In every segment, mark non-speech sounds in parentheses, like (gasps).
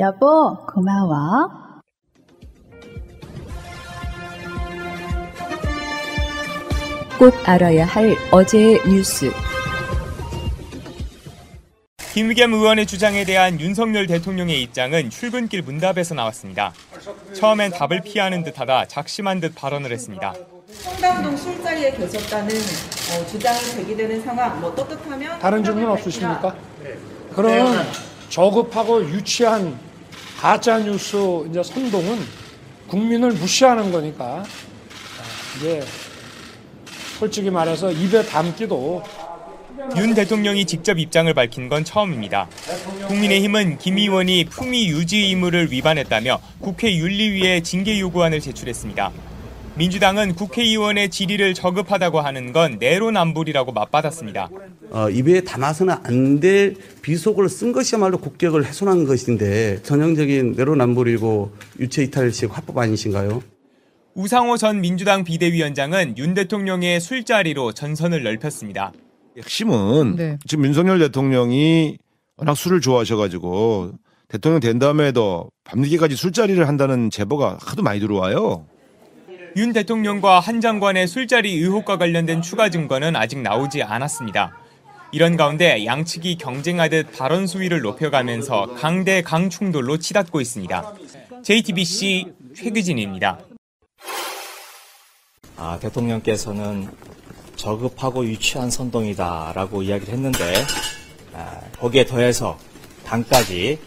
여보, 고마워. 꼭 알아야 할 어제의 뉴스. 김의겸 의원의 주장에 대한 윤석열 대통령의 입장은 출근길 문답에서 나왔습니다. 처음엔 답을 피하는 듯하다 작심한 듯 발언을 했습니다. 청담동 술자리에 계셨다는 어, 주장이 제기되는 상황, 뭐 떳떳하면 다른 질문 없으십니까? 그런 저급하고 유치한 가짜 뉴스 이제 선동은 국민을 무시하는 거니까 이제 솔직히 말해서 입에 담기도 윤 대통령이 직접 입장을 밝힌 건 처음입니다. 국민의힘은 김 의원이 품위 유지 의무를 위반했다며 국회 윤리위에 징계 요구안을 제출했습니다. 민주당은 국회의원의 질의를 저급하다고 하는 건 내로남불이라고 맞받았습니다. 어, 입에 담아서는 안 될 비속어를 쓴 것이야말로 국격을 훼손한 것인데 전형적인 내로남불이고 유체이탈식 화법 아니신가요? 우상호 전 민주당 비대위원장은 윤 대통령의 술자리로 전선을 넓혔습니다. 핵심은 네. 지금 윤석열 대통령이 워낙 술을 좋아하셔가지고 대통령 된 다음에도 밤늦게까지 술자리를 한다는 제보가 하도 많이 들어와요. 윤 대통령과 한 장관의 술자리 의혹과 관련된 추가 증거는 아직 나오지 않았습니다. 이런 가운데 양측이 경쟁하듯 발언 수위를 높여가면서 강대 강 충돌로 치닫고 있습니다. JTBC 최규진입니다. 아, 대통령께서는 저급하고 유치한 선동이다라고 이야기를 했는데 아, 거기에 더해서 당까지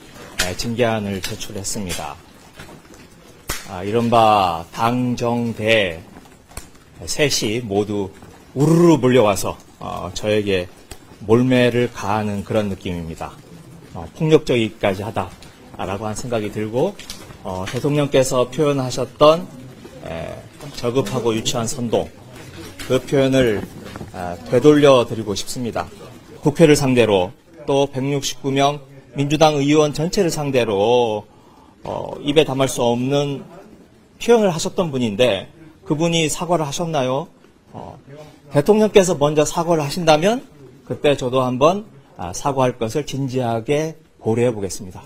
아, 징계안을 제출했습니다. 아, 이른바 당정대 셋이 모두 우르르 몰려와서 어, 저에게 몰매를 가하는 그런 느낌입니다. 어, 폭력적이기까지 하다라고 한 생각이 들고 어, 대통령께서 표현하셨던 에, 저급하고 유치한 선동 그 표현을 아, 되돌려 드리고 싶습니다. 국회를 상대로 또 169명 민주당 의원 전체를 상대로 어, 입에 담을 수 없는 표현을 하셨던 분인데 그분이 사과를 하셨나요? 어, 대통령께서 먼저 사과를 하신다면 그때 저도 한번 아, 사과할 것을 진지하게 고려해 보겠습니다.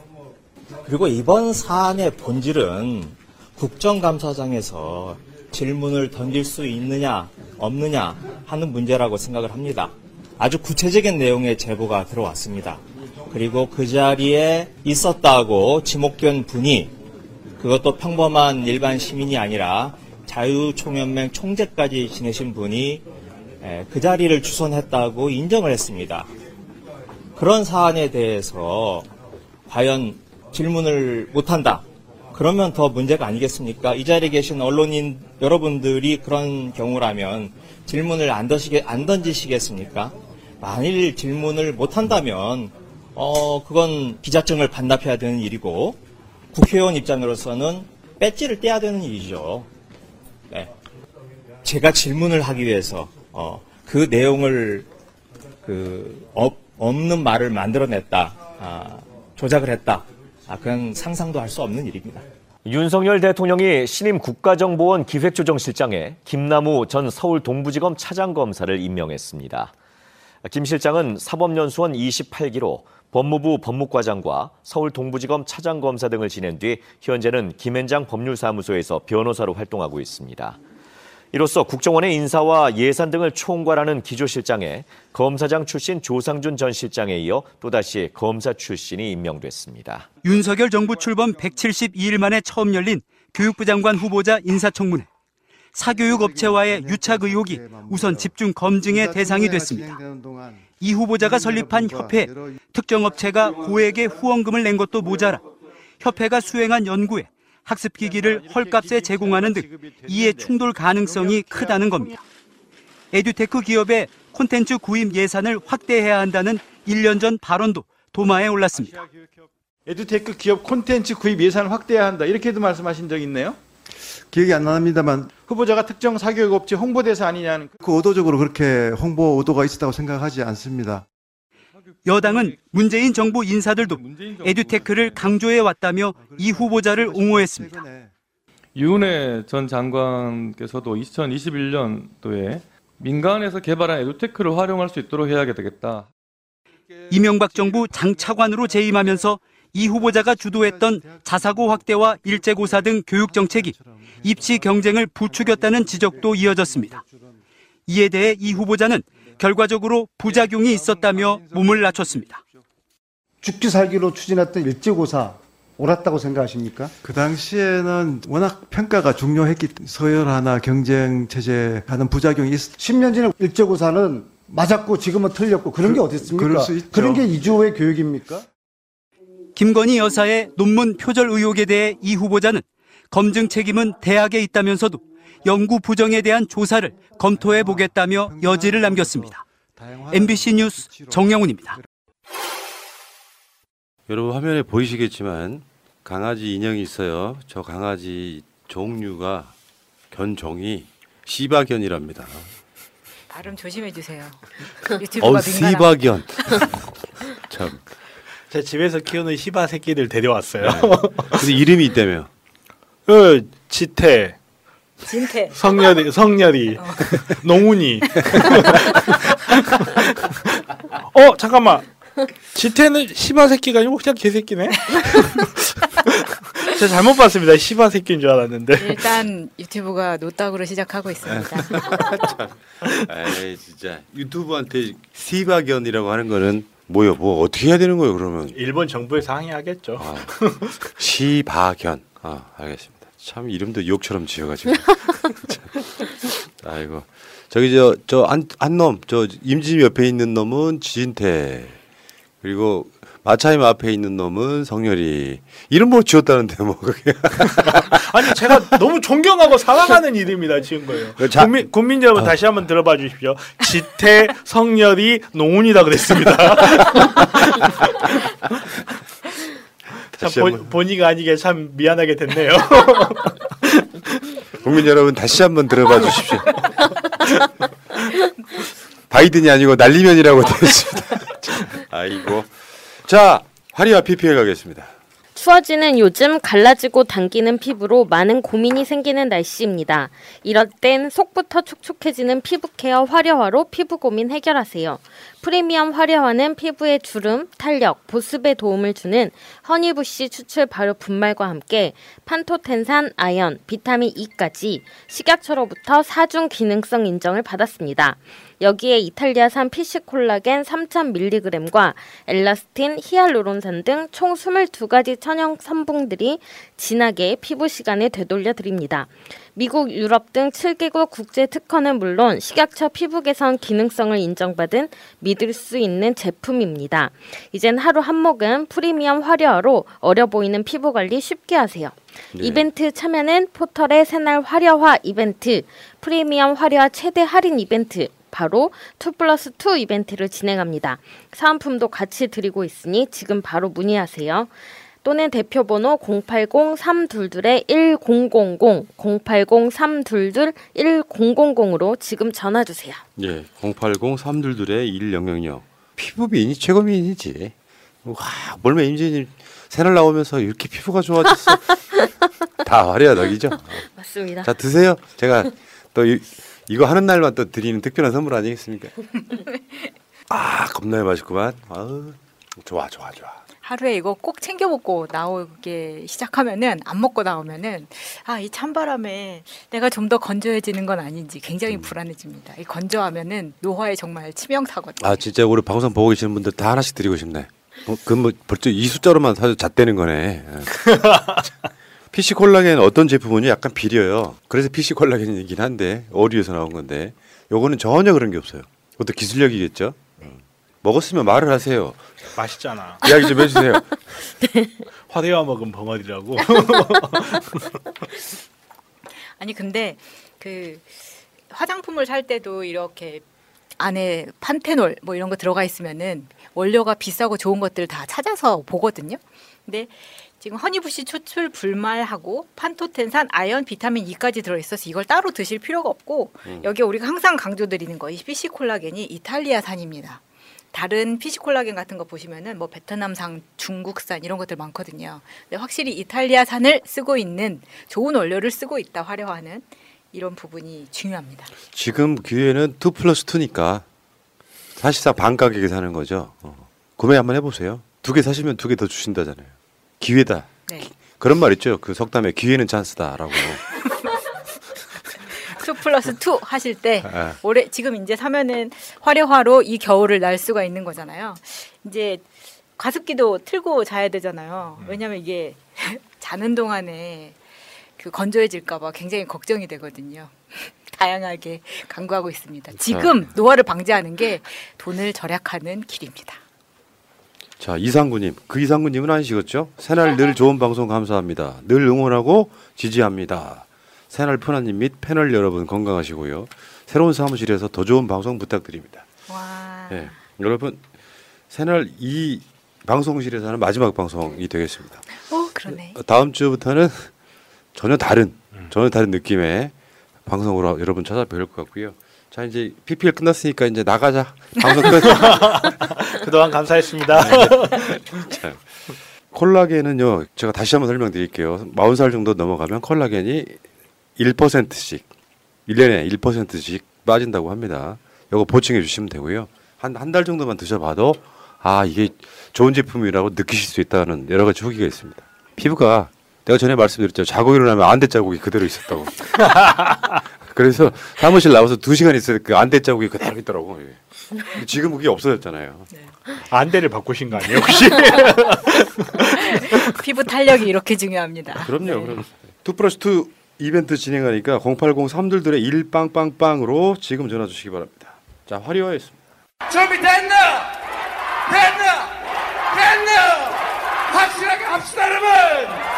그리고 이번 사안의 본질은 국정감사장에서 질문을 던질 수 있느냐 없느냐 하는 문제라고 생각을 합니다. 아주 구체적인 내용의 제보가 들어왔습니다. 그리고 그 자리에 있었다고 지목된 분이 그것도 평범한 일반 시민이 아니라 자유총연맹 총재까지 지내신 분이 에, 그 자리를 주선했다고 인정을 했습니다. 그런 사안에 대해서 과연 질문을 못한다. 그러면 더 문제가 아니겠습니까? 이 자리에 계신 언론인 여러분들이 그런 경우라면 질문을 안 던지시겠습니까? 만일 질문을 못한다면 어 그건 기자증을 반납해야 되는 일이고 국회의원 입장으로서는 배지를 떼야 되는 일이죠. 네. 제가 질문을 하기 위해서 어, 그 내용을 그 없, 없는 말을 만들어냈다, 아, 조작을 했다. 아, 그건 상상도 할 수 없는 일입니다. 윤석열 대통령이 신임 국가정보원 기획조정실장에 김남우 전 서울 동부지검 차장검사를 임명했습니다. 김 실장은 사법연수원 28기로 법무부 법무과장과 서울 동부지검 차장검사 등을 지낸 뒤 현재는 김현장 법률사무소에서 변호사로 활동하고 있습니다. 이로써 국정원의 인사와 예산 등을 총괄하는 기조실장에 검사장 출신 조상준 전 실장에 이어 또다시 검사 출신이 임명됐습니다. 윤석열 정부 출범 172일 만에 처음 열린 교육부 장관 후보자 인사청문회. 사교육 업체와의 유착 의혹이 우선 집중 검증의 대상이 됐습니다. 이 후보자가 설립한 협회, 특정 업체가 고액의 후원금을 낸 것도 모자라 협회가 수행한 연구에 학습기기를 헐값에 제공하는 등 이해 충돌 가능성이 크다는 겁니다. 에듀테크 기업의 콘텐츠 구입 예산을 확대해야 한다는 1년 전 발언도 도마에 올랐습니다. 에듀테크 기업 콘텐츠 구입 예산을 확대해야 한다. 이렇게도 말씀하신 적 있네요. 기억이 안 납니다만 후보자가 특정 사교육 업체 홍보대사 아니냐는 그 의도적으로 그렇게 홍보 의도가 있었다고 생각하지 않습니다. 여당은 문재인 정부 인사들도 에듀테크를 강조해 왔다며 이 후보자를 옹호했습니다. 유은혜 전 장관께서도 2021년도에 민간에서 개발한 에듀테크를 활용할 수 있도록 해야 되겠다. 이명박 정부 장차관으로 재임하면서 이 후보자가 주도했던 자사고 확대와 일제고사 등 교육 정책이 입시 경쟁을 부추겼다는 지적도 이어졌습니다. 이에 대해 이 후보자는 결과적으로 부작용이 있었다며 몸을 낮췄습니다. 죽기 살기로 추진했던 일제고사 옳았다고 생각하십니까? 그 당시에는 워낙 평가가 중요했기 서열 하나 경쟁 체제 하는 부작용이 있 10년 전에 일제고사는 맞았고 지금은 틀렸고 그런 게 어디 있습니까? 그럴 수 있죠. 그런 게 이주호의 교육입니까? 김건희 여사의 논문 표절 의혹에 대해 이 후보자는 검증 책임은 대학에 있다면서도 연구 부정에 대한 조사를 검토해 보겠다며 여지를 남겼습니다. MBC 뉴스 정영훈입니다. 여러분 화면에 보이시겠지만 강아지 인형이 있어요. 저 강아지 종류가 견종이 시바견이랍니다. 발음 조심해 주세요. 어, 시바견. (laughs) 참. 제 집에서 키우는 시바 새끼들 데려왔어요. 네. 근데 이름이 있다며. (laughs) 어, 지태, 진태. 성렬이, 성렬이, 농훈이. 어, 잠깐만. 지태는 시바 새끼가 아니고 그냥 개새끼네. (laughs) 제가 잘못 봤습니다. 시바 새끼인 줄 알았는데. 일단 유튜브가 노딱으로 시작하고 있습니다. (laughs) 참. 에이 진짜 유튜브한테 시바견이라고 하는 거는 뭐요? 뭐 어떻게 해야 되는 거예요? 그러면 일본 정부에서 항의하겠죠. 시바견. 아 알겠습니다. 참 이름도 욕처럼 지어가지고. (laughs) 참. 아이고 저기 저저한놈저 임진님 옆에 있는 놈은 진태 그리고 마차임 앞에 있는 놈은 성렬이 이름 뭐 지었다는데 뭐 그게 (laughs) 아니 제가 너무 존경하고 사랑하는 이름이다 지은 거예요. 자- 국민 국민 여러분 다시 한번 들어봐 주십시오. 지태, 성렬이, 농훈이다 그랬습니다. (laughs) 참 본. 본의가 아니게 참 미안하게 됐네요. 국민 여러분 다시 한번 들어봐 주십시오. 바이든이 아니고 날리면이라고 되어 있습니다. 아이고. 자, 화리와 PPL 가겠습니다. 추워지는 요즘 갈라지고 당기는 피부로 많은 고민이 생기는 날씨입니다. 이럴 땐 속부터 촉촉해지는 피부 케어 화려화로 피부 고민 해결하세요. 프리미엄 화려화는 피부의 주름, 탄력, 보습에 도움을 주는 허니부시 추출 발효 분말과 함께 판토텐산, 아연, 비타민 E까지 식약처로부터 사중 기능성 인정을 받았습니다. 여기에 이탈리아산 피시 콜라겐 3000mg과 엘라스틴, 히알루론산 등 총 22가지 천연 성분들이 진하게 피부 시간을 되돌려 드립니다. 미국, 유럽 등 7개국 국제 특허는 물론 식약처 피부 개선 기능성을 인정받은 믿을 수 있는 제품입니다. 이젠 하루 한 모금 프리미엄 화려화로 어려 보이는 피부 관리 쉽게 하세요. 네. 이벤트 참여는 포털의 새날 화려화 이벤트, 프리미엄 화려화 최대 할인 이벤트, 바로 2 플러스 2 이벤트를 진행합니다. 사은품도 같이 드리고 있으니 지금 바로 문의하세요. 또는 대표번호 080-322-1000, 080-322-1000으로 지금 전화주세요. 예, 080-322-1000. 피부 미인이 최고 미인이지. 와, 몰매 임진님 새날 나오면서 이렇게 피부가 좋아졌어. (laughs) 다 화려한 덕이죠. 맞습니다. 자, 드세요. 제가 또 이, 이거 하는 날만 또 드리는 특별한 선물 아니겠습니까? (laughs) 아, 겁나게 맛있구만. 아우, 좋아, 좋아, 좋아. 하루에 이거 꼭 챙겨 먹고 나오게 시작하면은 안 먹고 나오면은 아 이 찬바람에 내가 좀 더 건조해지는 건 아닌지 굉장히 불안해집니다. 이 건조하면은 노화에 정말 치명타거든요. 아, 진짜 우리 방송 보고 계시는 분들 다 하나씩 드리고 싶네. 어, 그뭐 벌써 이 숫자로만 사서 잣대는 거네. (laughs) 예. PC 콜라겐 어떤 제품은요 약간 비려요. 그래서 PC 콜라겐이긴 한데 어디에서 나온 건데 요거는 전혀 그런 게 없어요. 그것도 기술력이겠죠. 어. 먹었으면 말을 하세요. 맛있잖아. 이야기 좀 해주세요. (laughs) 화대와 먹은 벙어리라고. (laughs) 아니 근데 그 화장품을 살 때도 이렇게 안에 판테놀 뭐 이런 거 들어가 있으면은 원료가 비싸고 좋은 것들 다 찾아서 보거든요. 근데 지금 허니부시 추출 분말하고 판토텐산, 아연, 비타민 E까지 들어있어서 이걸 따로 드실 필요가 없고 음. 여기 우리가 항상 강조드리는 거 이 fish 콜라겐이 이탈리아산입니다. 다른 fish 콜라겐 같은 거 보시면은 뭐 베트남산, 중국산 이런 것들 많거든요. 근데 확실히 이탈리아산을 쓰고 있는 좋은 원료를 쓰고 있다 화려하는 이런 부분이 중요합니다. 지금 기회는 2 플러스 2니까 사실상 반 가격에 사는 거죠. 어. 구매 한번 해보세요. 두 개 사시면 두 개 더 주신다잖아요. 기회다. 네. 그런 말 있죠. 그 석담에 기회는 찬스다라고. (laughs) 2 플러스 2 하실 때 아. 올해 지금 이제 사면은 화려화로 이 겨울을 날 수가 있는 거잖아요. 이제 가습기도 틀고 자야 되잖아요. 왜냐면 이게 (laughs) 자는 동안에 그 건조해질까봐 굉장히 걱정이 되거든요. (laughs) 다양하게 강구하고 있습니다. 지금 노화를 방지하는 게 돈을 절약하는 길입니다. 자 이상구님, 그 이상구님은 아니시겠죠? 새날 늘 좋은 (laughs) 방송 감사합니다. 늘 응원하고 지지합니다. 새날 편안님 및 패널 여러분 건강하시고요. 새로운 사무실에서 더 좋은 방송 부탁드립니다. 네, 여러분 새날 이 방송실에서 하는 마지막 방송이 되겠습니다. 어, 그러네. 다음 주부터는 전혀 다른 전혀 다른 느낌의 방송으로 여러분 찾아뵐 것 같고요. 자 이제 PPL 끝났으니까 이제 나가자. 방송 끝. (laughs) 그동안 감사했습니다. 자, 콜라겐은요. 제가 다시 한번 설명드릴게요. 40살 정도 넘어가면 콜라겐이 1%씩 1년에 1%씩 빠진다고 합니다. 이거 보충해 주시면 되고요. 한 한 달 정도만 드셔봐도 아 이게 좋은 제품이라고 느끼실 수 있다는 여러 가지 후기가 있습니다. 피부가 내가 전에 말씀드렸죠. 자고 일어나면 안대 자국이 그대로 있었다고. (laughs) 그래서 사무실 나와서 두 시간 있을 그 안대 자국이 그대로 있더라고. 예. 지금 그게 없어졌잖아요. 안대를 바꾸신 거 아니에요 혹시? (laughs) 피부 탄력이 이렇게 중요합니다. 그럼요. 그럼 two plus two 이벤트 진행하니까 080 삼들들의 일빵빵빵으로 지금 전화 주시기 바랍니다. 자 화려하였습니다. 준비됐나? 됐나? 됐나? 확실하게 합시다 여러분!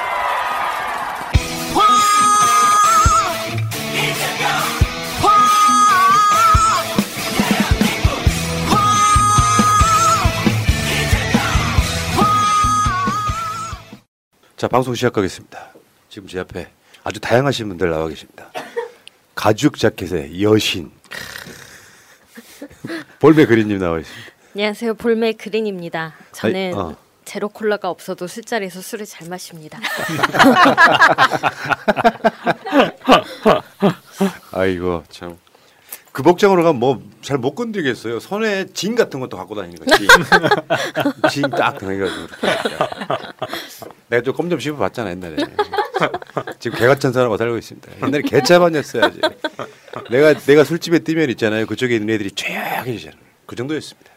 자 방송 시작하겠습니다. 지금 제 앞에 아주 다양하신 분들 나와 계십니다. 가죽 자켓의 여신 (laughs) 볼메 그린님 나와 있습니다. 안녕하세요. 볼메 그린입니다. 저는 아이, 어. 제로 콜라가 없어도 술자리에서 술을 잘 마십니다. (laughs) 아이고 참. 그 복장으로 가면 뭐 잘 못 건드리겠어요. 손에 진 같은 것도 갖고 다니는 거지. 진딱 해가지고. 내가 좀 껌 좀 씹어봤잖아 옛날에. 지금 개 같은 사람하고 살고 있습니다. 옛날에 개차반이었어야지. 내가 내가 술집에 뛰면 있잖아요. 그쪽에 있는 애들이 쫙해지잖아. 그 정도였습니다.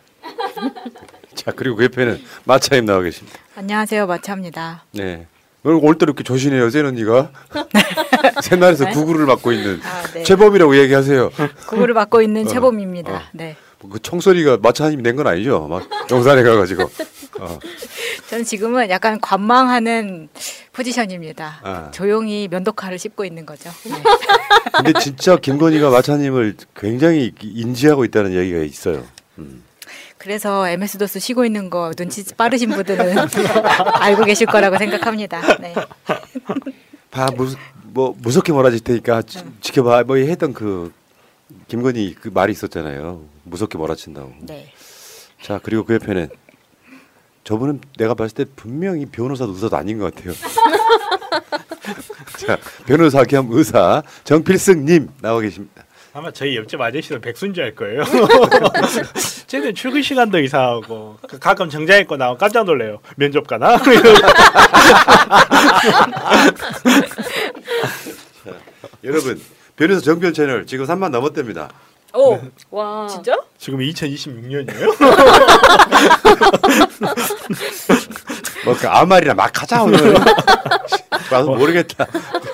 자 그리고 그 옆에는 마차임 나와 계십니다. 안녕하세요. 마차입니다. 네. 널 올때 이렇게 조신해요, 새 언니가. (laughs) 새날에서 네? 구구를 맡고 있는 아, 네. 최범이라고 얘기하세요. 구구를 맡고 있는 어, 최범입니다. 어. 네. 그 청소리가 마차님이 낸건 아니죠? 막 영산에 가가지고. 어. (laughs) 저는 지금은 약간 관망하는 포지션입니다. 아. 조용히 면도칼을 씹고 있는 거죠. 네. 근데 진짜 김건희가 마차님을 굉장히 인지하고 있다는 얘기가 있어요. 음. 그래서 MS 도스 쉬고 있는 거 눈치 빠르신 분들은 (laughs) 알고 계실 거라고 생각합니다. 네. 봐, 무, 뭐 무섭게 몰아질 테니까 지, 지켜봐. 뭐 했던 그 김건희 그 말이 있었잖아요. 무섭게 몰아친다고. 네. 자 그리고 그 옆에는 저분은 내가 봤을 때 분명히 변호사도 의사도 아닌 것 같아요. (laughs) 자 변호사 겸 의사 정필승님 나와 계십니다. 아마 저희 옆집 아저씨는 백순지 할 거예요. (laughs) 쟤는 출근 시간도 이상하고 그 가끔 정장 입고 나오면 깜짝 놀래요. 면접 가나? (laughs) 여러분 변호사 정변 채널 지금 3만 넘었답니다. 오, 와. 진짜? 지금 2026년이에요? 뭐 그 아무 말이나 막 하자 오늘. 나도 모르겠다.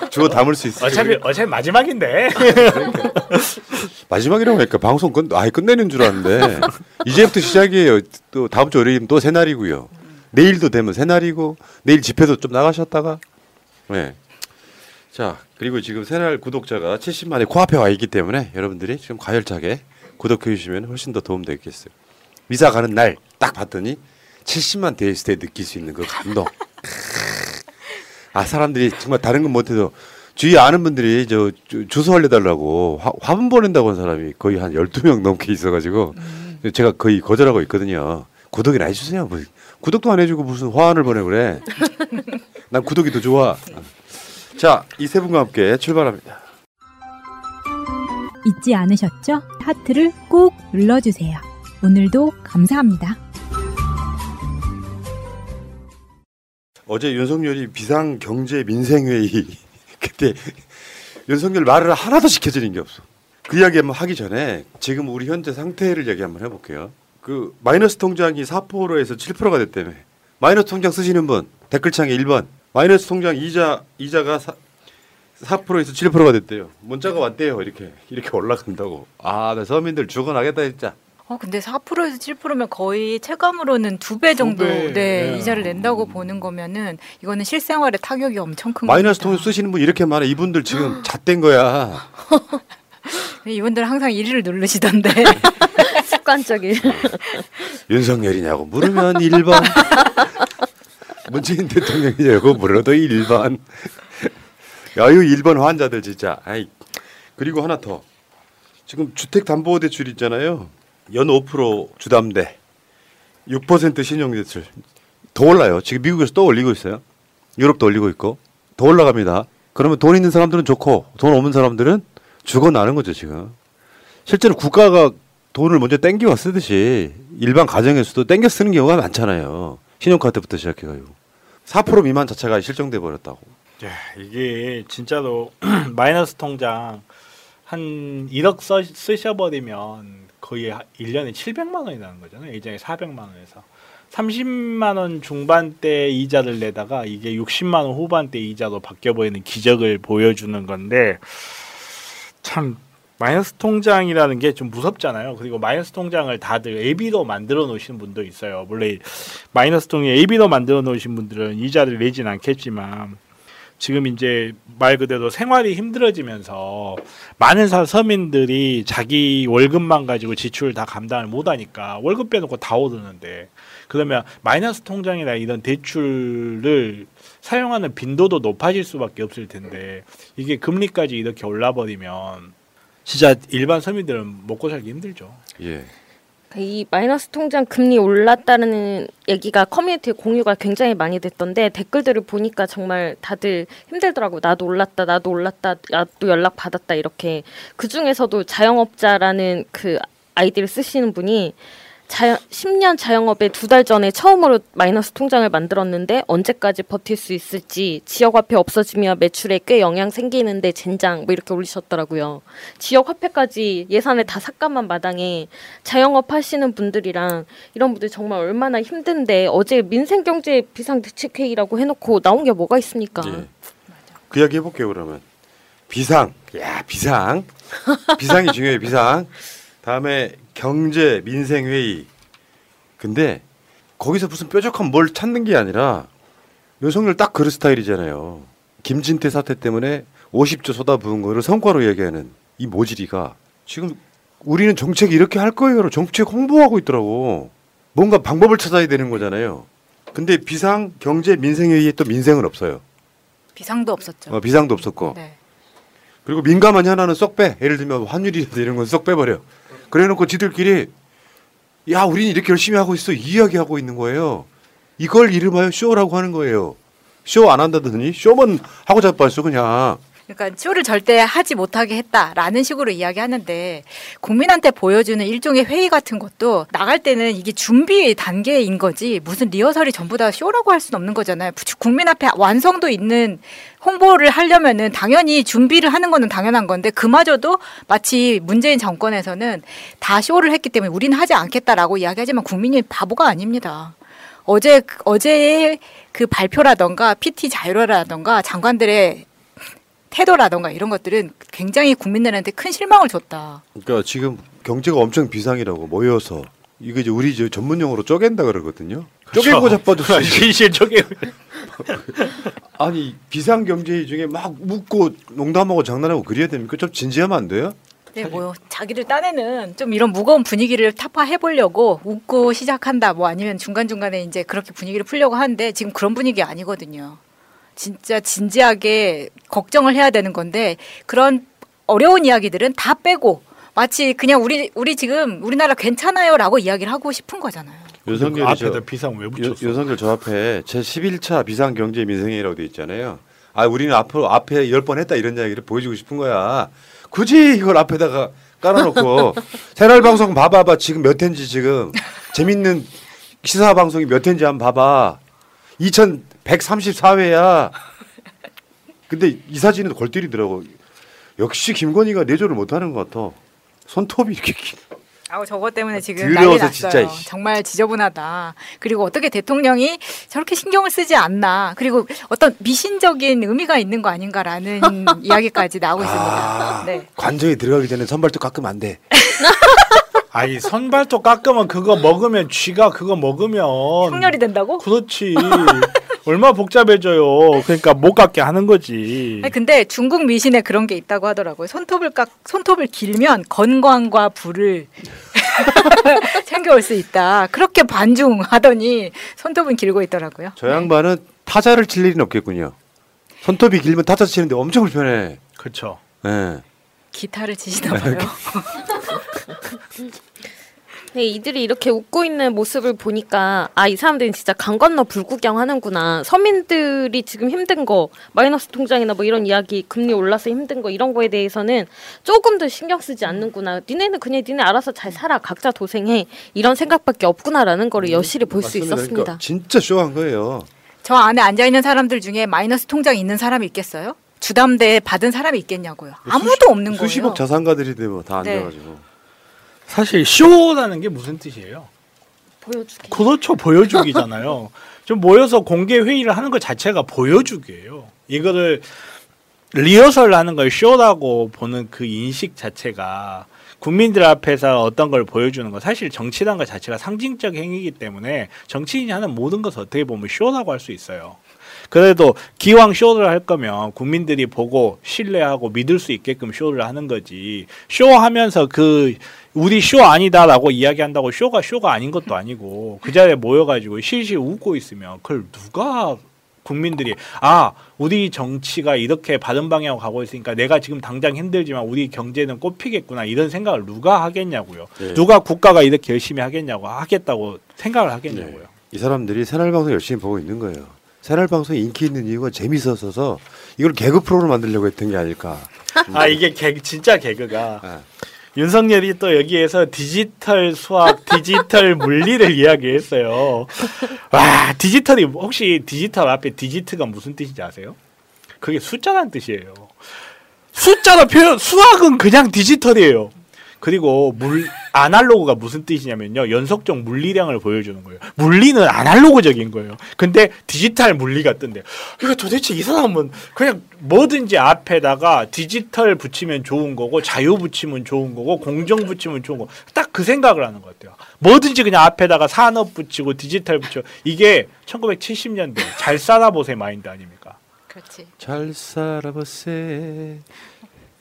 주워 담을 수 있어. 어차피 어차피 마지막인데. (laughs) 마지막이라고 하니까 방송 끝 아예 끝내는 줄 알았는데 이제부터 시작이에요. 또 다음 주 월요일 또 새 날이고요. 내일도 되면 새 날이고 내일 집회도 좀 나가셨다가 네. 자 그리고 지금 새날 구독자가 70만에 코앞에 와 있기 때문에 여러분들이 지금 과열차게 구독해 주시면 훨씬 더 도움 되겠어요. 미사 가는 날 딱 봤더니 70만 대했을 때 느낄 수 있는 그 감동. 아 사람들이 정말 다른 건 못해도 주위에 아는 분들이 저 주- 주소 알려달라고 화, 화분 보낸다고 한 사람이 거의 한 12명 넘게 있어가지고 제가 거의 거절하고 있거든요. 구독이나 해주세요. 뭐, 구독도 안 해주고 무슨 화환을 보내 그래. 난 구독이 더 좋아. 자, 이 세 분과 함께 출발합니다. 잊지 않으셨죠? 하트를 꼭 눌러주세요. 오늘도 감사합니다. 어제 윤석열이 비상 경제 민생 회의 (laughs) 그때 윤석열 말을 하나도 지켜지는 게 없어. 그 이야기 한번 하기 전에 지금 우리 현재 상태를 얘기 한번 해볼게요. 그 마이너스 통장이 4%에서 7%가 됐다며. 마이너스 통장 쓰시는 분 댓글창에 1번 마이너스 통장 이자 이자가 4, 4%에서 7%가 됐대요. 문자가 왔대요. 이렇게 이렇게 올라간다고. 아, 나 서민들 죽어나겠다 진짜. 어, 근데 4%에서 7%면 거의 체감으로는 두 배 정도 배, 네, 네. 이자를 낸다고 보는 거면은 이거는 실생활에 타격이 엄청 큰 마이너스. 통장 쓰시는 분 이렇게 많아. 이분들 지금 (gasps) 잣된 거야. 네, (laughs) 이분들 항상 1위를 누르시던데. (laughs) 습관적인. 윤석열이냐고 물으면 1번. (laughs) 문재인 대통령이냐고 물어도 1번. 야유 1번 환자들 진짜. 아이. 그리고 하나 더. 지금 주택담보대출 있잖아요. 연 5% 주담대. 6% 신용대출. 더 올라요. 지금 미국에서 또 올리고 있어요. 유럽도 올리고 있고. 더 올라갑니다. 그러면 돈 있는 사람들은 좋고 돈 없는 사람들은 죽어나는 거죠 지금. 실제로 국가가 돈을 먼저 땡겨와 쓰듯이 일반 가정에서도 땡겨 쓰는 경우가 많잖아요. 신용카드부터 시작해가지고 4% 미만 자체가 실종돼 버렸다고. 야, 이게 진짜로 (clears throat) 마이너스 통장 한 1억 써, 쓰셔버리면 거의 1년에 700만 원이 나는 거잖아요. 예전에 400만 원에서. 30만 원 중반대 이자를 내다가 이게 60만 원 후반대 이자로 바뀌어 버리는 기적을 보여주는 건데 참 마이너스 통장이라는 게 좀 무섭잖아요. 그리고 마이너스 통장을 다들 AB로 만들어 놓으시는 분도 있어요. 이 마이너스 통에 AB로 만들어 놓으신 분들은 이자를 내진 않겠지만 지금 이제 말 그대로 생활이 힘들어지면서 많은 사 서민들이 자기 월급만 가지고 지출을 다 감당을 못하니까 월급 빼놓고 다 오르는데 그러면 마이너스 통장이나 이런 대출을 사용하는 빈도도 높아질 수밖에 없을 텐데 이게 금리까지 이렇게 올라버리면 진짜 일반 서민들은 먹고 살기 힘들죠. 예. 이 마이너스 통장 금리 올랐다는 얘기가 커뮤니티에 공유가 굉장히 많이 됐던데 댓글들을 보니까 정말 다들 힘들더라고. 나도 올랐다, 나도 올랐다, 나도 연락 받았다 이렇게 그 중에서도 자영업자라는 그 아이디를 쓰시는 분이 자영, 10년 자영업에 두 달 전에 처음으로 마이너스 통장을 만들었는데 언제까지 버틸 수 있을지 지역 화폐 없어지면 매출에 꽤 영향 생기는데 젠장 뭐 이렇게 올리셨더라고요. 지역 화폐까지 예산을 다 삭감한 마당에 자영업 하시는 분들이랑 이런 분들 정말 얼마나 힘든데 어제 민생경제 비상대책회의라고 해놓고 나온 게 뭐가 있습니까? 예. 그 이야기 해볼게요 그러면 비상 야 비상 (laughs) 비상이 중요해요 비상 다음에 경제 민생 회의 근데 거기서 무슨 뾰족한 뭘 찾는 게 아니라 윤석열 딱 그런 스타일이잖아요 김진태 사태 때문에 50조 쏟아부은 거를 성과로 얘기하는 이 모질이가 지금 우리는 정책 이렇게 할 거예요 정책 홍보하고 있더라고 뭔가 방법을 찾아야 되는 거잖아요 근데 비상 경제 민생 회의에 또 민생은 없어요 비상도 없었죠. 어, 비상도 없었고 네. 그리고 민감한 현안은 쏙 빼. 예를 들면 환율이라든지 이런 건 쏙 빼버려. 그래 놓고 지들끼리 야 우리는 이렇게 열심히 하고 있어 이 이야기하고 있는 거예요. 이걸 이름하여 쇼라고 하는 거예요. 쇼 안 한다더니 쇼만 하고 자빠졌어 그냥. 그러니까 쇼를 절대 하지 못하게 했다라는 식으로 이야기하는데 국민한테 보여주는 일종의 회의 같은 것도 나갈 때는 이게 준비 단계인 거지 무슨 리허설이 전부 다 쇼라고 할 수는 없는 거잖아요. 국민 앞에 완성도 있는 홍보를 하려면은 당연히 준비를 하는 거는 당연한 건데 그마저도 마치 문재인 정권에서는 다 쇼를 했기 때문에 우리는 하지 않겠다라고 이야기하지만 국민이 바보가 아닙니다. 어제 어제의 그 발표라던가 PT 자율화라던가 장관들의 태도라던가 이런 것들은 굉장히 국민들한테 큰 실망을 줬다. 그러니까 지금 경제가 엄청 비상이라고 모여서 이거 이제 우리 저 전문 용어로 쪼갠다 그러거든요. 쪼개고 자빠졌어. 진실 쪼개. (laughs) 아니 비상 경제회 중에 막 웃고 농담하고 장난하고 그래야 됩니까? 좀 진지하면 안 돼요? 네, 뭐 자기를 딴에는 좀 이런 무거운 분위기를 타파해 보려고 웃고 시작한다. 뭐 아니면 중간 중간에 이제 그렇게 분위기를 풀려고 하는데 지금 그런 분위기 아니거든요. 진짜 진지하게 걱정을 해야 되는 건데 그런 어려운 이야기들은 다 빼고 마치 그냥 우리 우리 지금 우리나라 괜찮아요라고 이야기를 하고 싶은 거잖아요. 그 저- 앞에다 비상 왜 붙였어? 윤- 윤석열 저 앞에 제 11차 비상 경제 민생회의라고 돼 있잖아요. 아 우리는 앞으로 앞에 열 번 했다 이런 이야기를 보여주고 싶은 거야. 굳이 이걸 앞에다가 깔아놓고 (laughs) 새날 방송 봐봐봐 지금 몇 회인지 지금 재밌는 시사 방송이 몇 회인지 한번 봐봐. 2134회야. 근데 이 사진은 골 때리더라고. 역시 김건희가 내조를 못하는 것 같아. 손톱이 이렇게 기- 아우 저것 때문에 지금 난리 났어요. 진짜. 정말 지저분하다. 그리고 어떻게 대통령이 저렇게 신경을 쓰지 않나. 그리고 어떤 미신적인 의미가 있는 거 아닌가라는 (laughs) 이야기까지 나오고 있습니다. 네. 관저에 들어가기 전에 선발도 깎으면 안 돼. (laughs) 아니 선발톱 깎으면 그거 먹으면 쥐가 그거 먹으면 흉열이 된다고? 그렇지. 얼마 복잡해져요. 그러니까 못 깎게 하는 거지. 아니, 근데 중국 미신에 그런 게 있다고 하더라고요. 손톱을 깎 손톱을 길면 건강과 부를 (laughs) 챙겨올 수 있다. 그렇게 반중하더니 손톱은 길고 있더라고요. 저 양반은 타자를 칠 일은 없겠군요. 손톱이 길면 타자 치는데 엄청 불편해. 그렇죠. 예. 기타를 치시나 봐요. (laughs) 네, 이들이 이렇게 웃고 있는 모습을 보니까 아 이 사람들은 진짜 강 건너 불구경 하는구나. 서민들이 지금 힘든 거 마이너스 통장이나 뭐 이런 이야기 금리 올라서 힘든 거 이런 거에 대해서는 조금 더 신경 쓰지 않는구나. 니네는 그냥 니네 알아서 잘 살아. 각자 도생해. 이런 생각밖에 없구나라는 거를 여실히 볼수 맞습니다. 있었습니다. 그러니까 진짜 쇼한 거예요. 저 안에 앉아 있는 사람들 중에 마이너스 통장 있는 사람이 있겠어요? 주담대 받은 사람이 있겠냐고요. 아무도 없는 거예요. 수십억 자산가들이 되고 다 네. 앉아가지고. 사실 쇼라는 게 무슨 뜻이에요? 보여주기. 그렇죠. 보여주기잖아요. (laughs) 좀 모여서 공개 회의를 하는 것 자체가 보여주기예요. 이거를 리허설 하는 걸 쇼라고 보는 그 인식 자체가 국민들 앞에서 어떤 걸 보여주는 거 사실 정치라는 것 자체가 상징적 행위이기 때문에 정치인이 하는 모든 것을 어떻게 보면 쇼라고 할 수 있어요. 그래도 기왕 쇼를 할 거면 국민들이 보고 신뢰하고 믿을 수 있게끔 쇼를 하는 거지. 쇼 하면서 그 우리 쇼 아니다라고 이야기한다고 쇼가 쇼가 아닌 것도 아니고 그 자리에 모여가지고 실실 웃고 있으면 그걸 누가 국민들이 아 우리 정치가 이렇게 바른 방향으로 가고 있으니까 내가 지금 당장 힘들지만 우리 경제는 꽃피겠구나 이런 생각을 누가 하겠냐고요. 네. 누가 국가가 이렇게 열심히 하겠냐고 하겠다고 생각을 하겠냐고요. 이 사람들이 새날 방송 열심히 보고 있는 거예요. 새날 방송이 인기 있는 이유가 재밌어서 이걸 개그 프로로 만들려고 했던 게 아닐까. (laughs) 아 이게 개 진짜 개그가 윤석열이 또 여기에서 디지털 수학, (laughs) 디지털 물리를 이야기했어요. 와 디지털이 혹시 디지털 앞에 digit가 무슨 뜻인지 아세요? 그게 숫자라는 뜻이에요. 숫자로 표현 수학은 그냥 디지털이에요. 그리고 물 아날로그가 무슨 뜻이냐면요 연속적 물리량을 보여주는 거예요. 물리는 아날로그적인 거예요. 근데 디지털 물리가 뜬대. 그러니까 도대체 이 사람은 그냥 뭐든지 앞에다가 디지털 붙이면 좋은 거고 자유 붙이면 좋은 거고 공정 붙이면 좋은 거. 딱 그 생각을 하는 것 같아요. 뭐든지 그냥 앞에다가 산업 붙이고 디지털 붙여 이게 1970년대 잘 살아보세 마인드 아닙니까? 그렇지. 잘 살아보세.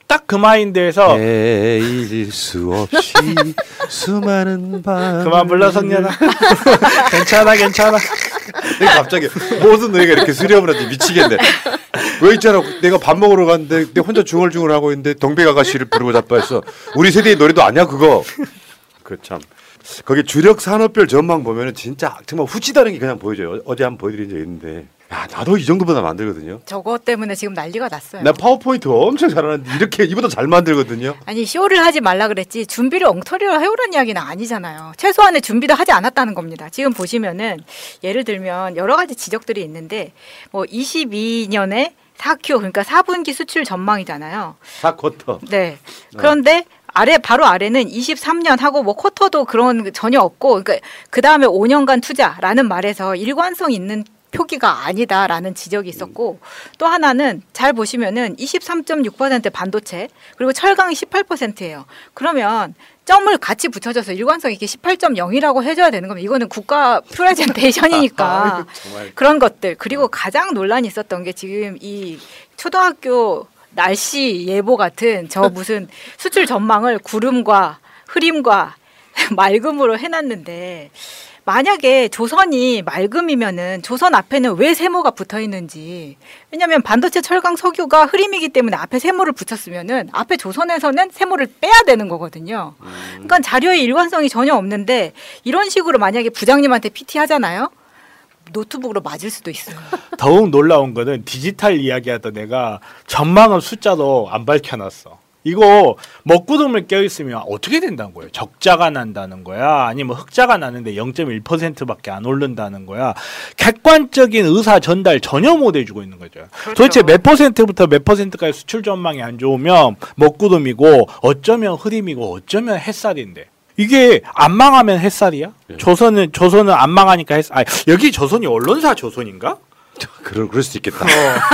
딱 그 마인드에서 에일 수 없이 (laughs) 수많은 밤. 그만 불러 성년아. (laughs) 괜찮아 괜찮아. 내가 갑자기 무슨 너희가 이렇게 수렴을 하지 미치겠네. 왜 있잖아. 내가 밥 먹으러 갔는데 내가 혼자 중얼중얼 하고 있는데 동백 아가씨를 부르고 자빠했어. 우리 세대의 노래도 아니야 그거. 그 참. 거기 주력 산업별 전망 보면은 진짜 정말 후지다는 게 그냥 보여져요. 어제 한번 보여드린 적 있는데. 야 나도 이 정도보다 만들거든요. 저거 때문에 지금 난리가 났어요. 나 파워포인트 엄청 잘하는데 이렇게 이보다 잘 만들거든요. 아니 쇼를 하지 말라 그랬지 준비를 엉터리로 해오라는 이야기는 아니잖아요. 최소한의 준비도 하지 않았다는 겁니다. 지금 보시면은 예를 들면 여러 가지 지적들이 있는데 뭐 22년에 4Q 그러니까 4분기 수출 전망이잖아요. 사쿼터. 네. 그런데 아래 바로 아래는 23년 하고 뭐 쿼터도 그런 게 전혀 없고 그러니까 그 다음에 5년간 투자라는 말에서 일관성 있는 표기가 아니다라는 지적이 있었고 또 하나는 잘 보시면은 23.6% 반도체 그리고 철강이 18%예요. 그러면 점을 같이 붙여줘서 일관성 있게 18.0이라고 해줘야 되는 겁니다. 이거는 국가 프레젠테이션이니까 (laughs) 정말. 그런 것들 그리고 가장 논란이 있었던 게 지금 이 초등학교 날씨 예보 같은 저 (laughs) 무슨 수출 전망을 구름과 흐림과 (laughs) 맑음으로 해놨는데 만약에 조선이 맑음이면은 조선 앞에는 왜 세모가 붙어 있는지 왜냐하면 반도체 철강 석유가 흐림이기 때문에 앞에 세모를 붙였으면은 앞에 조선에서는 세모를 빼야 되는 거거든요. 그러니까 자료의 일관성이 전혀 없는데 이런 식으로 만약에 부장님한테 PT 하잖아요. 노트북으로 맞을 수도 있어요. 더욱 놀라운 거는 디지털 이야기하던 내가 전망은 숫자도 안 밝혀놨어. 이거 먹구름을 껴있으면 어떻게 된다는 거예요? 적자가 난다는 거야? 아니면 흑자가 나는데 0.1%밖에 안 오른다는 거야? 객관적인 의사 전달 전혀 못 해주고 있는 거죠. 도대체 몇 퍼센트부터 몇 퍼센트까지 수출 전망이 안 좋으면 먹구름이고 어쩌면 흐림이고 어쩌면 햇살인데 이게 안 망하면 햇살이야? 조선은 조선은 안 망하니까 햇살. 아, 여기 조선이 언론사 조선인가? (laughs) 그럴 그럴 수 있겠다.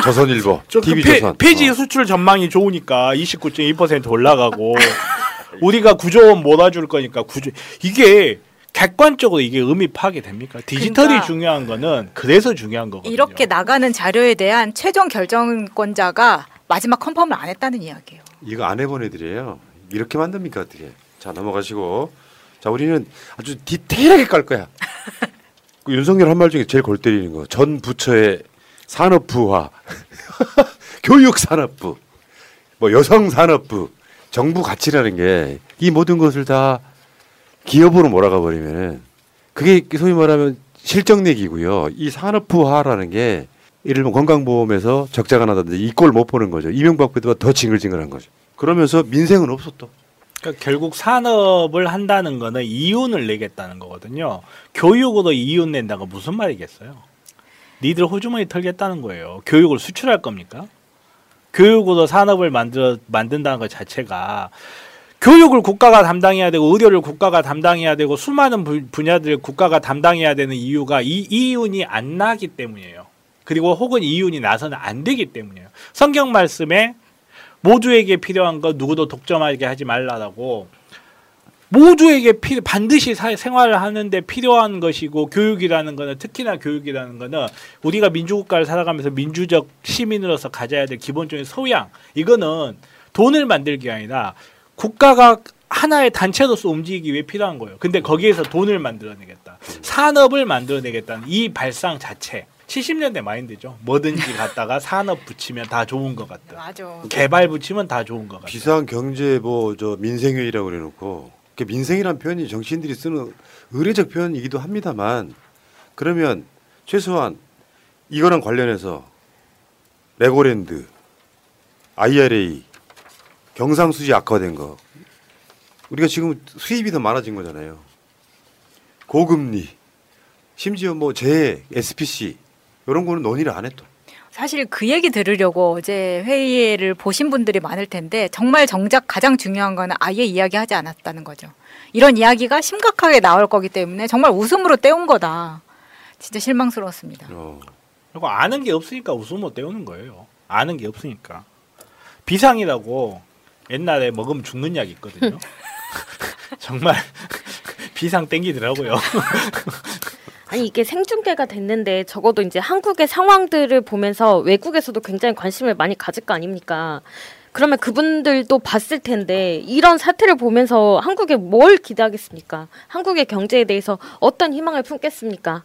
조선일보, 저 TV 그 폐, 조선. 폐지 수출 전망이 좋으니까 29.2% 올라가고 (laughs) 우리가 구조원 몰아줄 거니까 구조 이게 객관적으로 이게 의미 파악이 됩니까? 디지털이 그러니까. 중요한 거는 그래서 중요한 거거든요. 이렇게 나가는 자료에 대한 최종 결정권자가 마지막 컨펌을 안 했다는 이야기예요. 이거 안 해본 애들이에요. 이렇게 만듭니까 어떻게? 자 넘어가시고 자 우리는 아주 디테일하게 깔 거야. (laughs) 그 윤석열 한 말 중에 제일 골 때리는 거. 전 부처의 산업부화, (laughs) 교육산업부, 뭐 여성산업부, 정부 가치라는 게 이 모든 것을 다 기업으로 몰아가 버리면은 그게 소위 말하면 실정내기고요. 이 산업부화라는 게 예를 들면 건강보험에서 적자가 나다든지 이꼴 못 보는 거죠. 이명박 때보다 더 징글징글한 거죠. 그러면서 민생은 없었다. 그러니까 결국 산업을 한다는 거는 이윤을 내겠다는 거거든요. 교육으로 이윤 낸다가 무슨 말이겠어요? 니들 호주머니 털겠다는 거예요. 교육을 수출할 겁니까? 교육으로 산업을 만들어 만든다는 것 자체가 교육을 국가가 담당해야 되고 의료를 국가가 담당해야 되고 수많은 부- 분야들을 국가가 담당해야 되는 이유가 이 이윤이 안 나기 때문이에요. 그리고 혹은 이윤이 나서는 안 되기 때문이에요. 성경 말씀에 모두에게 필요한 것 누구도 독점하게 하지 말라라고 모두에게 피, 반드시 사, 생활을 하는데 필요한 것이고 교육이라는 거는 특히나 교육이라는 거는 우리가 민주국가를 살아가면서 민주적 시민으로서 가져야 될 기본적인 소양 이거는 돈을 만들기 아니라 국가가 하나의 단체로서 움직이기 위해 필요한 거예요. 근데 거기에서 돈을 만들어내겠다. 산업을 만들어내겠다는 이 발상 자체. 70년대 마인드죠. 뭐든지 갖다가 산업 붙이면 다 좋은 것 같다. 맞아. 개발 붙이면 다 좋은 것 같다. 비상 경제 뭐 저 민생회의라고 그래놓고 그 민생이란 표현이 정치인들이 쓰는 의례적 표현이기도 합니다만 그러면 최소한 이거랑 관련해서 레고랜드, IRA, 경상수지 악화된 거 우리가 지금 수입이 더 많아진 거잖아요. 고금리, 심지어 뭐 재해, SPC 이런 거는 논의를 안 했던. 사실 그 얘기 들으려고 어제 회의를 보신 분들이 많을 텐데 정말 정작 가장 중요한 거는 아예 이야기하지 않았다는 거죠. 이런 이야기가 심각하게 나올 거기 때문에 정말 웃음으로 때운 거다. 진짜 실망스러웠습니다. 그리고 아는 게 없으니까 웃음으로 때우는 거예요. 아는 게 없으니까. 비상이라고 옛날에 먹으면 죽는 약이 있거든요. (laughs) (laughs) 정말 (laughs) 비상 땡기더라고요. 아니 이게 생중계가 됐는데 적어도 이제 한국의 상황들을 보면서 외국에서도 굉장히 관심을 많이 가질 거 아닙니까? 그러면 그분들도 봤을 텐데 이런 사태를 보면서 한국에 뭘 기대하겠습니까? 한국의 경제에 대해서 어떤 희망을 품겠습니까?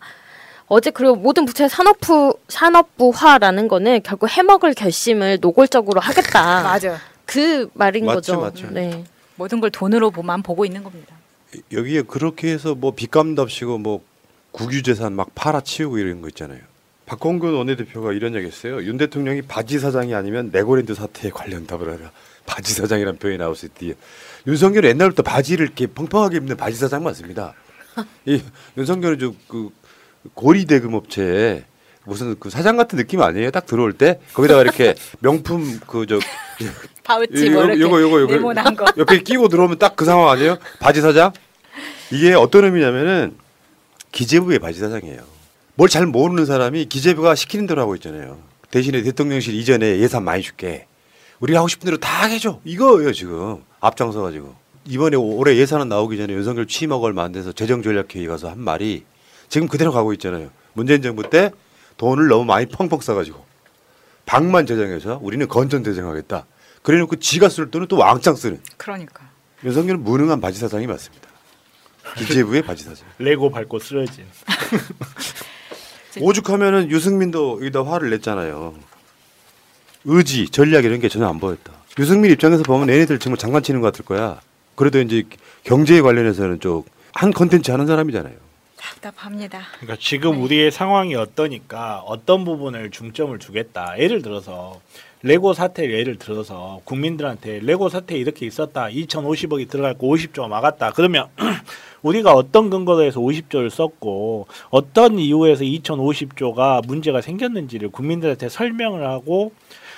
어제 그리고 모든 부처의 산업부 산업부화라는 거는 결국 해먹을 결심을 노골적으로 하겠다. (laughs) 맞아. 그 말인 맞죠, 거죠. 맞죠. 네. 모든 걸 돈으로만 보고 있는 겁니다. 여기에 그렇게 해서 뭐 빚감답시고 뭐 국유재산 막 팔아치우고 이런 거 있잖아요. 박홍근 원내대표가 이런 얘기했어요. 윤 대통령이 바지 사장이 아니면 레고랜드 사태에 관련 답을 하라. 바지 사장이라는 표현이 나올 수 있디. 윤석열 은 옛날부터 바지를 이렇게 펑펑하게 입는 바지 사장 맞습니다. 이 윤석열은 저그 고리 대금 업체에 무슨 그 사장 같은 느낌 아니에요? 딱 들어올 때 거기다가 이렇게 명품 그 저 (laughs) 파우치 뭐 이렇게 요거 요거 요거 거. 옆에 끼고 들어오면 딱 그 상황 아니에요? 바지 사장? 이게 어떤 의미냐면은 기재부의 바지 사장이에요. 뭘 잘 모르는 사람이 기재부가 시키는 대로 하고 있잖아요. 대신에 대통령실 이전에 예산 많이 줄게. 우리가 하고 싶은 대로 다 해줘. 이거예요 지금 앞장서 가지고 이번에 올해 예산안 나오기 전에 윤석열 취임하고 얼마 안 돼서 재정전략회의 가서 한 말이 지금 그대로 가고 있잖아요. 문재인 정부 때 돈을 너무 많이 펑펑 써가지고 방만 제정해서 우리는 건전 대정하겠다. 그래놓고 지가 쓸 돈은 또 왕창 쓰는 그러니까. 윤석열은 무능한 바지 사장이 맞습니다. 기재부의 바지 사장. 레고 밟고 쓰러진. (laughs) 오죽하면은 유승민도 여기다 화를 냈잖아요. 의지, 전략 이런 게 전혀 안 보였다. 유승민 입장에서 보면 얘네들 정말 장난치는 것 같을 거야. 그래도 이제 경제에 관련해서는 좀한 컨텐츠 하는 사람이잖아요. 답답합니다. 그러니까 지금 우리의 상황이 어떠니까 어떤 부분을 중점을 주겠다. 예를 들어서 레고 사태 예를 들어서 국민들한테 레고 사태 이렇게 있었다. 2,050억이 들어갈 거 50조가 막았다. 그러면 (clears throat) 우리가 어떤 근거로 해서 50조를 썼고 어떤 이유에서 2,050조가 문제가 생겼는지를 국민들한테 설명을 하고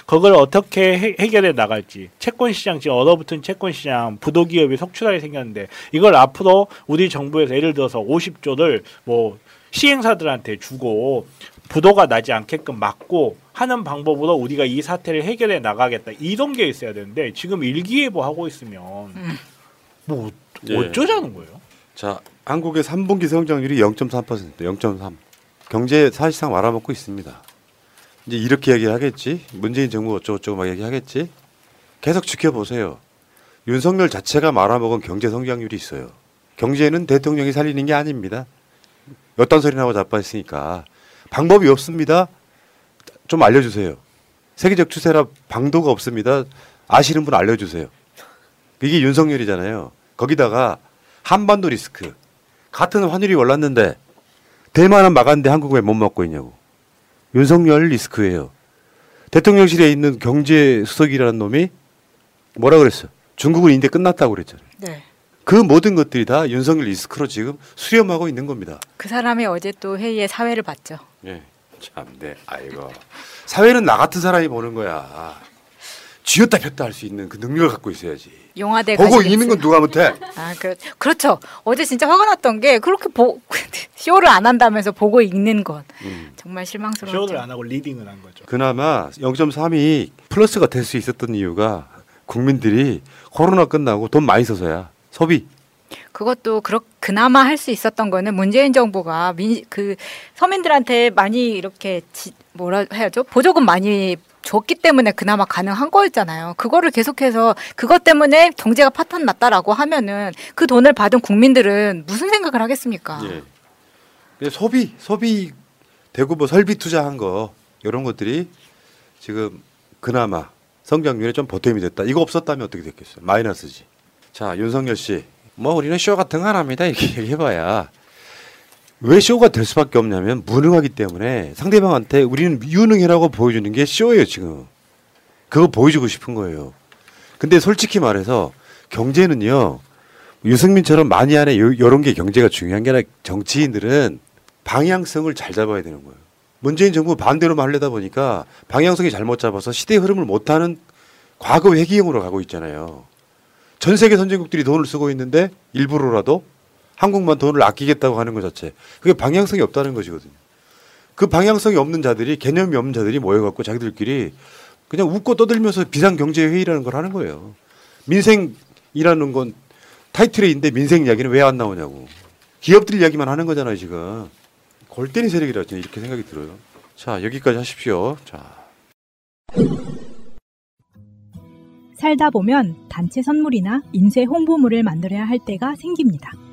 그걸 어떻게 해, 해결해 나갈지 채권 시장 지금 얼어붙은 채권 시장 부도 기업이 속출하게 생겼는데 이걸 앞으로 우리 정부에서 예를 들어서 50조를 뭐 시행사들한테 주고 부도가 나지 않게끔 막고 하는 방법으로 우리가 이 사태를 해결해 나가겠다 이런 게 있어야 되는데 지금 일기예보 하고 있으면 뭐 예. 어쩌자는 거예요? 자, 한국의 3분기 성장률이 0.3%, 0.3. 경제 사실상 말아먹고 있습니다. 이제 이렇게 얘기하겠지. 문재인 정부 어쩌고저쩌고 막 얘기하겠지. 계속 지켜보세요. 윤석열 자체가 말아먹은 경제 성장률이 있어요. 경제는 대통령이 살리는 게 아닙니다. 어떤 소리나 하고 자빠졌으니까. 방법이 없습니다. 좀 알려주세요. 세계적 추세라 방도가 없습니다. 아시는 분 알려주세요. 이게 윤석열이잖아요. 거기다가 한반도 리스크. 같은 환율이 올랐는데 대만은 막았는데 한국 왜못 막고 있냐고. 윤석열 리스크예요. 대통령실에 있는 경제 수석이라는 놈이 뭐라 그랬어? 중국은 인대 끝났다고 그랬잖아요. 네. 그 모든 것들이 다 윤석열 리스크로 지금 수렴하고 있는 겁니다. 그 사람이 어제 또 회의에 사회를 봤죠. 예. 참, 네. 아이고. 사회는 나 같은 사람이 보는 거야. 쥐었다 폈다 할 수 있는 그 능력을 갖고 있어야지. 용화대 보고? 있는 건 누가 못해? 아, 그, 그렇죠. 어제 진짜 화가 났던 게 그렇게 보, (laughs) 쇼를 안 한다면서 보고 읽는 건 정말 실망스러웠죠. 쇼를 안 하고 리딩을 한 거죠. 그나마 0.3이 플러스가 될 수 있었던 이유가 국민들이 코로나 끝나고 돈 많이 써서야. 소비. 그것도 그렇 그나마 할 수 있었던 거는 문재인 정부가 민, 그 서민들한테 많이 이렇게 지, 뭐라 해야죠 보조금 많이 줬기 때문에 그나마 가능한 거였잖아요. 그거를 계속해서 그것 때문에 경제가 파탄 났다라고 하면은 그 돈을 받은 국민들은 무슨 생각을 하겠습니까? 예. 근데 소비, 소비 되고 뭐 설비 투자한 거 이런 것들이 지금 그나마 성장률에 좀 보탬이 됐다. 이거 없었다면 어떻게 됐겠어요? 마이너스지. 자, 윤석열 씨. 뭐 우리는 쇼 같은 거안 합니다. 이렇게 얘기해봐야 왜 쇼가 될 수밖에 없냐면 무능하기 때문에 상대방한테 우리는 유능이라고 보여주는 게 쇼예요 지금. 그거 보여주고 싶은 거예요. 근데 솔직히 말해서 경제는요 유승민처럼 많이 요- 요런 게 경제가 중요한 게 아니라 정치인들은 방향성을 잘 잡아야 되는 거예요. 문재인 정부 반대로만 하려다 보니까 방향성이 잘못 잡아서 시대의 흐름을 못하는 과거 회귀형으로 가고 있잖아요. 전 세계 선진국들이 돈을 쓰고 있는데 일부러라도 한국만 돈을 아끼겠다고 하는 것 자체 그게 방향성이 없다는 것이거든요. 그 방향성이 없는 자들이 개념이 없는 자들이 모여갖고 자기들끼리 그냥 웃고 떠들면서 비상경제회의라는 걸 하는 거예요. 민생이라는 건 타이틀에 있는데 민생 이야기는 왜 안 나오냐고. 기업들 이야기만 하는 거잖아요 지금. 골때리 세력이라 저는 이렇게 생각이 들어요. 자 여기까지 하십시오. 자. 살다 보면 단체 선물이나 인쇄 홍보물을 만들어야 할 때가 생깁니다.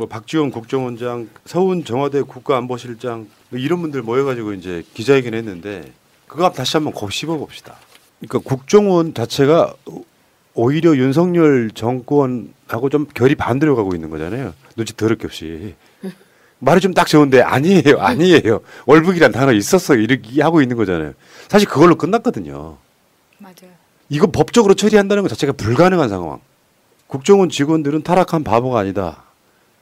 뭐 박지원 국정원장, 서훈 정화대 국가안보실장 뭐 이런 분들 모여가지고 이제 기자회견 했는데 그거 다시 한번 곱씹어 봅시다. 그러니까 국정원 자체가 오히려 윤석열 정권하고 좀 결이 반대로 가고 있는 거잖아요. 눈치 더럽게 없이. 말이 좀 딱 좋은데 아니에요, 아니에요. 월북이란 단어 있었어 이렇게 하고 있는 거잖아요. 사실 그걸로 끝났거든요. 맞아요. 이거 법적으로 처리한다는 것 자체가 불가능한 상황. 국정원 직원들은 타락한 바보가 아니다.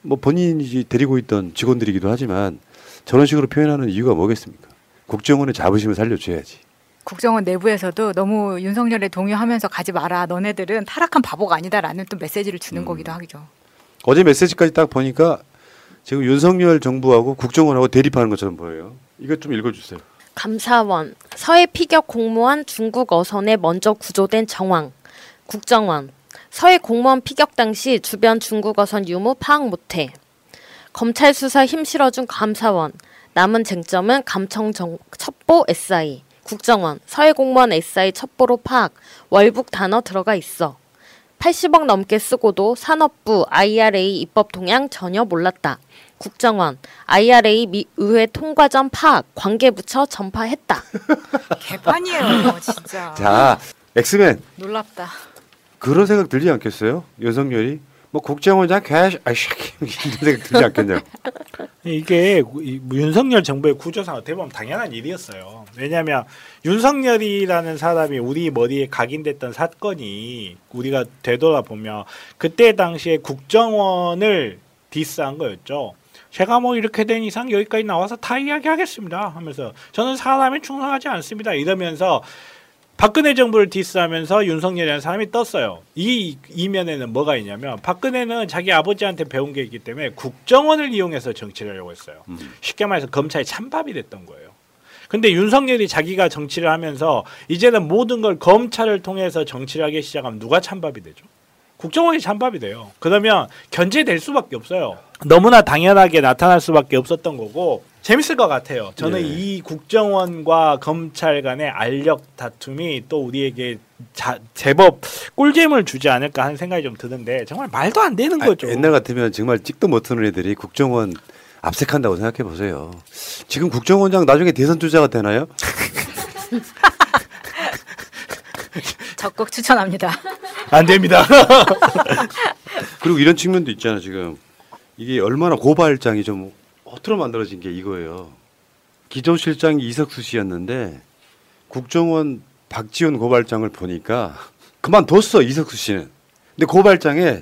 뭐 본인이 데리고 있던 직원들이기도 하지만 저런 식으로 표현하는 이유가 뭐겠습니까? 국정원의 자부심을 살려줘야지. 국정원 내부에서도 너무 윤석열에 동요하면서 가지 마라. 너네들은 타락한 바보가 아니다라는 또 메시지를 주는 거기도 하죠. 어제 메시지까지 딱 보니까 지금 윤석열 정부하고 국정원하고 대립하는 것처럼 보여요. 이거 좀 읽어주세요. 감사원, 서해 피격 공무원 중국 어선에 먼저 구조된 정황, 국정원, 서해 공무원 피격 당시 주변 중국 어선 유무 파악 못해, 검찰 수사 힘 실어준 감사원, 남은 쟁점은 감청 정, 첩보 SI, 국정원, 서해 공무원 SI 첩보로 파악, 월북 단어 들어가 있어. 80억 넘게 쓰고도 산업부 IRA 입법 동향 전혀 몰랐다. 국정원 IRA 미 의회 통과 전 파악 관계부처 전파했다. (laughs) 개판이에요, 진짜. 자, 엑스맨 놀랍다. 그런 생각 들지 않겠어요? 윤석열이 뭐 국정원장 개아 (laughs) 이런 생각 들지 않겠냐고. 이게 이 윤석열 정부의 구조상 어떻게 보면 당연한 일이었어요. 왜냐하면 윤석열이라는 사람이 우리 머리에 각인됐던 사건이 우리가 되돌아보면 그때 당시에 국정원을 디스한 거였죠. 제가 뭐 이렇게 된 이상 여기까지 나와서 다 이야기하겠습니다 하면서 저는 사람에 충성하지 않습니다 이러면서 박근혜 정부를 디스하면서 윤석열이라는 사람이 떴어요. 이 이면에는 뭐가 있냐면 박근혜는 자기 아버지한테 배운 게 있기 때문에 국정원을 이용해서 정치를 하려고 했어요. 쉽게 말해서 검찰이 찬밥이 됐던 거예요. 근데 윤석열이 자기가 정치를 하면서 이제는 모든 걸 검찰을 통해서 정치를 하기 시작하면 누가 찬밥이 되죠? 국정원이 찬밥이 돼요. 그러면 견제될 수밖에 없어요. 너무나 당연하게 나타날 수밖에 없었던 거고 재밌을 것 같아요. 저는 네. 이 국정원과 검찰 간의 알력 다툼이 또 우리에게 자, 제법 꿀잼을 주지 않을까 하는 생각이 좀 드는데 정말 말도 안 되는 거죠. 아, 옛날 같으면 정말 찍도 못하는 애들이 국정원 압색한다고 생각해 보세요. 지금 국정원장 나중에 대선 주자가 되나요? (laughs) 적극 추천합니다. (laughs) 안 됩니다. (laughs) 그리고 이런 측면도 있잖아 지금 이게 얼마나 고발장이 좀 허투루 만들어진 게 이거예요. 기존 실장이 이석수 씨였는데 국정원 박지원 고발장을 보니까 그만뒀어 이석수 씨는. 근데 고발장에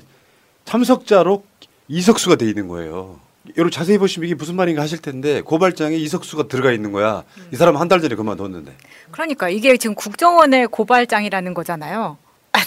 참석자로 이석수가 돼 있는 거예요. 여러분 자세히 보시면 이게 무슨 말인가 하실 텐데 고발장에 이석수가 들어가 있는 거야. 이 사람 한 달 전에 그만뒀는데. 그러니까 이게 지금 국정원의 고발장이라는 거잖아요.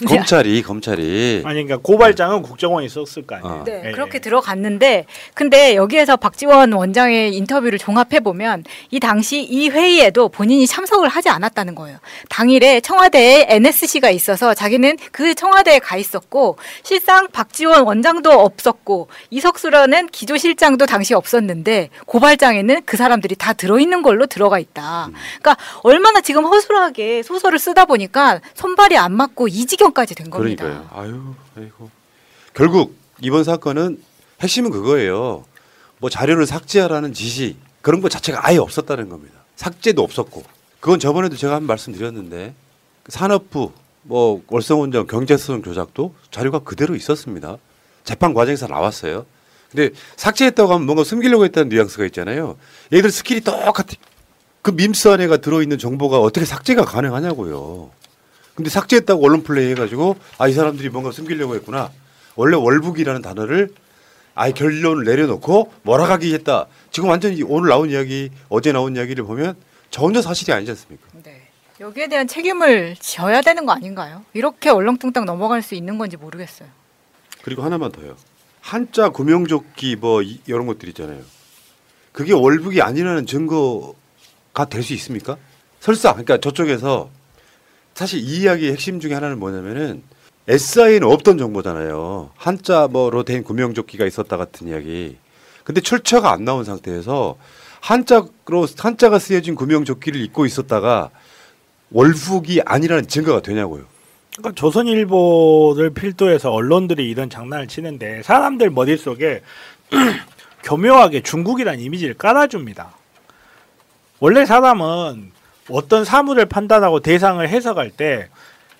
검찰이 검찰이 아니 그러니까 고발장은 국정원이 썼을 거 아니에요. 네, 예, 그렇게 들어갔는데 근데 여기에서 박지원 원장의 인터뷰를 종합해 보면 이 당시 이 회의에도 본인이 참석을 하지 않았다는 거예요. 당일에 청와대에 NSC가 있어서 자기는 그 청와대에 가 있었고 실상 박지원 원장도 없었고 이석수라는 기조실장도 당시 없었는데 고발장에는 그 사람들이 다 들어 있는 걸로 들어가 있다. 그러니까 얼마나 지금 허술하게 소설을 쓰다 보니까 손발이 안 맞고 이 지경까지 된 겁니다. 그러니까요. 아유, 아이고. 결국 이번 사건은 핵심은 그거예요. 뭐 자료를 삭제하라는 지시 그런 것 자체가 아예 없었다는 겁니다. 삭제도 없었고 그건 저번에도 제가 한 말씀 드렸는데 그 산업부 뭐 월성원전 경제성 조작도 자료가 그대로 있었습니다. 재판 과정에서 나왔어요. 근데 삭제했다고 하면 뭔가 숨기려고 했다는 뉘앙스가 있잖아요. 얘들 스킬이 똑같아. 그 MIMS 안에가 들어있는 정보가 어떻게 삭제가 가능하냐고요. 근데 삭제했다고 언론 플레이 해가지고 아 이 사람들이 뭔가 숨기려고 했구나. 원래 월북이라는 단어를 아예 결론을 내려놓고 몰아가기 했다. 지금 완전히 오늘 나온 이야기, 어제 나온 이야기를 보면 전혀 사실이 아니지 않습니까? 여기에 대한 책임을 져야 되는 거 아닌가요? 이렇게 얼렁뚱땅 넘어갈 수 있는 건지 모르겠어요. 그리고 하나만 더요. 한자 구명조끼 뭐 이, 이런 것들 있잖아요. 그게 월북이 아니라는 증거가 될 수 있습니까? 설사 그러니까 저쪽에서 사실 이 이야기의 핵심 중에 하나는 뭐냐면은 SI에는 없던 정보잖아요. 한자 뭐로 된 구명조끼가 있었다 같은 이야기. 근데 출처가 안 나온 상태에서 한자로 한자가 쓰여진 구명조끼를 입고 있었다가 월북이 아니라는 증거가 되냐고요. 그러니까 조선일보를 필두해서 언론들이 이런 장난을 치는데 사람들 머릿속에 (clears throat) 교묘하게 중국이라는 이미지를 깔아줍니다. 원래 사람은 어떤 사물을 판단하고 대상을 해석할 때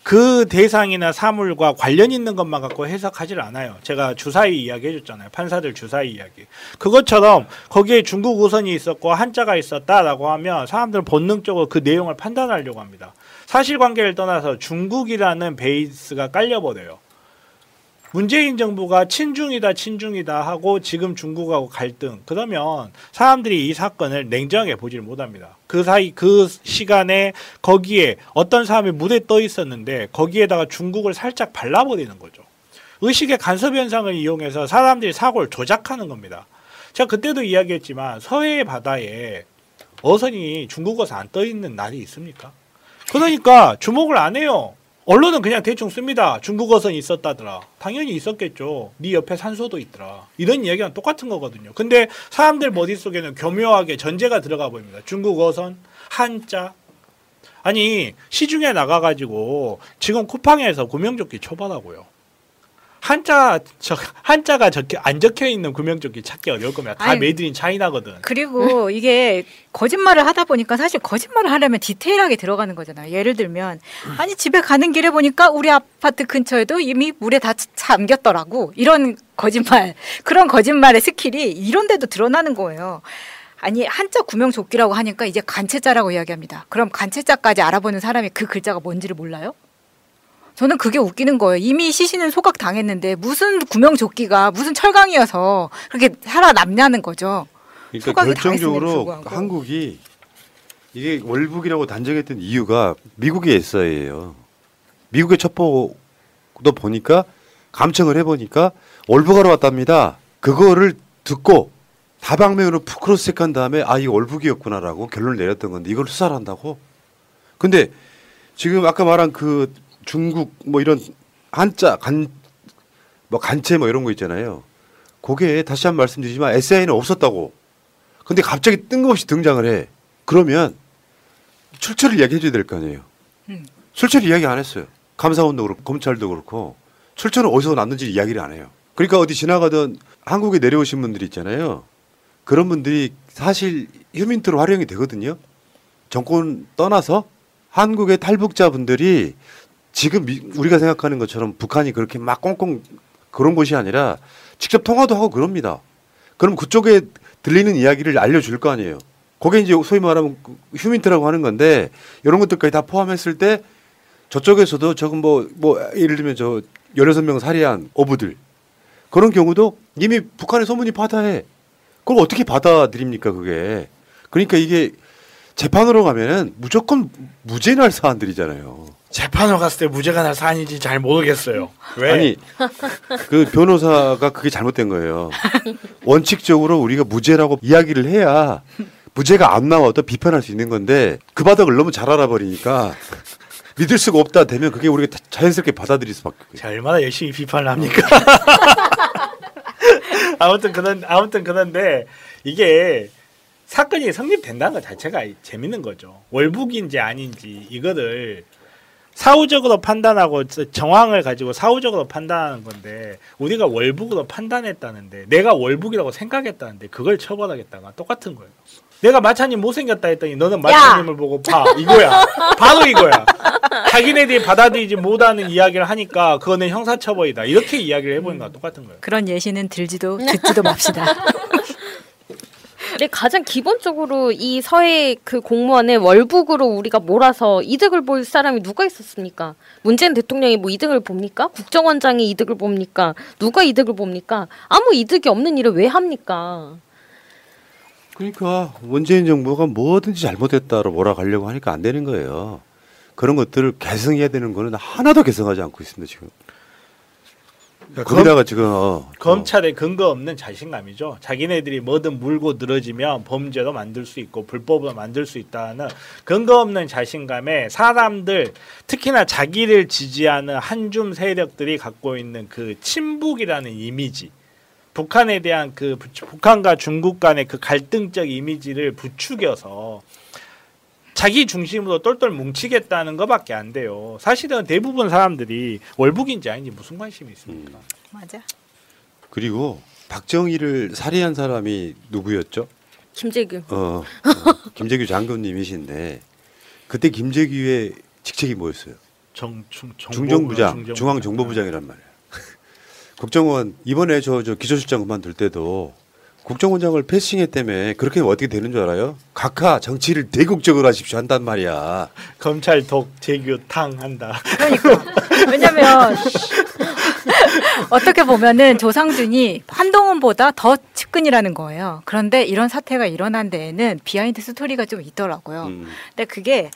그 대상이나 사물과 관련 있는 것만 갖고 해석하지를 않아요. 제가 주사위 이야기 해줬잖아요. 판사들 주사위 이야기. 그것처럼 거기에 중국 우선이 있었고 한자가 있었다라고 하면 사람들은 본능적으로 그 내용을 판단하려고 합니다. 사실관계를 떠나서 중국이라는 베이스가 깔려버려요. 문재인 정부가 친중이다 친중이다 하고 지금 중국하고 갈등 그러면 사람들이 이 사건을 냉정하게 보지를 못합니다. 그 사이 그 시간에 거기에 어떤 사람이 무대에 떠 있었는데 거기에다가 중국을 살짝 발라버리는 거죠. 의식의 간섭 현상을 이용해서 사람들이 사고를 조작하는 겁니다. 제가 그때도 이야기했지만 서해 바다에 어선이 중국 어선 안떠 있는 날이 있습니까? 그러니까 주목을 안 해요. 언론은 그냥 대충 씁니다. 중국 어선이 있었다더라. 당연히 있었겠죠. 네 옆에 산소도 있더라. 이런 이야기랑 똑같은 거거든요. 근데 사람들 머릿속에는 교묘하게 전제가 들어가 보입니다. 중국 어선, 한자. 아니 시중에 나가가지고 지금 쿠팡에서 구명조끼 초반하고요. 한자 저 한자가 적혀 안 적혀 있는 구명조끼 찾기 어려울 거면 다 아니, made in China거든. 그리고 이게 거짓말을 하다 보니까 사실 거짓말을 하려면 디테일하게 들어가는 거잖아요. 예를 들면 아니 집에 가는 길에 보니까 우리 아파트 근처에도 이미 물에 다 잠겼더라고. 이런 거짓말. 그런 거짓말의 스킬이 이런 데도 드러나는 거예요. 아니 한자 구명조끼라고 하니까 이제 간체자라고 이야기합니다. 그럼 간체자까지 알아보는 사람이 그 글자가 뭔지를 몰라요? 저는 그게 웃기는 거예요. 이미 시신은 소각 당했는데 무슨 구명조끼가 무슨 철강이어서 그렇게 살아남냐는 거죠. 그러니까 결정적으로. 한국이 이게 월북이라고 단정했던 이유가 미국의 에사이예요. 미국의 첩보도 보니까 감청을 해보니까 월북하러 왔답니다. 그거를 듣고 다방면으로 푹 크로스체크한 다음에 아 이거 월북이었구나라고 결론을 내렸던 건데 이걸 수사를 한다고? 근데 지금 아까 말한 그 중국 뭐 이런 한자 간 뭐 간체 뭐 이런 거 있잖아요. 그게 다시 한 번 말씀드리지만 SI는 없었다고. 근데 갑자기 뜬금없이 등장을 해. 그러면 출처를 이야기해 줘야 될 거 아니에요. 음. 출처를 이야기 안 했어요. 감사원도 그렇고 검찰도 그렇고 출처는 어디서 났는지 이야기를 안 해요. 그러니까 어디 지나가던 한국에 내려오신 분들 있잖아요. 그런 분들이 사실 휴민트로 활용이 되거든요. 정권 떠나서 한국의 탈북자분들이 지금 미- 우리가 생각하는 것처럼 북한이 그렇게 막 꽁꽁 그런 곳이 아니라 직접 통화도 하고 그럽니다. 그럼 그쪽에 들리는 이야기를 알려줄 거 아니에요. 그게 이제 소위 말하면 그 휴민트라고 하는 건데 이런 것들까지 다 포함했을 때 저쪽에서도 조금 뭐, 뭐 예를 들면 저 16명 살해한 어부들 그런 경우도 이미 북한의 소문이 파다해. 그걸 어떻게 받아들입니까 그게. 그러니까 이게 재판으로 가면은 무조건 무죄 날 사안들이잖아요. 재판으로 갔을 때 무죄가 날 사안인지 잘 모르겠어요. 왜? 아니 그 변호사가 그게 잘못된 거예요. 원칙적으로 우리가 무죄라고 이야기를 해야 무죄가 안 나와도 비판할 수 있는 건데 그 바닥을 너무 잘 알아버리니까 믿을 수가 없다 되면 그게 우리가 자- 자연스럽게 받아들일 수밖에 없어요. 자, 얼마나 열심히 비판을 합니까? (laughs) 아무튼 그런 아무튼 그런데 이게 사건이 성립된다는 것 자체가 재밌는 거죠. 월북인지 아닌지 이거를 사후적으로 판단하고 정황을 가지고 사후적으로 판단하는 건데 우리가 월북으로 판단했다는데 내가 월북이라고 생각했다는데 그걸 처벌하겠다가 똑같은 거예요. 내가 마차님 못생겼다 했더니 너는 마차님을 보고 봐. 이거야. 바로 이거야. 자기네들이 받아들이지 못하는 이야기를 하니까 그거는 형사처벌이다. 이렇게 이야기를 해보는 거랑 똑같은 거예요. 그런 예시는 들지도 듣지도 맙시다. (laughs) 근데 가장 기본적으로 이 서해 그 공무원의 월북으로 우리가 몰아서 이득을 볼 사람이 누가 있었습니까? 문재인 대통령이 뭐 이득을 봅니까? 국정원장이 이득을 봅니까? 누가 이득을 봅니까? 아무 이득이 없는 일을 왜 합니까? 그러니까 문재인 정부가 뭐든지 잘못했다로 몰아가려고 하니까 안 되는 거예요. 그런 것들을 개성해야 되는 거는 하나도 개성하지 않고 있습니다 지금. 거기다가 지금 어, 검찰의 근거 없는 자신감이죠. 자기네들이 뭐든 물고 늘어지면 범죄로 만들 수 있고 불법으로 만들 수 있다는 근거 없는 자신감에 사람들 특히나 자기를 지지하는 한줌 세력들이 갖고 있는 그 친북이라는 이미지 북한에 대한 그 부- 북한과 중국 간의 그 갈등적 이미지를 부추겨서 자기 중심으로 똘똘 뭉치겠다는 것밖에 안 돼요. 사실은 대부분 사람들이 월북인지 아닌지 무슨 관심이 있습니까? 맞아. 그리고 박정희를 살해한 사람이 누구였죠? 김재규. 어, 어, (laughs) 김재규 장군님이신데 그때 김재규의 직책이 뭐였어요? 정, 중, 정보- 중정부장, 중정부장. 중앙정보부장이란 말이에요. (laughs) 국정원 이번에 저, 저 기조실장 그만둘 때도 국정원장을 패싱했다며 그렇게 어떻게 되는 줄 알아요? 각하 정치를 대국적으로 하십시오 한단 말이야. 검찰 독 재규 탕 한다. (laughs) 왜냐면 (laughs) 어떻게 보면은 조상준이 한동훈보다 더 측근이라는 거예요. 그런데 이런 사태가 일어난 데에는 behind story가 좀 있더라고요. 음. 근데 그게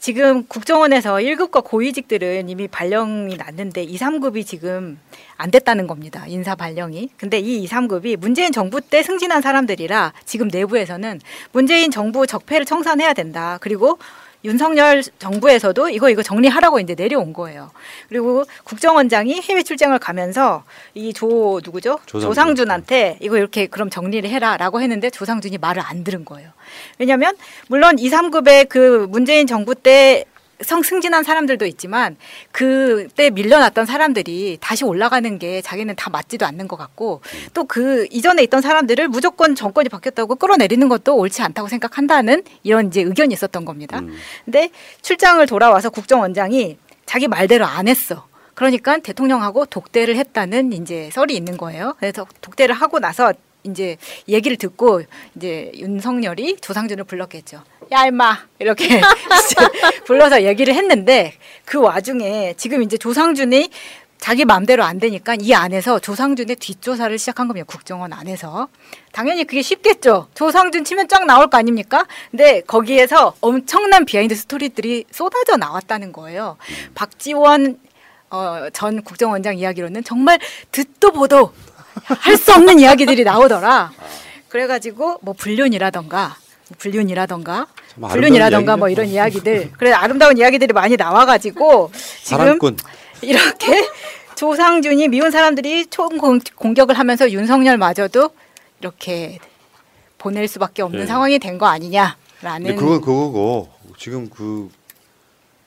지금 국정원에서 1급과 고위직들은 이미 발령이 났는데 2, 3급이 지금 안 됐다는 겁니다. 인사 발령이. 근데 이 2, 3급이 문재인 정부 때 승진한 사람들이라 지금 내부에서는 문재인 정부 적폐를 청산해야 된다. 그리고 윤석열 정부에서도 이거 이거 정리하라고 이제 내려온 거예요. 그리고 국정원장이 해외 출장을 가면서 이 조 누구죠? 조상준. 조상준 한테 이거 이렇게 그럼 정리를 해라라고 했는데 조상준이 말을 안 들은 거예요. 왜냐하면 물론 2, 3급의 그 문재인 정부 때 성 승진한 사람들도 있지만 그때 밀려났던 사람들이 다시 올라가는 게 자기는 다 맞지도 않는 것 같고 또 그 이전에 있던 사람들을 무조건 정권이 바뀌었다고 끌어내리는 것도 옳지 않다고 생각한다는 이런 이제 의견이 있었던 겁니다. 근데 출장을 돌아와서 국정원장이 자기 말대로 안 했어. 그러니까 대통령하고 독대를 했다는 이제 썰이 있는 거예요. 그래서 독대를 하고 나서 이제 얘기를 듣고 이제 윤석열이 조상준을 불렀겠죠. 야 임마 이렇게 (laughs) 불러서 얘기를 했는데 그 와중에 지금 이제 조상준이 자기 마음대로 안 되니까 이 안에서 조상준의 뒷조사를 시작한 겁니다. 국정원 안에서. 당연히 그게 쉽겠죠. 조상준 치면 쫙 나올 거 아닙니까? 근데 거기에서 엄청난 behind story들이 쏟아져 나왔다는 거예요. 박지원 어, 전 국정원장 이야기로는 정말 듣도 보도 할 수 없는 이야기들이 나오더라. 그래가지고 뭐 불륜이라던가 불륜이라던가 참 불륜이라던가 뭐 이런 이야기들 그래 아름다운 이야기들이 많이 나와가지고 지금 사랑꾼. 이렇게 조상준이 미운 사람들이 총 공, 공격을 하면서 윤석열마저도 이렇게 보낼 수밖에 없는 네. 상황이 된 거 아니냐라는 그건 그거고 지금 그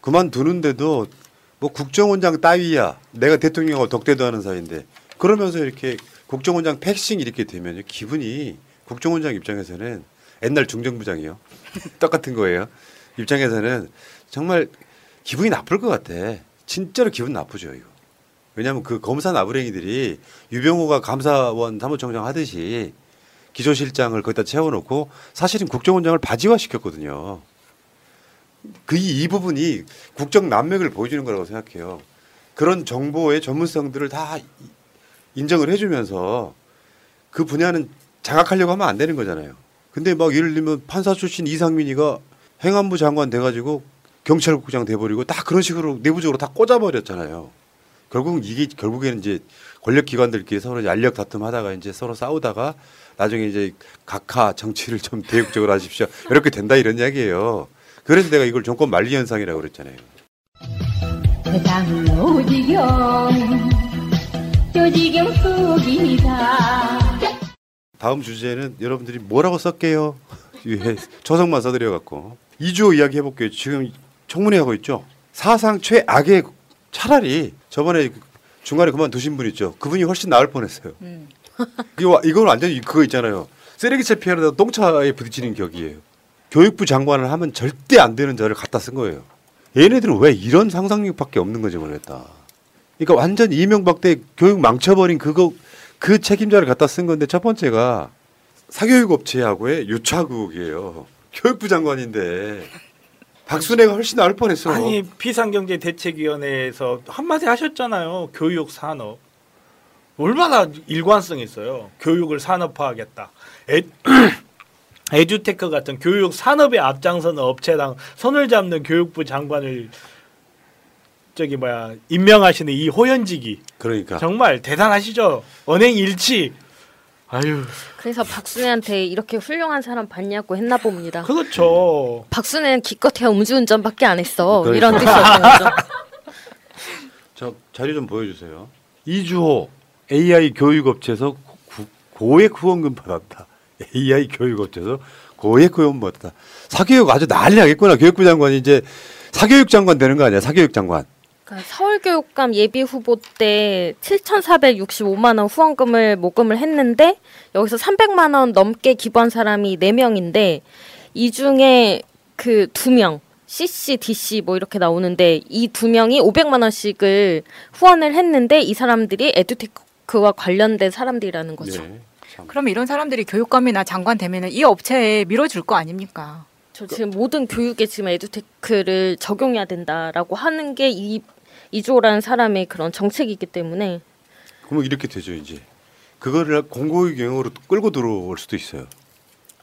그만두는데도 뭐 국정원장 따위야 내가 대통령하고 독대도 하는 사이인데 그러면서 이렇게 국정원장 패싱 이렇게 되면 기분이 국정원장 입장에서는 옛날 중정부장이요 (laughs) 똑같은 거예요 입장에서는 정말 기분이 나쁠 것 같아 진짜로 기분 나쁘죠 이거 왜냐하면 그 검사 나부랭이들이 유병호가 감사원 사무총장 하듯이 기조실장을 거기다 채워놓고 사실은 국정원장을 바지화 시켰거든요. 그 이 부분이 국정 난맥을 보여주는 거라고 생각해요. 그런 정보의 전문성들을 다 이- 인정을 해주면서 그 분야는 장악하려고 하면 안 되는 거잖아요. 근데 막 예를 들면 판사 출신 이상민이가 행안부 장관 돼가지고 경찰국장 돼버리고 다 그런 식으로 내부적으로 다 꽂아버렸잖아요. 결국 이게 결국에는 이제 권력 기관들끼리 서로 알력 다툼하다가 이제 서로 싸우다가 나중에 이제 각하 정치를 좀 (laughs) 대국적으로 하십시오. 이렇게 된다 이런 이야기예요. 그래서 내가 이걸 정권 만리 현상이라고 그랬잖아요. 조지경 속이다 다음 주제는 여러분들이 뭐라고 썼게요? (laughs) 예, 초성만 써드려 갖고 2주 이야기 해볼게요. 지금 청문회 하고 있죠. 사상 최악의 차라리 저번에 중간에 그만두신 분 있죠. 그분이 훨씬 나을 뻔했어요. (laughs) 이거 이건 완전히 그거 있잖아요. 쓰레기차 피하려다 똥차에 부딪히는 격이에요. 교육부 장관을 하면 절대 안 되는 자를 갖다 쓴 거예요. 얘네들은 왜 이런 상상력밖에 없는 건지 모르겠다. 그러니까 완전 이명박 때 교육 망쳐버린 그거 그 책임자를 갖다 쓴 건데 첫 번째가 사교육 업체하고의 유착 의혹이에요. 교육부 장관인데 박순애가 훨씬 나을 뻔했어. 아니 비상경제 대책위원회에서 한마디 하셨잖아요. 교육 산업 얼마나 일관성 있어요. 교육을 산업화하겠다. 에, (clears throat) 에듀테크 같은 교육 산업에 앞장서는 업체랑 손을 잡는 교육부 장관을 저기 뭐야 임명하시는 이 호연직이 그러니까 정말 대단하시죠. 언행 일치. 아유 그래서 박순애한테 이렇게 훌륭한 사람 봤냐고 했나 봅니다. 그렇죠. 박순애는 기껏해야 음주운전밖에 안 했어. 그러니까. 이런 뜻이었던 거죠. (laughs) 저 자료 좀 보여주세요. 이주호 AI 교육업체에서 구- 고액 후원금 받았다. (laughs) AI 교육업체에서 고액 후원금 받았다. 사교육 아주 난리 나겠구나. 교육부 장관이 이제 사교육 장관 되는 거 아니야? 사교육 장관. 그러니까 서울교육감 예비 후보 때 7,465만 원 후원금을 모금을 했는데 여기서 300만 원 넘게 기부한 사람이 4명인데 이 중에 그 2명 CC, DC 뭐 이렇게 나오는데 이 두 명이 500만 원씩을 후원을 했는데 이 사람들이 에듀테크와 관련된 사람들이라는 거죠. 네. 그럼 이런 사람들이 교육감이나 장관 되면은 이 업체에 밀어줄 거 아닙니까? 저 지금 모든 교육에 지금 에듀테크를 적용해야 된다라고 하는 게 이 이조라는 사람의 그런 정책이기 때문에 그러면 이렇게 되죠 이제 그거를 공고의 경영으로 끌고 들어올 수도 있어요.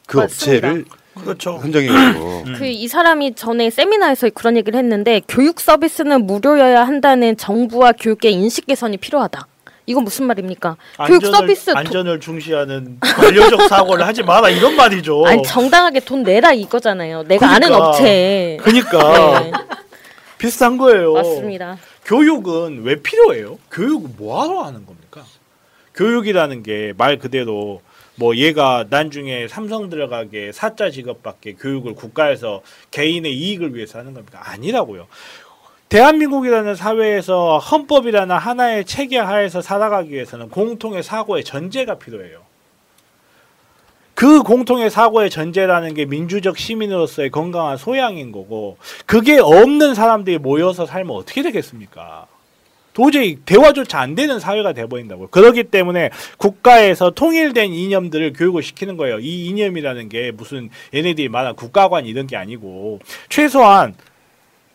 그 맞습니다. 업체를 그렇죠. 선정해가지고 그이 사람이 전에 세미나에서 그런 얘기를 했는데 교육 서비스는 무료여야 한다는 정부와 교육의 인식 개선이 필요하다. 이건 무슨 말입니까? 교육 안전을, 서비스 도- 안전을 중시하는 관료적 사고를 하지 마라 이런 말이죠. 아니 정당하게 돈 내라 이거잖아요. 내가 아는 그러니까. 업체에. 그러니까 네, 비슷한 거예요. 맞습니다. 교육은 왜 필요해요? 교육은 뭐하러 하는 겁니까? 교육이라는 게 말 그대로 뭐 얘가 나중에 삼성 들어가게 사자 직업밖에 교육을 국가에서 개인의 이익을 위해서 하는 겁니까? 아니라고요. 대한민국이라는 사회에서 헌법이라는 하나의 체계 하에서 살아가기 위해서는 공통의 사고의 전제가 필요해요. 그 공통의 사고의 전제라는 게 민주적 시민으로서의 건강한 소양인 거고 그게 없는 사람들이 모여서 살면 어떻게 되겠습니까? 도저히 대화조차 안 되는 사회가 돼버린다고요. 그렇기 때문에 국가에서 통일된 이념들을 교육을 시키는 거예요. 이 이념이라는 게 무슨 얘네들이 말한 국가관 이런 게 아니고 최소한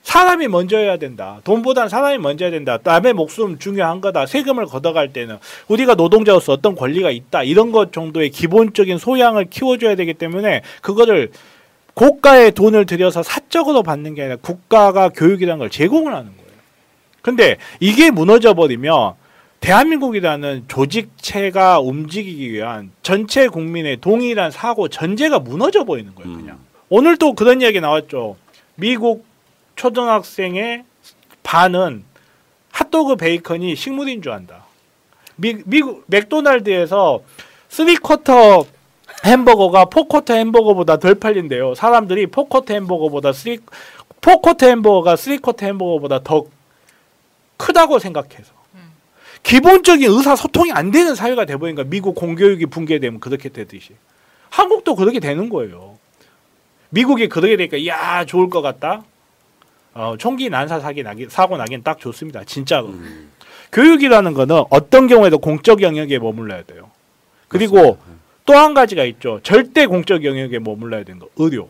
사람이 먼저 해야 된다. 돈보단 사람이 먼저 해야 된다. 남의 목숨 중요한 거다. 세금을 걷어갈 때는 우리가 노동자로서 어떤 권리가 있다. 이런 것 정도의 기본적인 소양을 키워줘야 되기 때문에 그거를 고가의 돈을 들여서 사적으로 받는 게 아니라 국가가 교육이라는 걸 제공을 하는 거예요. 근데 이게 무너져 버리면 대한민국이라는 조직체가 움직이기 위한 전체 국민의 동일한 사고 전제가 무너져 버리는 거예요, 그냥. 오늘 또 그런 이야기 나왔죠. 미국 초등학생의 반은 핫도그 베이컨이 식물인 줄 안다. 미, 미국 맥도날드에서 three quarter 햄버거가 four quarter 햄버거보다 덜 팔린대요. 사람들이 four quarter 햄버거보다 three four quarter 햄버거가 three quarter 햄버거보다 더 크다고 생각해서 기본적인 의사소통이 안 되는 사회가 거야. 미국 공교육이 붕괴되면 그렇게 되듯이. 한국도 그렇게 되는 거예요. 미국이 그렇게 되니까 야 좋을 것 같다. 어, 총기 난사 사기 나기 사고 나긴 딱 좋습니다. 진짜로. 교육이라는 거는 어떤 경우에도 공적 영역에 머물러야 돼요. 그리고 또 한 가지가 있죠. 절대 공적 영역에 머물러야 되는 거. 의료.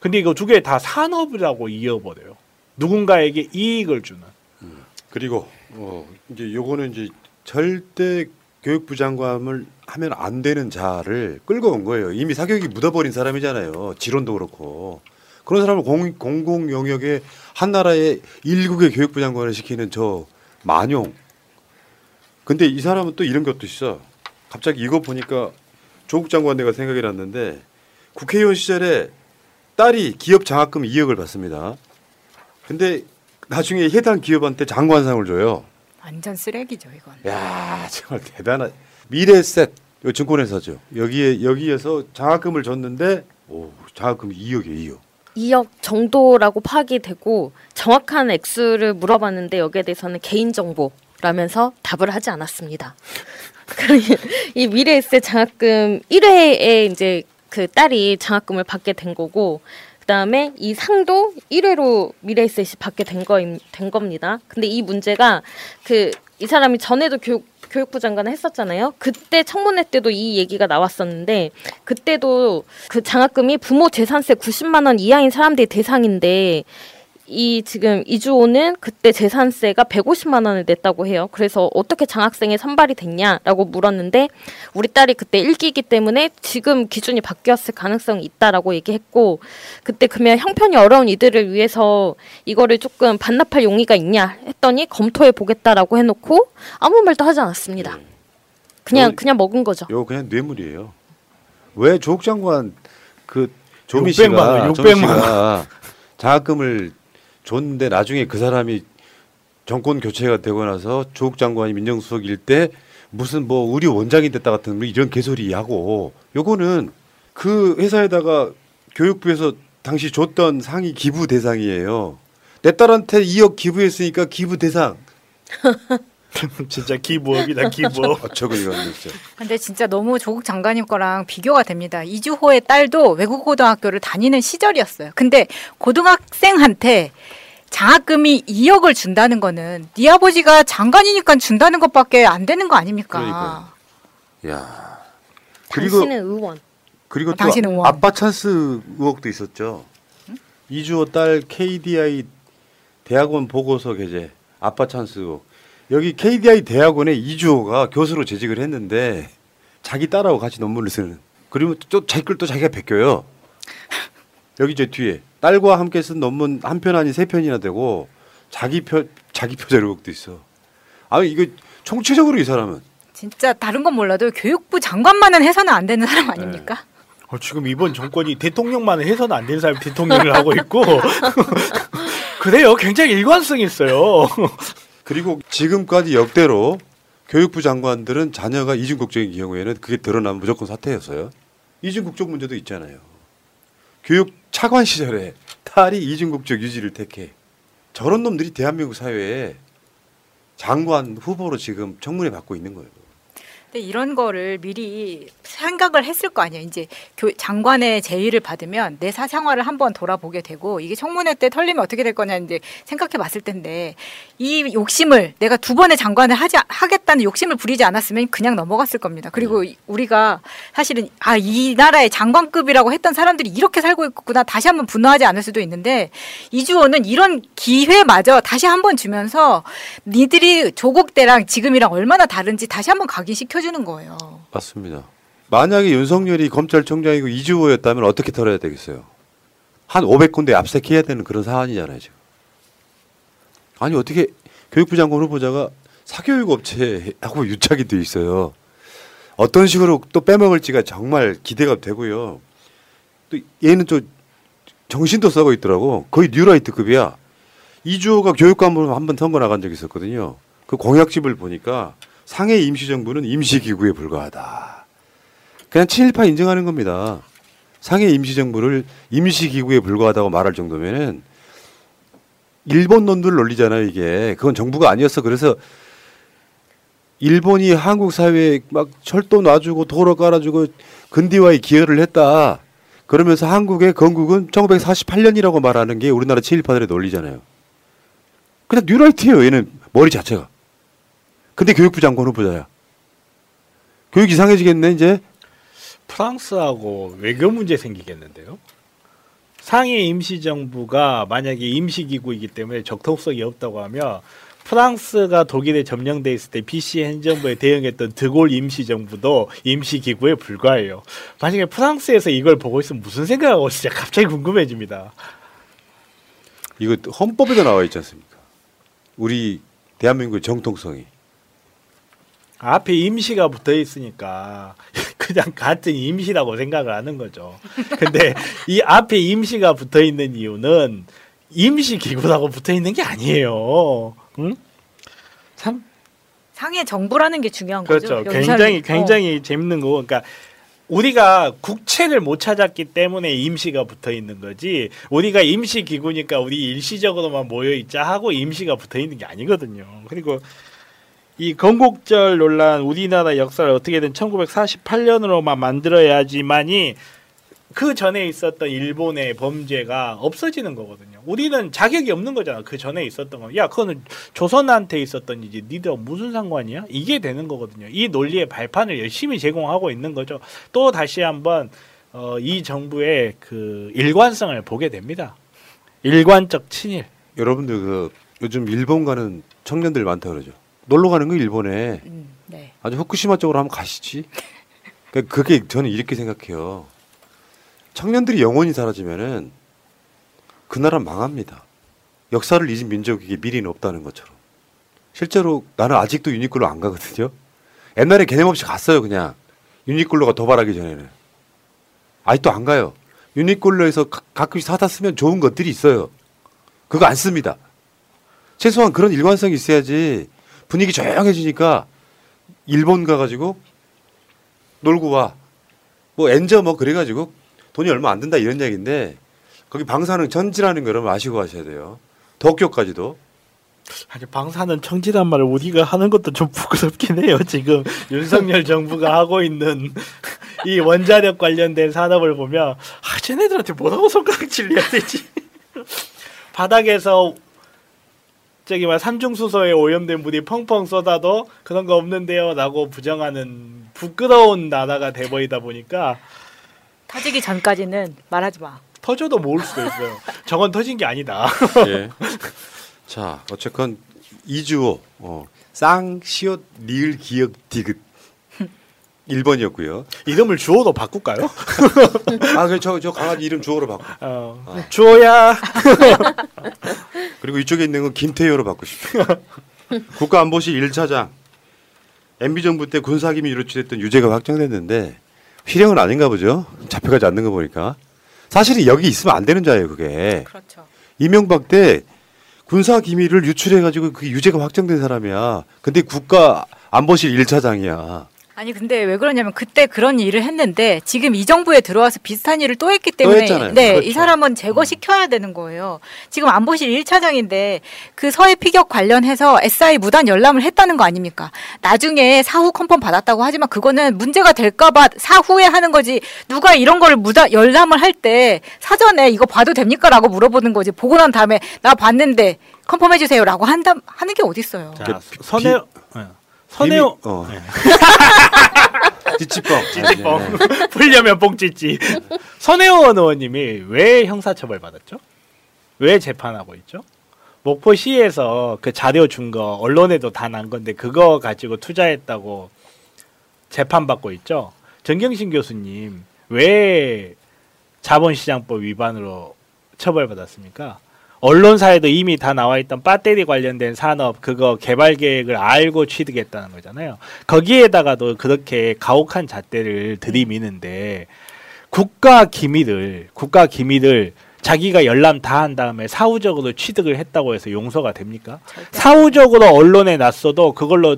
근데 이거 두 개 다 산업이라고 이어버려요. 누군가에게 이익을 주는. 그리고 어 이제 요거는 이제 절대 교육부 장관을 하면 안 되는 자를 끌고 온 거예요. 이미 사교육이 묻어버린 사람이잖아요. 지론도 그렇고 그런 사람을 공, 공공 영역에 한 나라의 일국의 교육부 장관을 시키는 저 만용. 근데 이 사람은 또 이런 것도 있어. 갑자기 이거 보니까 조국 장관 내가 생각이 났는데 국회의원 시절에 딸이 기업 장학금 2억을 받습니다. 근데 나중에 해당 기업한테 장관상을 줘요. 완전 쓰레기죠 이건. 야 정말 대단한 미래셋 요 증권회사죠. 여기에 여기에서 장학금을 줬는데 오 장학금이 2억이에요 2억. 2억 정도라고 파악이 되고 정확한 액수를 물어봤는데 여기에 대해서는 개인정보라면서 답을 하지 않았습니다. (laughs) 이 미래에셋 장학금 1회에 이제 그 딸이 장학금을 받게 된 거고 그다음에 이 상도 1회로 미래에셋이 받게 된, 거, 된 겁니다. 근데 이 문제가 그 이 사람이 전에도 교육 교육부 장관을 했었잖아요. 그때 청문회 때도 이 얘기가 나왔었는데 그때도 그 장학금이 부모 재산세 90만 원 이하인 사람들이 대상인데 이 지금 이주호는 그때 재산세가 150만 원을 냈다고 해요. 그래서 어떻게 장학생에 선발이 됐냐라고 물었는데 우리 딸이 그때 일기이기 때문에 지금 기준이 바뀌었을 가능성이 있다라고 얘기했고 그때 그러면 형편이 어려운 이들을 위해서 이거를 조금 반납할 용의가 있냐 했더니 검토해 보겠다라고 해놓고 아무 말도 하지 않았습니다. 그냥 요- 그냥 먹은 거죠. 요 그냥 뇌물이에요. 왜 조국 장관 그 조미 600만 원, 씨가 600만 조미 씨가 장학금을 줬는데 나중에 그 사람이 정권 교체가 되고 나서 조국 장관이 민정수석일 때 무슨 뭐 의료 원장이 됐다 같은 이런 개소리 하고 요거는 그 회사에다가 교육부에서 당시 줬던 상이 기부 대상이에요. 내 딸한테 2억 기부했으니까 기부 대상. (laughs) (laughs) 진짜 기부업이다 기부업. 어쩌고 이건 진짜. 근데 진짜 너무 조국 장관님 거랑 비교가 됩니다. 이주호의 딸도 외국 고등학교를 다니는 시절이었어요. 근데 고등학생한테 장학금이 2억을 준다는 거는 네 아버지가 장관이니까 준다는 것밖에 안 되는 거 아닙니까? 그러니까요. 야. 그리고 당신은 의원. 그리고 또 당신은 의원. 아빠 찬스 의혹도 있었죠. 이주호 딸 KDI 대학원 보고서 게재 아빠 찬스 의혹. 여기 KDI 대학원에 이주호가 교수로 재직을 했는데 자기 딸하고 같이 논문을 쓰는. 그리고 또 자기 걸 또 자기가 베껴요. 여기 저 뒤에 딸과 함께 쓴 논문 한 편 아니 세 편이나 되고 자기 표 자기 표절 의혹도 있어. 아 이거 총체적으로 이 사람은 진짜 다른 건 몰라도 교육부 장관만은 해서는 안 되는 사람 아닙니까? 어, 지금 이번 정권이 대통령만 해서는 안 되는 사람이 대통령을 하고 있고 (laughs) (laughs) 그래요. 굉장히 일관성 있어요. 그리고 지금까지 역대로 교육부 장관들은 자녀가 이중 국적인 경우에는 그게 드러나면 무조건 사퇴였어요. 이중 국적 문제도 있잖아요. 교육 차관 시절에 딸이 이중 국적 유지를 택해. 저런 놈들이 대한민국 사회에 장관 후보로 지금 청문회 받고 있는 거예요. 이런 거를 미리 생각을 했을 거 아니에요. 이제 교, 장관의 제의를 받으면 내 사생활을 한번 돌아보게 되고 이게 청문회 때 털리면 어떻게 될 거냐 이제 생각해 봤을 텐데 이 욕심을 내가 두 번의 장관을 하지 하겠다는 욕심을 부리지 않았으면 그냥 넘어갔을 겁니다. 그리고 이- 우리가 사실은 아 이 나라의 장관급이라고 했던 사람들이 이렇게 살고 있구나 다시 한번 분노하지 않을 수도 있는데 이주호는 이런 기회마저 다시 한번 주면서 니들이 조국 때랑 지금이랑 얼마나 다른지 다시 한번 각인시켜 주는 거예요. 맞습니다. 만약에 윤석열이 검찰총장이고 이주호였다면 어떻게 털어야 되겠어요? 한 500군데 압색해야 되는 그런 사안이잖아요, 지금. 아니, 어떻게 교육부 장관 후보자가 사교육 업체하고 (laughs) 유착이 돼 있어요. 어떤 식으로 또 빼먹을지가 정말 기대가 되고요. 또 얘는 또 정신도 썩어 있더라고. 거의 뉴라이트급이야. 이주호가 교육감으로 한 번 선거 나간 적이 있었거든요. 그 공약집을 보니까 상해 임시정부는 임시기구에 불과하다. 그냥 친일파 인정하는 겁니다. 상해 임시정부를 임시기구에 불과하다고 말할 정도면은 일본 놈들 논리잖아요, 이게. 그건 정부가 아니었어. 그래서 일본이 한국 사회에 막 철도 놔주고 도로 깔아주고 근대화에 기여를 했다. 그러면서 한국의 건국은 1948년이라고 말하는 게 우리나라 친일파들의 논리잖아요. 그냥 뉴라이트예요, 얘는 머리 자체가. 근데 교육부 장관 후보자야. 교육 이상해지겠네, 이제. 프랑스하고 외교 문제 생기겠는데요. 상해 임시정부가 만약에 임시기구이기 때문에 적통성이 없다고 하면 프랑스가 독일에 점령돼 있을 때 BC 행정부에 대응했던 드골 임시정부도 임시기구에 불과해요. 만약에 프랑스에서 이걸 보고 있으면 무슨 생각하고 진짜 갑자기 궁금해집니다. 이거 헌법에도 나와 있지 않습니까? 우리 대한민국의 정통성이. 앞에 임시가 붙어 있으니까 (laughs) 그냥 같은 임시라고 생각을 하는 거죠. 근데 (laughs) 이 앞에 임시가 붙어 있는 이유는 임시 기구라고 붙어 있는 게 아니에요. 응? 참 상해 정부라는 게 중요한 그렇죠. 거죠. 굉장히 연설이. 굉장히 재밌는 거고, 그러니까 우리가 국채를 못 찾았기 때문에 임시가 붙어 있는 거지. 우리가 임시 기구니까 우리 일시적으로만 모여 있자 하고 임시가 붙어 있는 게 아니거든요. 그리고 이 건국절 논란 우리나라 역사를 어떻게든 1948년으로만 만들어야지만이 그 전에 있었던 일본의 범죄가 없어지는 거거든요. 우리는 자격이 없는 거잖아. 그 전에 있었던 거. 야, 그거는 조선한테 있었던 이지 니들 무슨 상관이야? 이게 되는 거거든요. 이 논리의 발판을 열심히 제공하고 있는 거죠. 또 다시 한번 어, 이 정부의 그 일관성을 보게 됩니다. 일관적 친일. 여러분들 그 요즘 일본 가는 청년들 많다 그러죠. 놀러 가는 거 일본에 네. 아주 후쿠시마 쪽으로 한번 가시지. 그러니까 그게 저는 이렇게 생각해요. 청년들이 영원히 사라지면은 그 나라 망합니다. 역사를 잊은 민족에게 미래는 없다는 것처럼. 실제로 나는 아직도 유니클로 안 가거든요. 옛날에 개념 없이 갔어요, 그냥. 유니클로가 도발하기 전에는. 아직도 안 가요. 유니클로에서 가- 가끔씩 사다 쓰면 좋은 것들이 있어요. 그거 안 씁니다. 최소한 그런 일관성이 있어야지 분위기 조용해지니까 일본 가가지고 놀고 와. 뭐 엔저 뭐 그래가지고 돈이 얼마 안 든다 이런 얘기인데 거기 방사능 전지라는 거 여러분 아시고 하셔야 돼요. 도쿄까지도 아니 방사는 청지란 말을 우리가 하는 것도 좀 부끄럽긴 해요. 지금 윤석열 (laughs) 정부가 하고 있는 이 원자력 관련된 산업을 보면 아 쟤네들한테 뭐라고 (laughs) 손가락질 내야 되지? 바닥에서 저기 막 산중수소에 오염된 물이 펑펑 쏟아도 그런 거 없는데요라고 부정하는 부끄러운 나라가 돼버리다 보니까 터지기 전까지는 말하지 마. 터져도 모을 수도 있어요. (laughs) 저건 터진 게 아니다. 예. 자, 어쨌건 이주호 어, 쌍시옷 리을 기억 디귿 1번이었고요. 이름을 주호로 바꿀까요? (laughs) 아, 그저저 강아지 이름 주호로 바꿔. 어, 주호야. (laughs) 그리고 이쪽에 있는 건 김태효로 바꾸십시오. (laughs) 국가안보실 1차장 MB 정부 때 군사기밀 유출했던 유죄가 확정됐는데 실형은 아닌가 보죠. 잡혀가지 않는 거 보니까. 사실은 여기 있으면 안 되는 자예요, 그게. 그렇죠. 이명박 때 군사 기밀을 유출해가지고 그 유죄가 확정된 사람이야. 근데 국가 안보실 1차장이야. 아니 근데 왜 그러냐면 그때 그런 일을 했는데 지금 이 정부에 들어와서 비슷한 일을 또 했기 때문에 했잖아요. 네, 그렇죠. 이 사람은 제거시켜야 되는 거예요. 지금 안보실 1차장인데 그 서해 피격 관련해서 SI 무단 열람을 했다는 거 아닙니까? 나중에 사후 컨펌 받았다고 하지만 그거는 문제가 될까 봐 사후에 하는 거지. 누가 이런 거를 무단 열람을 할 때 사전에 이거 봐도 됩니까라고 물어보는 거지. 보고 난 다음에 나 봤는데 컨펌해 주세요라고 한다 하는 게 어디 있어요. 자, 선혜 네. 선혜호 어. 네. (laughs) 찌찌뻥. 찌찌뻥. (laughs) 풀려면 뽕찌찌. 선혜원 의원님이 왜 형사처벌 받았죠? 왜 재판하고 있죠? 목포시에서 그 자료 준 거 언론에도 다 난 건데 그거 가지고 투자했다고 재판받고 있죠. 정경심 교수님 왜 자본시장법 위반으로 처벌받았습니까? 언론사에도 이미 다 나와 있던 배터리 관련된 산업 그거 개발 계획을 알고 취득했다는 거잖아요. 거기에다가도 그렇게 가혹한 잣대를 들이미는데 국가 기밀을 국가 기밀을 자기가 열람 다 한 다음에 사후적으로 취득을 했다고 해서 용서가 됩니까? 사후적으로 언론에 났어도 그걸로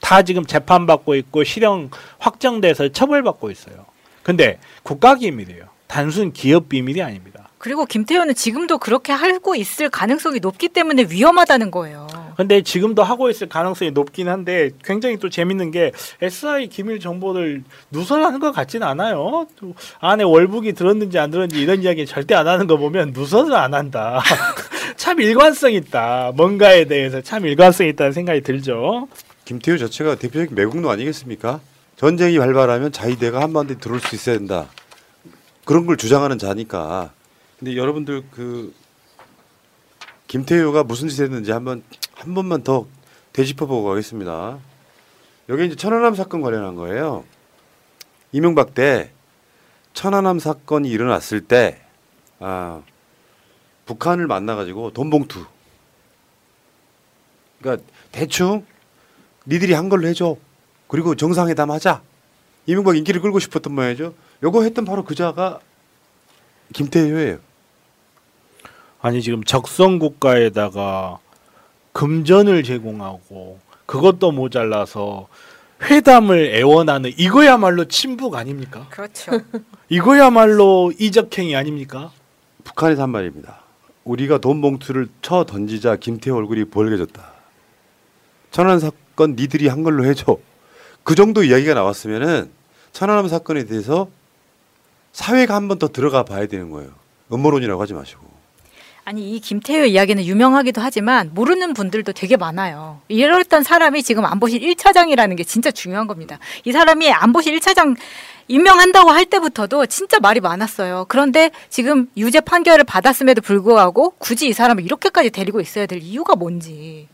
다 지금 재판받고 있고 실형 확정돼서 처벌받고 있어요. 근데 국가 기밀이에요. 단순 기업 비밀이 아닙니다. 그리고 김태효는 지금도 그렇게 하고 있을 가능성이 높기 때문에 위험하다는 거예요. 근데 지금도 하고 있을 가능성이 높긴 한데 굉장히 또 재밌는 게 SI 기밀 정보를 누설하는 것 같지는 않아요. 또 안에 월북이 들었는지 안 들었는지 이런 이야기 절대 안 하는 거 보면 누설을 안 한다. (laughs) 참 일관성 있다. 뭔가에 대해서 참 일관성 있다는 생각이 들죠. 김태효 자체가 대표적인 매국노 아니겠습니까? 전쟁이 발발하면 자위대가 한반도에 들어올 수 있어야 된다. 그런 걸 주장하는 자니까. 근데 여러분들 그 김태효가 무슨 짓을 했는지 한번 한 번만 더 되짚어보고 가겠습니다. 여기 이제 천안함 사건 관련한 거예요. 이명박 때 천안함 사건이 일어났을 때 아, 북한을 만나가지고 돈 봉투. 그러니까 대충 니들이 한 걸로 해줘. 그리고 정상회담 하자. 이명박 인기를 끌고 싶었던 모양이죠. 요거 했던 바로 그자가 김태효예요. 아니 지금 적성 국가에다가 금전을 제공하고 그것도 모자라서 회담을 애원하는 이거야말로 친북 아닙니까? 그렇죠. (laughs) 이거야말로 이적행위 아닙니까? 북한에서 한 말입니다. 우리가 돈 봉투를 쳐 던지자 김태호 얼굴이 벌개졌다. 천안 사건 니들이 한 걸로 해줘. 그 정도 이야기가 나왔으면은 천안함 사건에 대해서 사회가 한 번 더 들어가 봐야 되는 거예요. 음모론이라고 하지 마시고. 아니 이 김태효 이야기는 유명하기도 하지만 모르는 분들도 되게 많아요. 이랬던 사람이 지금 안보실 1차장이라는 게 진짜 중요한 겁니다. 이 사람이 안보실 1차장 임명한다고 할 때부터도 진짜 말이 많았어요. 그런데 지금 유죄 판결을 받았음에도 불구하고 굳이 이 사람을 이렇게까지 데리고 있어야 될 이유가 뭔지.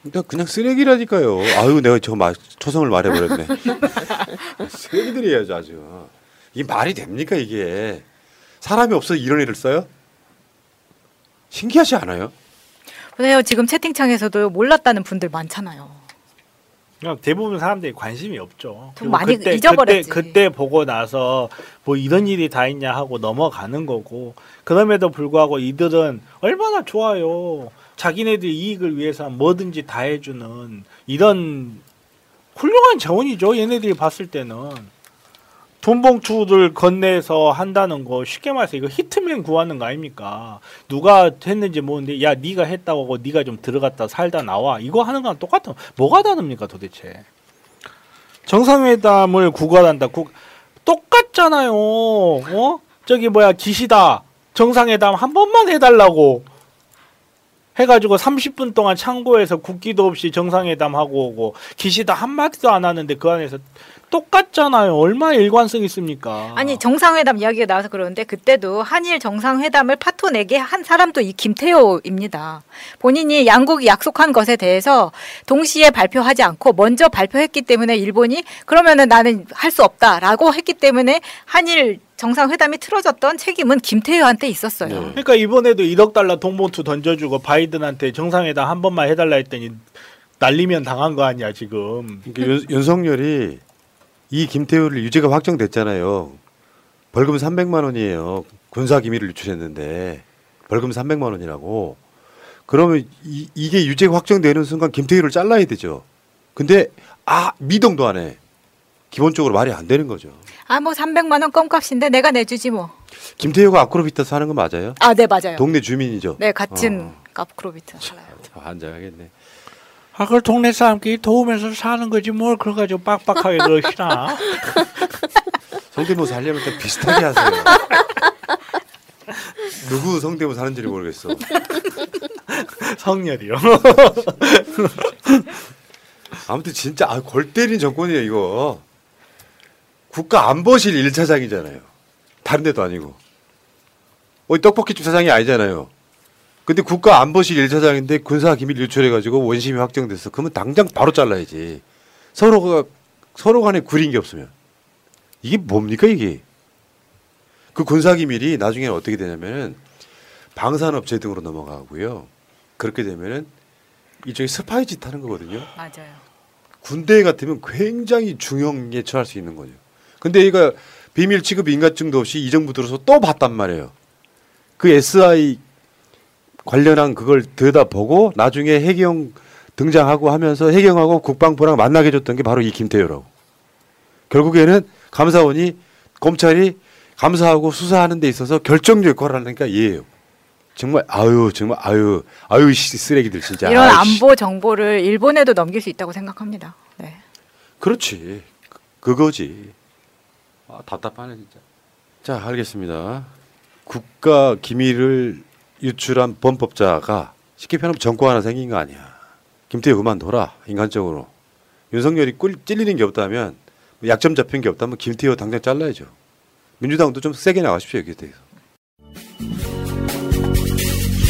그러니까 그냥 쓰레기라니까요. 아유 내가 저 마, 초성을 말해버렸네. (laughs) 쓰레기들이에요 아주. 이게 말이 됩니까 이게. 사람이 없어 이런 일을 써요? 신기하지 않아요? 그래요. 지금 채팅창에서도 몰랐다는 분들 많잖아요. 그냥 대부분 사람들이 관심이 없죠. 좀 많이 그때, 잊어버렸지. 그때, 그때 보고 나서 뭐 이런 일이 다 있냐 하고 넘어가는 거고 그럼에도 불구하고 이들은 얼마나 좋아요. 자기네들 이익을 위해서 뭐든지 다 해주는 이런 훌륭한 자원이죠. 얘네들이 봤을 때는 돈봉투를 건네서 한다는 거 쉽게 말해서 이거 히트맨 구하는 거 아닙니까? 누가 했는지 모르는데 야 네가 했다고 하고 네가 좀 들어갔다 살다 나와 이거 하는 거랑 똑같아. 뭐가 다릅니까 도대체? 정상회담을 구걸한다. 구, 똑같잖아요. 어? 저기 뭐야 기시다 정상회담 한 번만 해달라고 해가지고 30분 동안 창고에서 국기도 없이 정상회담 하고 오고 기시다 한 마디도 안 하는데 그 안에서 똑같잖아요. 얼마나 일관성 있습니까? 아니 정상회담 이야기가 나와서 그러는데 그때도 한일 정상회담을 파토 내게 한 사람도 이 김태호입니다. 본인이 양국이 약속한 것에 대해서 동시에 발표하지 않고 먼저 발표했기 때문에 일본이 그러면은 나는 할 수 없다라고 했기 때문에 한일 정상회담이 틀어졌던 책임은 김태호한테 있었어요. 그러니까 이번에도 1억 달러 돈봉투 던져주고 바이든한테 정상회담 한 번만 해달라 했더니 날리면 당한 거 아니야 지금. 그러니까 윤, 윤석열이 이 김태우를 유죄가 확정됐잖아요. 벌금 300만 원이에요. 군사 기밀을 유출했는데 벌금 300만 원이라고. 그러면 이, 이게 유죄가 확정되는 순간 김태우를 잘라야 되죠. 근데 아 미동도 안 해. 기본적으로 말이 안 되는 거죠. 아 뭐 300만 원 껌값인데 내가 내주지 뭐. 김태우가 아크로비타스 하는 건 맞아요? 아 네 맞아요. 동네 주민이죠. 네 같은 어, 카프크로비트 살아요. 환장하겠네. 아, 그걸 동네 사람끼리 도우면서 사는 거지 뭘 그걸 가지고 빡빡하게 그러시나? (laughs) 성대모사 하려면 좀 비슷하게 하세요. (laughs) 누구 성대모사 하는지 모르겠어. (laughs) 성렬이요. 아무튼 진짜 아, 골 때린 정권이에요 이거. 국가 안보실 1차장이잖아요. 다른 데도 아니고. 어디 떡볶이집 사장이 아니잖아요. 근데 국가 안보실 1차장인데 군사 기밀 유출해가지고 원심이 확정됐어. 그러면 당장 바로 잘라야지. 서로가 서로 간에 구린 게 없으면. 이게 뭡니까 이게? 그 군사 기밀이 나중에 어떻게 되냐면은 방산업체 등으로 넘어가고요. 그렇게 되면은 이쪽에 스파이 짓 하는 거거든요. 맞아요. 군대 같으면 굉장히 중형에 처할 수 있는 거죠. 근데 얘가 비밀 취급 인가증도 없이 이 정부 들어서 또 봤단 말이에요. 그 SI 관련한 그걸 들여다보고 나중에 해경 등장하고 하면서 해경하고 국방부랑 만나게 해줬던 게 바로 이 김태효라고. 결국에는 감사원이 검찰이 감사하고 수사하는 데 있어서 결정적 역할을 하니까 얘예요. 정말 아유 정말 아유 아유 씨, 쓰레기들 진짜. 이런 아이씨. 안보 정보를 일본에도 넘길 수 있다고 생각합니다. 네. 그렇지. 그- 그거지. 아, 답답하네 진짜. 자, 알겠습니다. 국가 기밀을 유출한 범법자가 쉽게 표현하면 정권 하나 생긴 거 아니야. 김태우 그만둬라 인간적으로. 윤석열이 꿀 찔리는 게 없다면 뭐 약점 잡힌 게 없다면 김태우 당장 잘라야죠. 민주당도 좀 세게 나가십시오 여기에 대해서.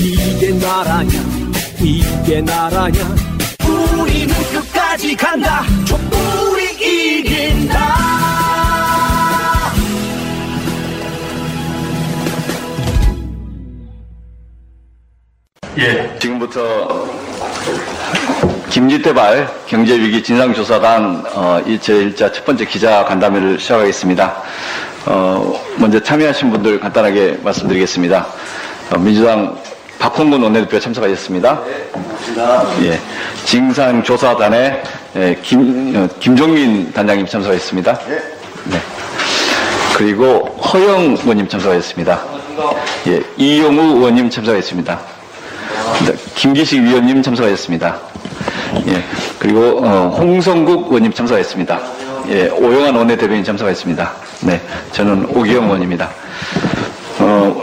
이게 나라냐 이게 나라냐 우리는 끝까지 간다 촛불이 이긴다 예, 지금부터 김지태발 경제위기 진상조사단 어, 제1자 첫 번째 기자 간담회를 시작하겠습니다. 어, 먼저 참여하신 분들 간단하게 말씀드리겠습니다. 어, 민주당 박홍근 원내대표 참석하셨습니다. 예, 진상조사단에 예, 김, 어, 김종민 단장님 참석하셨습니다. 네. 그리고 허영 의원님 참석하셨습니다. 예, 이용우 의원님 참석하셨습니다. 네, 김기식 위원님 참석하셨습니다. 예, 그리고 어, 홍성국 의원님 참석하셨습니다. 예, 오영환 원내대변인 참석하셨습니다. 네, 저는 오기영 의원입니다. 어,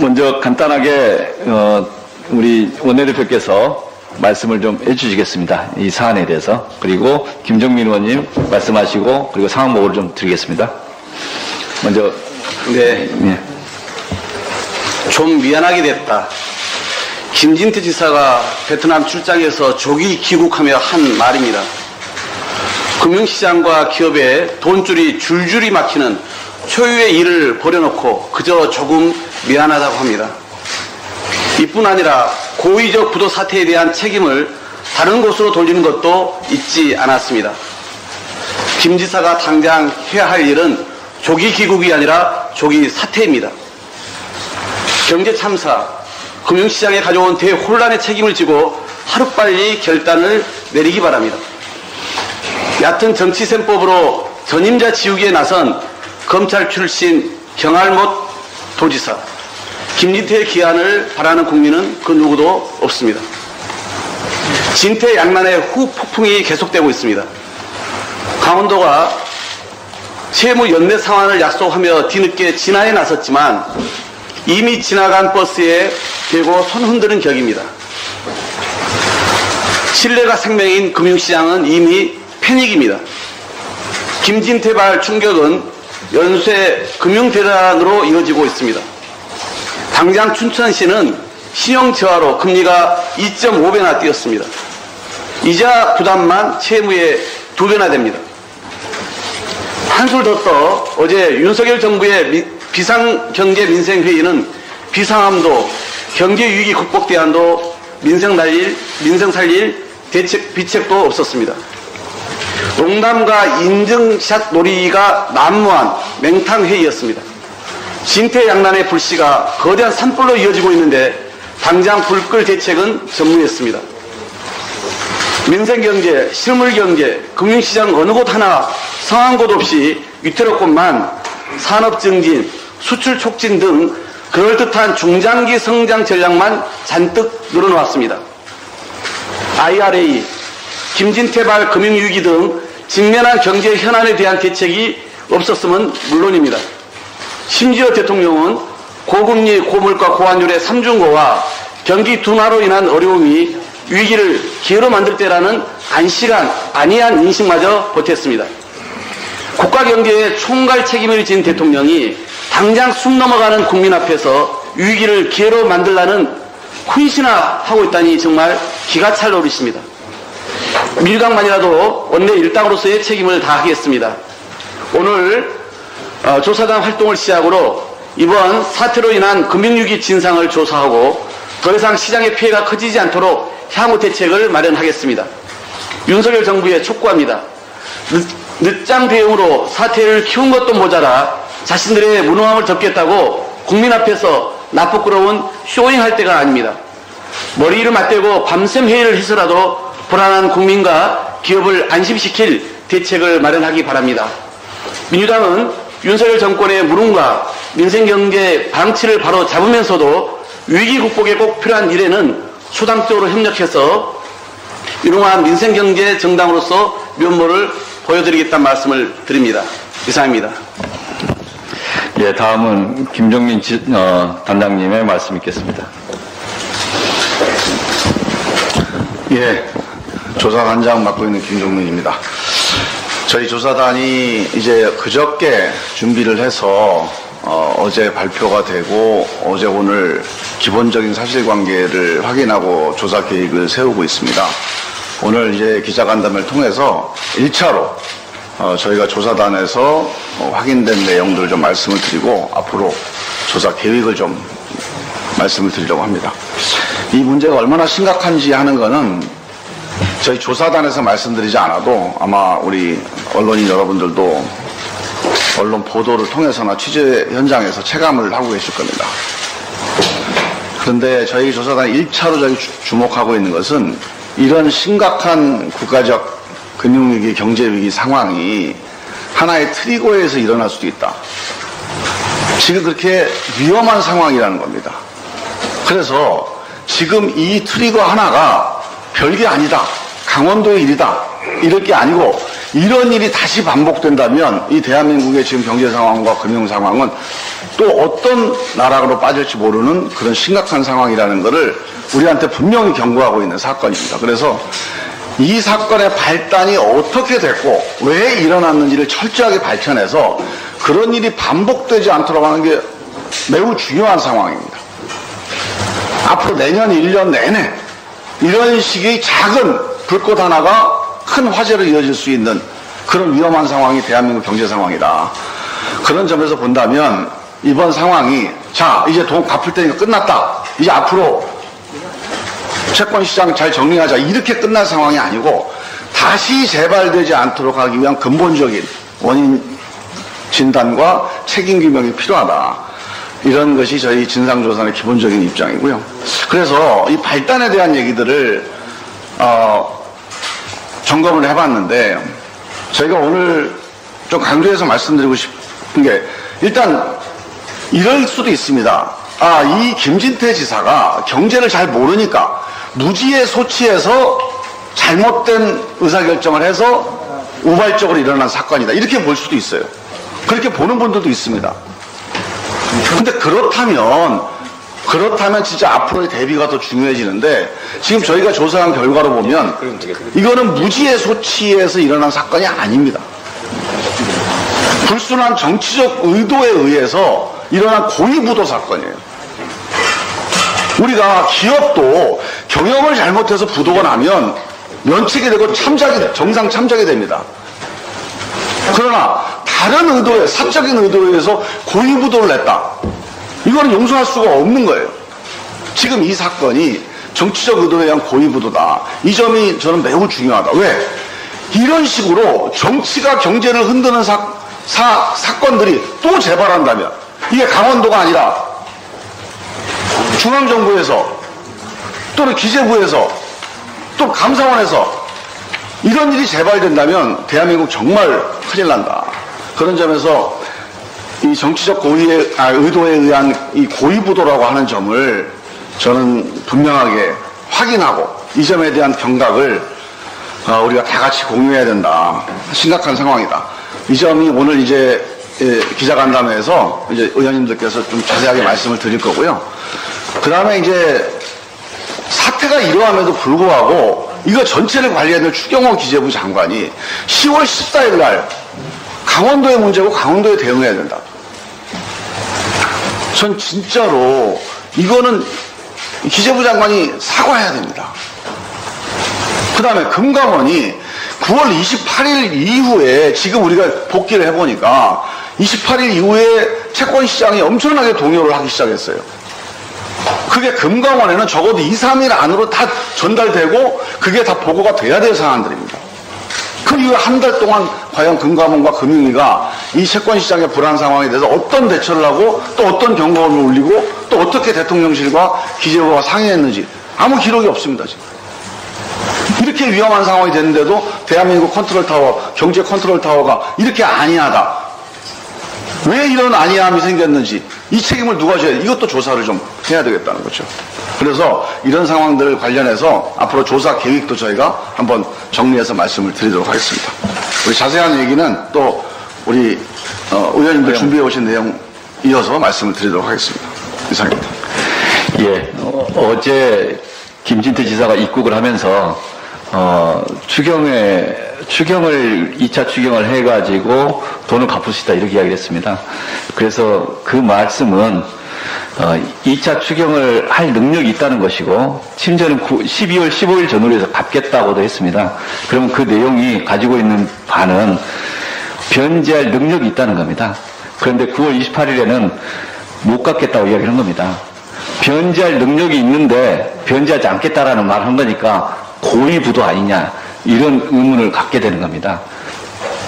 먼저 간단하게 어, 우리 원내대표께서 말씀을 좀 해주시겠습니다. 이 사안에 대해서. 그리고 김정민 의원님 말씀하시고 그리고 상황 보고를 좀 드리겠습니다. 먼저 네. 예. 좀 미안하게 됐다. 김진태 지사가 베트남 출장에서 조기 귀국하며 한 말입니다. 금융시장과 기업에 돈줄이 줄줄이 막히는 초유의 일을 버려놓고 그저 조금 미안하다고 합니다. 이뿐 아니라 고의적 부도 사태에 대한 책임을 다른 곳으로 돌리는 것도 잊지 않았습니다. 김 지사가 당장 해야 할 일은 조기 귀국이 아니라 조기 사퇴입니다. 경제 참사, 금융시장에 가져온 대혼란의 책임을 지고 하루빨리 결단을 내리기 바랍니다. 얕은 정치셈법으로 전임자 지우기에 나선 검찰 출신 경알못 도지사 김진태 기한을 바라는 국민은 그 누구도 없습니다. 진퇴양난의 후폭풍이 계속되고 있습니다. 강원도가 채무 연내 상환을 약속하며 뒤늦게 진화에 나섰지만 이미 지나간 버스에 대고 손 흔드는 격입니다. 신뢰가 생명인 금융시장은 이미 패닉입니다. 김진태 발 충격은 연쇄 금융대란으로 이어지고 있습니다. 당장 춘천시는 신용 저하로 금리가 2.5배나 뛰었습니다. 이자 부담만 채무의 두 배나 됩니다. 한술 더 떠 어제 윤석열 정부의 비상경제민생회의는 비상함도 경제위기 극복 대안도 민생 날릴 민생 살릴 대책 비책도 없었습니다. 농담과 인증샷 놀이가 난무한 맹탕회의였습니다. 진퇴양난의 불씨가 거대한 산불로 이어지고 있는데 당장 불 끌 대책은 전무했습니다. 민생경제, 실물경제, 금융시장 어느 곳 하나 성한 곳 없이 위태롭건만 산업증진, 수출 촉진 등 그럴듯한 중장기 성장 전략만 잔뜩 늘어놓았습니다. IRA, 김진태발 금융위기 등 직면한 경제 현안에 대한 대책이 없었으면 물론입니다. 심지어 대통령은 고금리, 고물가, 고환율의 삼중고와 경기 둔화로 인한 어려움이 위기를 기회로 만들 때라는 안시간, 안이한 인식마저 보탰습니다. 국가 경제의 총괄 책임을 진 대통령이 당장 숨 넘어가는 국민 앞에서 위기를 기회로 만들라는 훈신화 하고 있다니 정말 기가 찰 노릇입니다. 밀강만이라도 원내 일당으로서의 책임을 다하겠습니다. 오늘 어, 조사단 활동을 시작으로 이번 사태로 인한 금융위기 진상을 조사하고 더 이상 시장의 피해가 커지지 않도록 향후 대책을 마련하겠습니다. 윤석열 정부에 촉구합니다. 늦, 늦장 대응으로 사태를 키운 것도 모자라 자신들의 무능함을 덮겠다고 국민 앞에서 나쁘끄러운 쇼잉할 때가 아닙니다. 머리를 맞대고 밤샘 회의를 해서라도 불안한 국민과 기업을 안심시킬 대책을 마련하기 바랍니다. 민주당은 윤석열 정권의 무능과 민생경제 방치를 바로 잡으면서도 위기 극복에 꼭 필요한 일에는 수당적으로 협력해서 유능한 민생경제 정당으로서 면모를 보여드리겠다는 말씀을 드립니다. 이상입니다. 예, 다음은 김종민 지, 어, 단장님의 말씀 있겠습니다. 예, 조사단장 맡고 있는 김종민입니다. 저희 조사단이 이제 그저께 준비를 해서 어, 제 발표가 되고 어제 오늘 기본적인 사실관계를 확인하고 조사 계획을 세우고 있습니다. 오늘 이제 기자간담회를 통해서 1차로 어, 저희가 조사단에서 어, 확인된 내용들을 좀 말씀을 드리고 앞으로 조사 계획을 좀 말씀을 드리려고 합니다. 이 문제가 얼마나 심각한지 하는 거는 저희 조사단에서 말씀드리지 않아도 아마 우리 언론인 여러분들도 언론 보도를 통해서나 취재 현장에서 체감을 하고 계실 겁니다. 그런데 저희 조사단 1차로 저희 주목하고 있는 것은 이런 심각한 국가적 금융위기, 경제위기 상황이 하나의 트리거에서 일어날 수도 있다. 지금 그렇게 위험한 상황이라는 겁니다. 그래서 지금 이 트리거 하나가 별게 아니다. 강원도의 일이다. 이럴 게 아니고 이런 일이 다시 반복된다면 이 대한민국의 지금 경제 상황과 금융 상황은 또 어떤 나락으로 빠질지 모르는 그런 심각한 상황이라는 것을 우리한테 분명히 경고하고 있는 사건입니다. 그래서 이 사건의 발단이 어떻게 됐고 왜 일어났는지를 철저하게 밝혀내서 그런 일이 반복되지 않도록 하는 게 매우 중요한 상황입니다. 앞으로 내년 1년 내내 이런 식의 작은 불꽃 하나가 큰 화재로 이어질 수 있는 그런 위험한 상황이 대한민국 경제 상황이다. 그런 점에서 본다면 이번 상황이 자 이제 돈 갚을 때니까 끝났다. 이제 앞으로 채권 시장 잘 정리하자 이렇게 끝날 상황이 아니고 다시 재발되지 않도록 하기 위한 근본적인 원인 진단과 책임 규명이 필요하다. 이런 것이 저희 진상조사의 기본적인 입장이고요. 그래서 이 발단에 대한 얘기들을 어, 점검을 해봤는데 저희가 오늘 좀 강조해서 말씀드리고 그게 일단 이럴 수도 있습니다. 아, 이 김진태 지사가 경제를 잘 모르니까 무지의 소치에서 잘못된 의사결정을 해서 우발적으로 일어난 사건이다. 이렇게 볼 수도 있어요. 그렇게 보는 분들도 있습니다. 근데 그렇다면, 그렇다면 진짜 앞으로의 대비가 더 중요해지는데 지금 저희가 조사한 결과로 보면 이거는 무지의 소치에서 일어난 사건이 아닙니다. 불순한 정치적 의도에 의해서 일어난 고의부도 사건이에요. 우리가 기업도 경영을 잘못해서 부도가 나면 면책이 되고 참작이 정상 참작이 됩니다. 그러나 다른 의도에 사적인 의도에 의해서 고의부도를 냈다. 이거는 용서할 수가 없는 거예요. 지금 이 사건이 정치적 의도에 의한 고의부도다. 이 점이 저는 매우 중요하다. 왜? 이런 식으로 정치가 경제를 흔드는 사, 사, 사건들이 또 재발한다면 이게 강원도가 아니라 중앙정부에서 또는 기재부에서 또 감사원에서 이런 일이 재발된다면 대한민국 정말 큰일 난다. 그런 점에서 이 정치적 고의에, 아, 의도에 의한 이 고의부도라고 하는 점을 저는 분명하게 확인하고 이 점에 대한 경각을 어, 우리가 다 같이 공유해야 된다. 심각한 상황이다. 이 점이 오늘 이제 예, 기자간담회에서 이제 의원님들께서 좀 자세하게 말씀을 드릴 거고요. 그 다음에 이제 사태가 이러함에도 불구하고 이거 전체를 될 추경호 기재부 장관이 10월 14일 날 강원도의 문제고 강원도에 대응해야 된다. 전 진짜로 이거는 기재부 장관이 사과해야 됩니다. 그 다음에 금감원이 9월 28일 이후에 지금 우리가 복귀를 해보니까 28일 이후에 채권 시장이 엄청나게 동요를 하기 시작했어요. 그게 금감원에는 적어도 2, 3일 안으로 다 전달되고 그게 다 보고가 돼야 될 사안들입니다. 그 이후에 한달 동안 과연 금감원과 금융위가 이 채권 시장의 불안 상황에 대해서 어떤 대처를 하고 또 어떤 경고음을 울리고 또 어떻게 대통령실과 기재부가 상의했는지 아무 기록이 없습니다 지금. 이렇게 위험한 상황이 됐는데도 대한민국 컨트롤 타워, 경제 컨트롤 타워가 이렇게 안이하다. 왜 이런 안이함이 생겼는지 이 책임을 누가 져야 돼? 이것도 조사를 좀 해야 되겠다는 거죠. 그래서 이런 상황들 관련해서 앞으로 조사 계획도 저희가 한번 정리해서 말씀을 드리도록 하겠습니다. 우리 자세한 얘기는 또 우리 어, 의원님들 준비해 오신 내용 이어서 말씀을 드리도록 하겠습니다. 이상입니다. 예, 어, 제 김진태 지사가 입국을 하면서 어, 추경에 추경을 2차 추경을 해가지고 돈을 갚으시다 이렇게 이야기를 했습니다. 그래서 그 말씀은 어, 2차 추경을 할 능력이 있다는 것이고 심지어는 12월 15일 전후로 해서 갚겠다고도 했습니다. 그러면 그 내용이 가지고 있는 바는 변제할 능력이 있다는 겁니다. 그런데 9월 28일에는 못 갚겠다고 이야기한 겁니다. 변제할 능력이 있는데 변제하지 않겠다라는 말을 한 거니까 고의부도 아니냐 이런 의문을 갖게 되는 겁니다.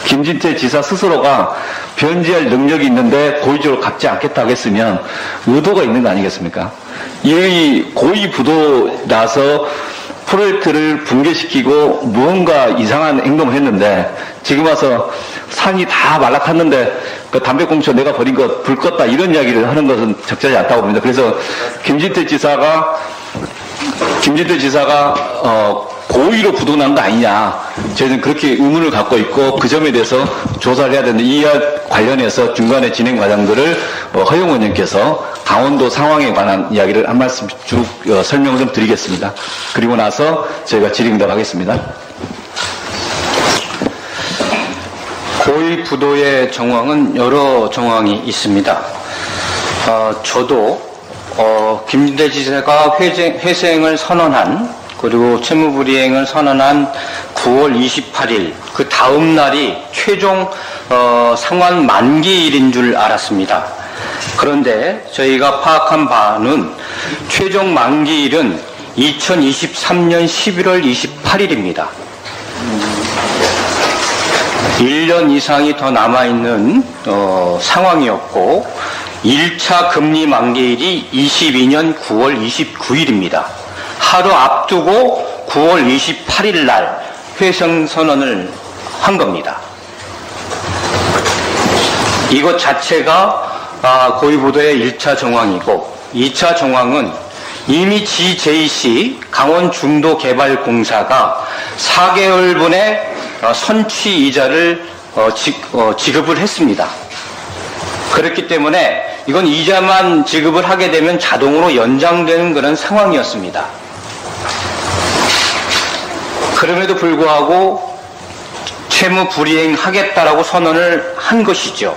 김진태 지사 스스로가 변제할 능력이 있는데 고의적으로 갚지 않겠다고 했으면 의도가 있는 거 아니겠습니까? 이 고의 부도라서 프로젝트를 붕괴시키고 무언가 이상한 행동을 했는데 지금 와서 산이 다 말라탔는데 그 담배꽁초 내가 버린 거불 껐다 이런 이야기를 하는 것은 적절하지 않다고 봅니다. 그래서 김진태 지사가 김진태 지사가 어, 고의로 부도난 거 아니냐 저희는 그렇게 의문을 갖고 있고 그 점에 대해서 조사를 해야 되는데 이와 관련해서 중간에 진행 과정들을 어, 허용 의원님께서 강원도 상황에 관한 이야기를 한 말씀 쭉 어, 설명을 좀 드리겠습니다. 그리고 나서 저희가 질의응답하겠습니다. 고의 부도의 정황은 여러 정황이 있습니다. 어, 저도 어, 김진대 지사가 회생, 회생을 선언한 그리고 채무불이행을 선언한 9월 28일 그 다음 날이 최종 어, 상환 만기일인 줄 알았습니다. 그런데 저희가 파악한 바는 최종 만기일은 2023년 11월 28일입니다. 1년 이상이 더 남아있는 어, 상황이었고 1차 금리 만기일이 22년 9월 29일입니다. 하루 앞두고 9월 28일 날 회생 선언을 한 겁니다. 이것 자체가 아, 고위보도의 1차 정황이고 2차 정황은 이미 GJC 강원 중도 개발 공사가 4개월분의 어, 선취 이자를 어, 지, 어, 지급을 했습니다. 그렇기 때문에 이건 이자만 지급을 하게 되면 자동으로 연장되는 그런 상황이었습니다. 그럼에도 불구하고 채무 불이행하겠다라고 선언을 한 것이죠.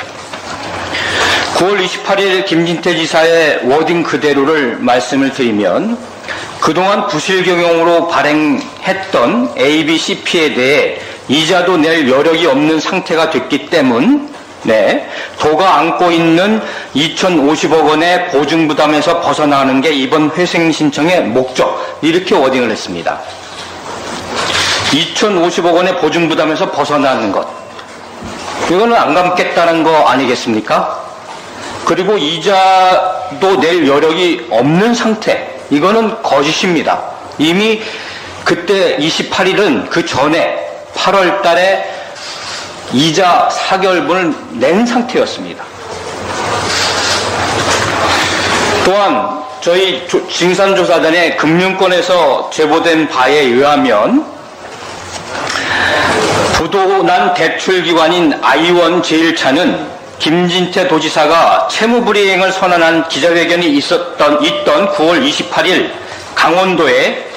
9월 28일 김진태 지사의 워딩 그대로를 말씀을 드리면 그동안 부실 경영으로 발행했던 ABCP에 대해 이자도 낼 여력이 없는 상태가 됐기 때문 네, 도가 안고 있는 2,050억 원의 보증 부담에서 벗어나는 게 이번 회생 신청의 목적 이렇게 워딩을 했습니다. 2,050억 원의 보증 부담에서 벗어나는 것 이거는 안 갚겠다는 거 아니겠습니까? 그리고 이자도 낼 여력이 없는 상태. 이거는 거짓입니다. 이미 그때 28일은 그 전에 8월 달에 이자 4개월분을 낸 상태였습니다. 또한 저희 징산조사단의 금융권에서 제보된 바에 의하면 부도난 대출기관인 아이원 제1차는 김진태 도지사가 채무불이행을 선언한 기자회견이 있었던 있던 9월 28일 강원도에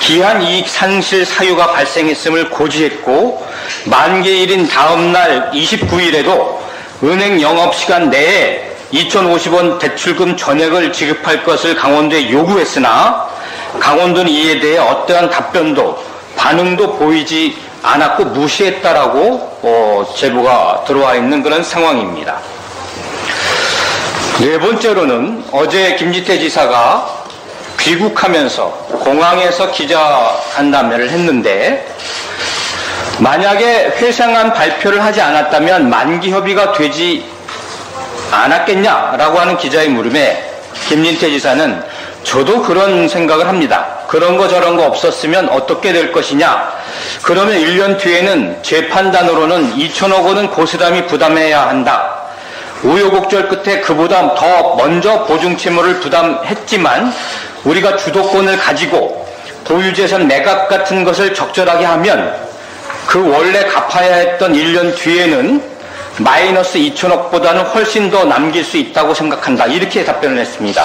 기한 이익 상실 사유가 발생했음을 고지했고 만기일인 다음 날 29일에도 은행 영업 시간 내에 2,050원 대출금 전액을 지급할 것을 강원도에 요구했으나 강원도는 이에 대해 어떠한 답변도 반응도 보이지 않았고 무시했다라고 어, 제보가 들어와 있는 그런 상황입니다. 네 번째로는 어제 김지태 지사가 귀국하면서 공항에서 기자 간담회를 했는데 만약에 회상안 발표를 하지 않았다면 만기 협의가 되지 않았겠냐라고 하는 기자의 물음에 김진태 지사는 저도 그런 생각을 합니다. 그런 거 저런 거 없었으면 어떻게 될 것이냐. 그러면 1년 뒤에는 제 판단으로는 2천억 원은 고스란히 부담해야 한다. 우여곡절 끝에 그 부담 더 먼저 보증 채무를 부담했지만 우리가 주도권을 가지고 보유재산 매각 같은 것을 적절하게 하면 그 원래 갚아야 했던 1년 뒤에는 마이너스 2천억보다는 훨씬 더 남길 수 있다고 생각한다. 이렇게 답변을 했습니다.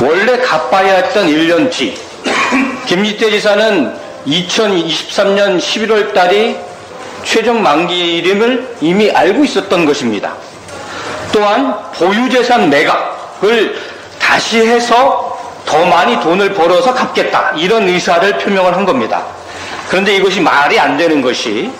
원래 갚아야 했던 1년 뒤 (clears throat) 김기태 지사는 2023년 11월 달이 최종 만기임을 이미 알고 있었던 것입니다. 또한 보유재산 매각을 다시 해서 더 많이 돈을 벌어서 갚겠다 이런 의사를 표명을 한 겁니다. 그런데 이것이 말이 안 되는 것이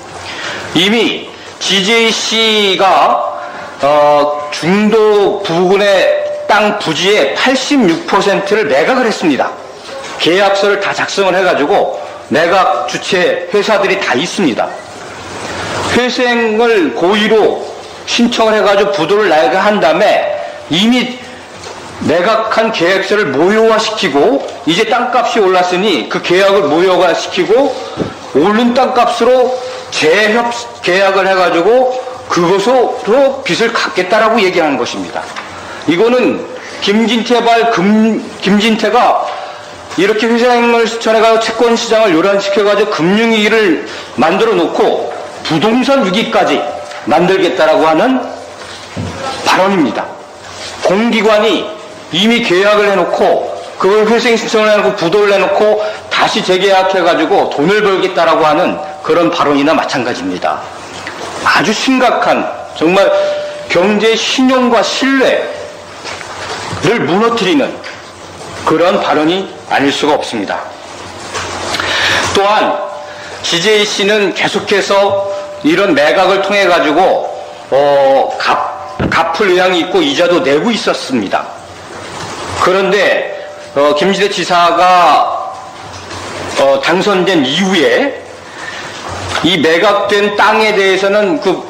이미 GJC가 어, 중도 부근의 땅 부지의 86%를 매각을 했습니다. 계약서를 다 작성을 해가지고 매각 주체 회사들이 다 있습니다. 회생을 고의로 신청을 해가지고 부도를 나게 한 다음에 이미 매각한 계약서를 무효화시키고 이제 땅값이 올랐으니 그 계약을 무효화시키고 오른 땅값으로 재협 계약을 해가지고 그것으로 빚을 갚겠다라고 얘기하는 것입니다. 이거는 김진태발 금, 김진태가 이렇게 회장을 실천해가지고 채권 시장을 요란시켜가지고 금융위기를 만들어 놓고 부동산 위기까지 만들겠다라고 하는 발언입니다. 공기관이 이미 계약을 해놓고 그걸 회생 신청을 해놓고 부도를 해놓고 다시 재계약해가지고 돈을 벌겠다라고 하는 그런 발언이나 마찬가지입니다. 아주 심각한 정말 경제 신용과 신뢰 를 무너뜨리는 그런 발언이 아닐 수가 없습니다. 또한 지제이 씨는 계속해서 이런 매각을 통해 가지고 어, 갚, 갚을 의향이 있고 이자도 내고 있었습니다. 그런데 어, 김지대 지사가 어, 당선된 이후에 이 매각된 땅에 대해서는 그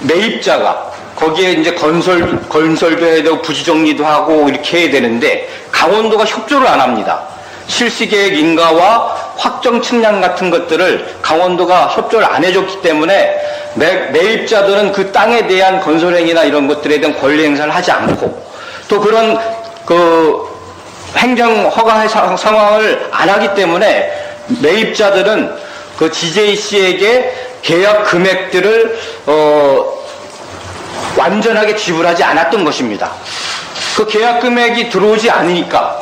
매입자가 거기에 이제 건설, 건설도 해야 되고 부지 정리도 하고 이렇게 해야 되는데 강원도가 협조를 안 합니다. 실시계획 인가와 확정 측량 같은 것들을 강원도가 협조를 안 해줬기 때문에 매, 매입자들은 그 땅에 대한 건설행위나 이런 것들에 대한 권리 행사를 하지 않고 또 그런 그 행정 허가 사- 상황을 안 하기 때문에 매입자들은 그 GJC에게 계약 금액들을 어, 완전하게 지불하지 않았던 것입니다. 그 계약 금액이 들어오지 않으니까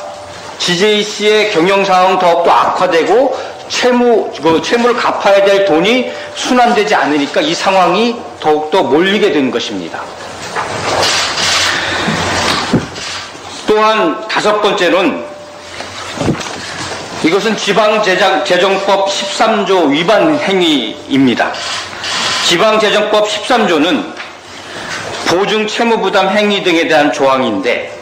GJC의 경영 상황 더욱더 악화되고 채무 그 채무를 갚아야 될 돈이 순환되지 않으니까 이 상황이 더욱더 몰리게 된 것입니다. 또한 다섯 번째는 이것은 지방재정법 13조 위반 행위입니다. 지방재정법 13조는 보증 채무 부담 행위 등에 대한 조항인데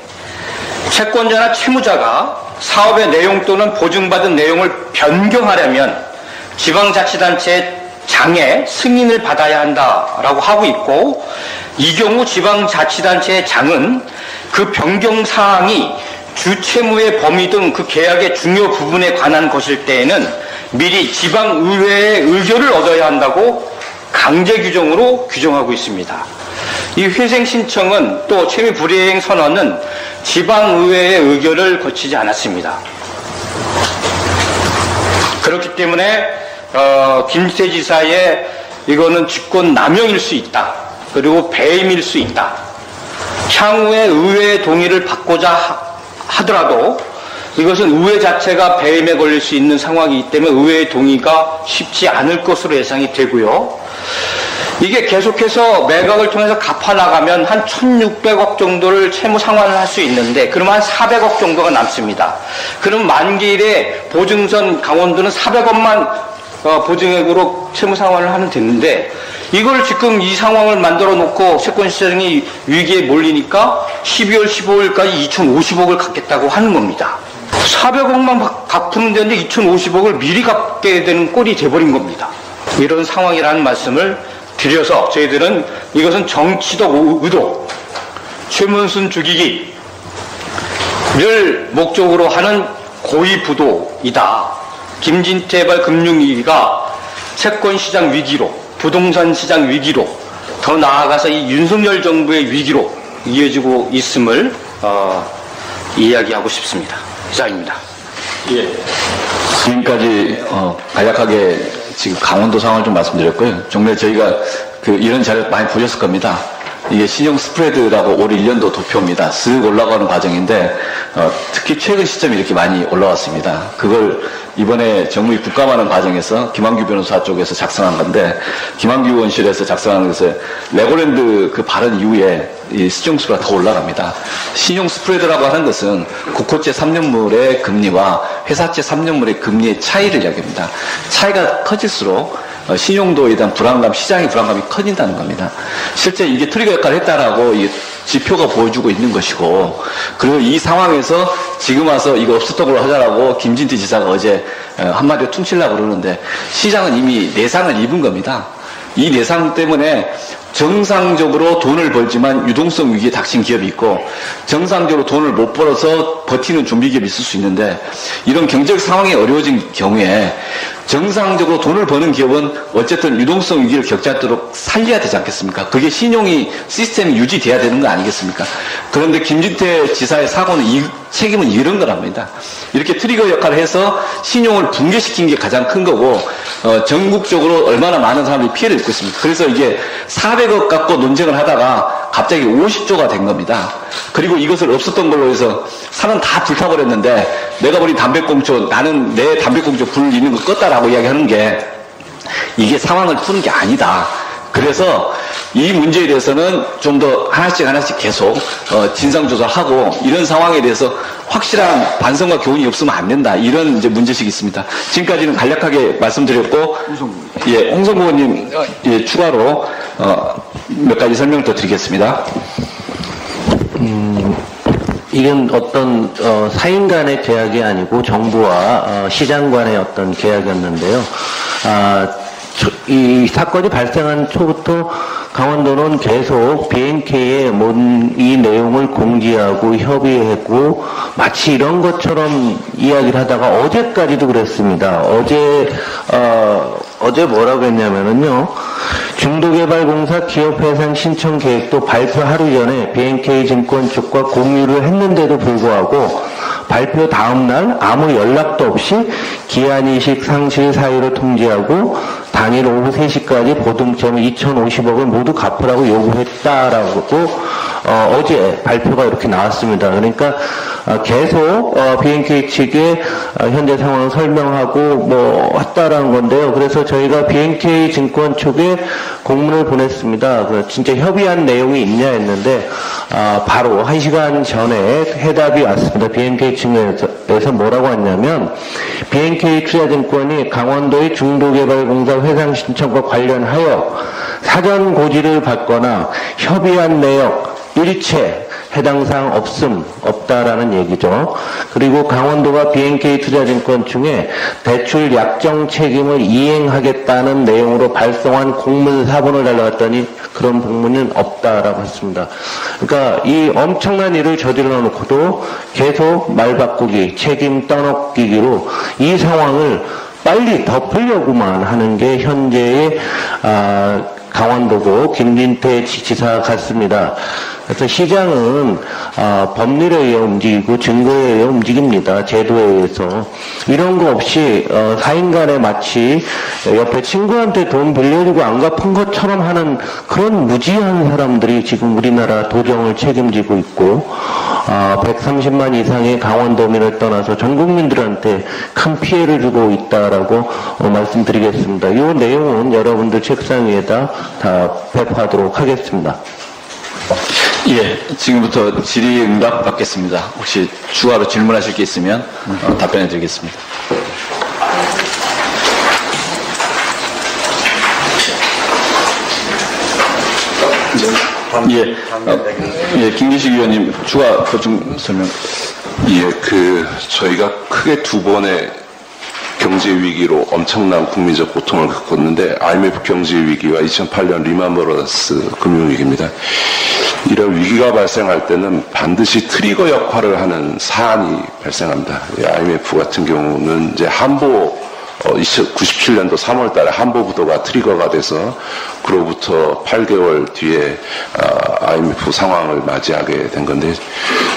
채권자나 채무자가 사업의 내용 또는 보증받은 내용을 변경하려면 지방자치단체 장의 승인을 받아야 한다라고 하고 있고 이 경우 지방자치단체의 장은 그 변경 사항이 주채무의 범위 등 그 계약의 중요 부분에 관한 것일 때에는 미리 지방의회의 의결을 얻어야 한다고 강제 규정으로 규정하고 있습니다. 이 회생 신청은 또 채무 불이행 선언은 지방의회의 의결을 거치지 않았습니다. 그렇기 때문에 어, 김태 지사의 이거는 직권 남용일 수 있다. 그리고 배임일 수 있다. 향후에 의회의 동의를 받고자 하- 하더라도 이것은 의회 자체가 배임에 걸릴 수 있는 상황이기 때문에 의회의 동의가 쉽지 않을 것으로 예상이 되고요. 이게 계속해서 매각을 통해서 갚아나가면 한 1,600억 정도를 채무 상환을 할 수 있는데 그러면 한 400억 정도가 남습니다. 그럼 만기일에 보증선 강원도는 400억만 어, 보증액으로 채무 상환을 하면 됐는데 이걸 지금 이 상황을 만들어 놓고 채권 시장이 위기에 몰리니까 12월 15일까지 2,050억을 갚겠다고 하는 겁니다. 400억만 갚으면 되는데 2,050억을 미리 갚게 되는 꼴이 돼버린 겁니다. 이런 상황이라는 말씀을 드려서 저희들은 이것은 정치적 의도, 최문순 죽이기를 목적으로 하는 고위부도이다. 김진태발 금융위기가 채권시장 위기로, 부동산 시장 위기로, 더 나아가서 이 윤석열 정부의 위기로 이어지고 있음을 어, 이야기하고 싶습니다. 이상입니다. 예. 지금까지 어, 간략하게 지금 강원도 상황을 좀 말씀드렸고요. 정말 저희가 그 이런 자료 많이 보셨을 겁니다. 이게 신용 스프레드라고 올 1년도 도표입니다. 쓱 올라가는 과정인데 어, 특히 최근 시점이 이렇게 많이 올라왔습니다. 그걸 이번에 정무위 국감하는 과정에서 김한규 변호사 쪽에서 작성한 건데 김한규 의원실에서 작성한 것에 레고랜드 그 발언 이후에 이 수치가 더 올라갑니다. 신용 스프레드라고 하는 것은 국고채 3년물의 금리와 회사채 3년물의 금리의 차이를 이야기합니다. 차이가 커질수록 어, 신용도에 대한 불안감, 시장의 불안감이 커진다는 겁니다. 실제 이게 트리거 역할을 했다라고 이 지표가 보여주고 있는 것이고, 그리고 이 상황에서 지금 와서 이거 걸로 하자라고 김진태 지사가 어제 어, 한마디로 퉁치려고 그러는데, 시장은 이미 내상을 입은 겁니다. 이 내상 때문에 정상적으로 돈을 벌지만 유동성 위기에 닥친 기업이 있고 정상적으로 돈을 못 벌어서 버티는 준비 기업이 있을 수 있는데 이런 경제적 상황이 어려워진 경우에 정상적으로 돈을 버는 기업은 어쨌든 유동성 위기를 겪지 않도록 살려야 되지 않겠습니까? 그게 신용이 시스템이 유지돼야 되는 거 아니겠습니까? 그런데 김진태 지사의 사고는 이 책임은 이런 거랍니다. 이렇게 트리거 역할을 해서 신용을 붕괴시킨 게 가장 큰 거고 어, 전국적으로 얼마나 많은 사람들이 피해를 입고 있습니까? 그래서 이게 400억 갖고 논쟁을 하다가 갑자기 50조가 된 겁니다. 그리고 이것을 없었던 걸로 해서 산은 다 불타버렸는데 내가 버린 담배꽁초 나는 내 담배꽁초 불 있는 거 껐다라고 이야기하는 게 이게 상황을 푸는 게 아니다. 그래서 이 문제에 대해서는 좀 더 하나씩 하나씩 계속 어, 진상조사하고 이런 상황에 대해서 확실한 반성과 교훈이 없으면 안 된다. 이런 이제 문제식이 있습니다. 지금까지는 간략하게 말씀드렸고, 예, 홍성구 의원님, 어, 예, 추가로 어, 몇 가지 설명을 더 드리겠습니다. 음, 이건 어떤 어, 사인 간의 계약이 아니고 정부와 어, 시장 간의 어떤 계약이었는데요. 아, 초- 이 사건이 발생한 초부터 강원도는 계속 BNK에 이 내용을 공지하고 협의했고 마치 이런 것처럼 이야기를 하다가 어제까지도 그랬습니다. 어제 어, 어제 뭐라고 했냐면은요. 중도개발공사 기업해상 신청 계획도 발표 하루 전에 BNK 증권 쪽과 공유를 했는데도 불구하고 발표 다음 날 아무 연락도 없이 기한이식 상실 사유를 통지하고 당일 오후 3시까지 보증점 2,050억을 모두 갚으라고 요구했다라고 어, 제 발표가 이렇게 나왔습니다. 그러니까 어, 계속 어, BNK 측에 어, 현재 상황을 설명하고 뭐 했다라는 건데요. 그래서 저희가 BNK 증권 쪽에 공문을 보냈습니다. 그 진짜 협의한 내용이 있냐 했는데 아, 바로 한 시간 전에 해답이 왔습니다. BNK 측에서 뭐라고 했냐면 BNK 투자증권이 강원도의 중도개발공사 회상 신청과 관련하여 사전 고지를 받거나 협의한 내역 일체 해당 사항 없음 없다라는 얘기죠. 그리고 강원도가 BNK 투자증권 중에 대출 약정 책임을 이행하겠다는 내용으로 발송한 공문 사본을 달라왔더니 그런 공문은 없다라고 했습니다. 그러니까 이 엄청난 일을 저질러 놓고도 계속 말 바꾸기, 책임 떠넘기기로 이 상황을 빨리 덮으려고만 하는 게 현재의 아, 강원도고 김진태 지사 같습니다. 그래서 시장은 아, 법률에 의해 움직이고 증거에 의해 움직입니다. 제도에 의해서 이런 거 없이 어, 사인간에 마치 옆에 친구한테 돈 빌려주고 안 갚은 것처럼 하는 그런 무지한 사람들이 지금 우리나라 도정을 책임지고 있고 아, 130만 이상의 강원도민을 떠나서 전 국민들한테 큰 피해를 주고 있다라고 어, 말씀드리겠습니다. 이 내용은 여러분들 책상 위에다 다 배포하도록 하겠습니다. 예, 지금부터 질의응답 받겠습니다. 혹시 추가로 질문하실 게 있으면 어, 답변해 드리겠습니다. 예, 어, 예, 김기식 의원님 추가 보충 설명. 예, 그 저희가 크게 두 번의 경제 위기로 엄청난 국민적 고통을 겪었는데 IMF 경제 위기와 2008년 리만 브러더스 금융 위기입니다. 이런 위기가 발생할 때는 반드시 트리거 역할을 하는 사안이 발생합니다. 이 IMF 같은 경우는 이제 한보 어, 97년도 3월 달에 한보부도가 트리거가 돼서 그로부터 8개월 뒤에 아, IMF 상황을 맞이하게 된 건데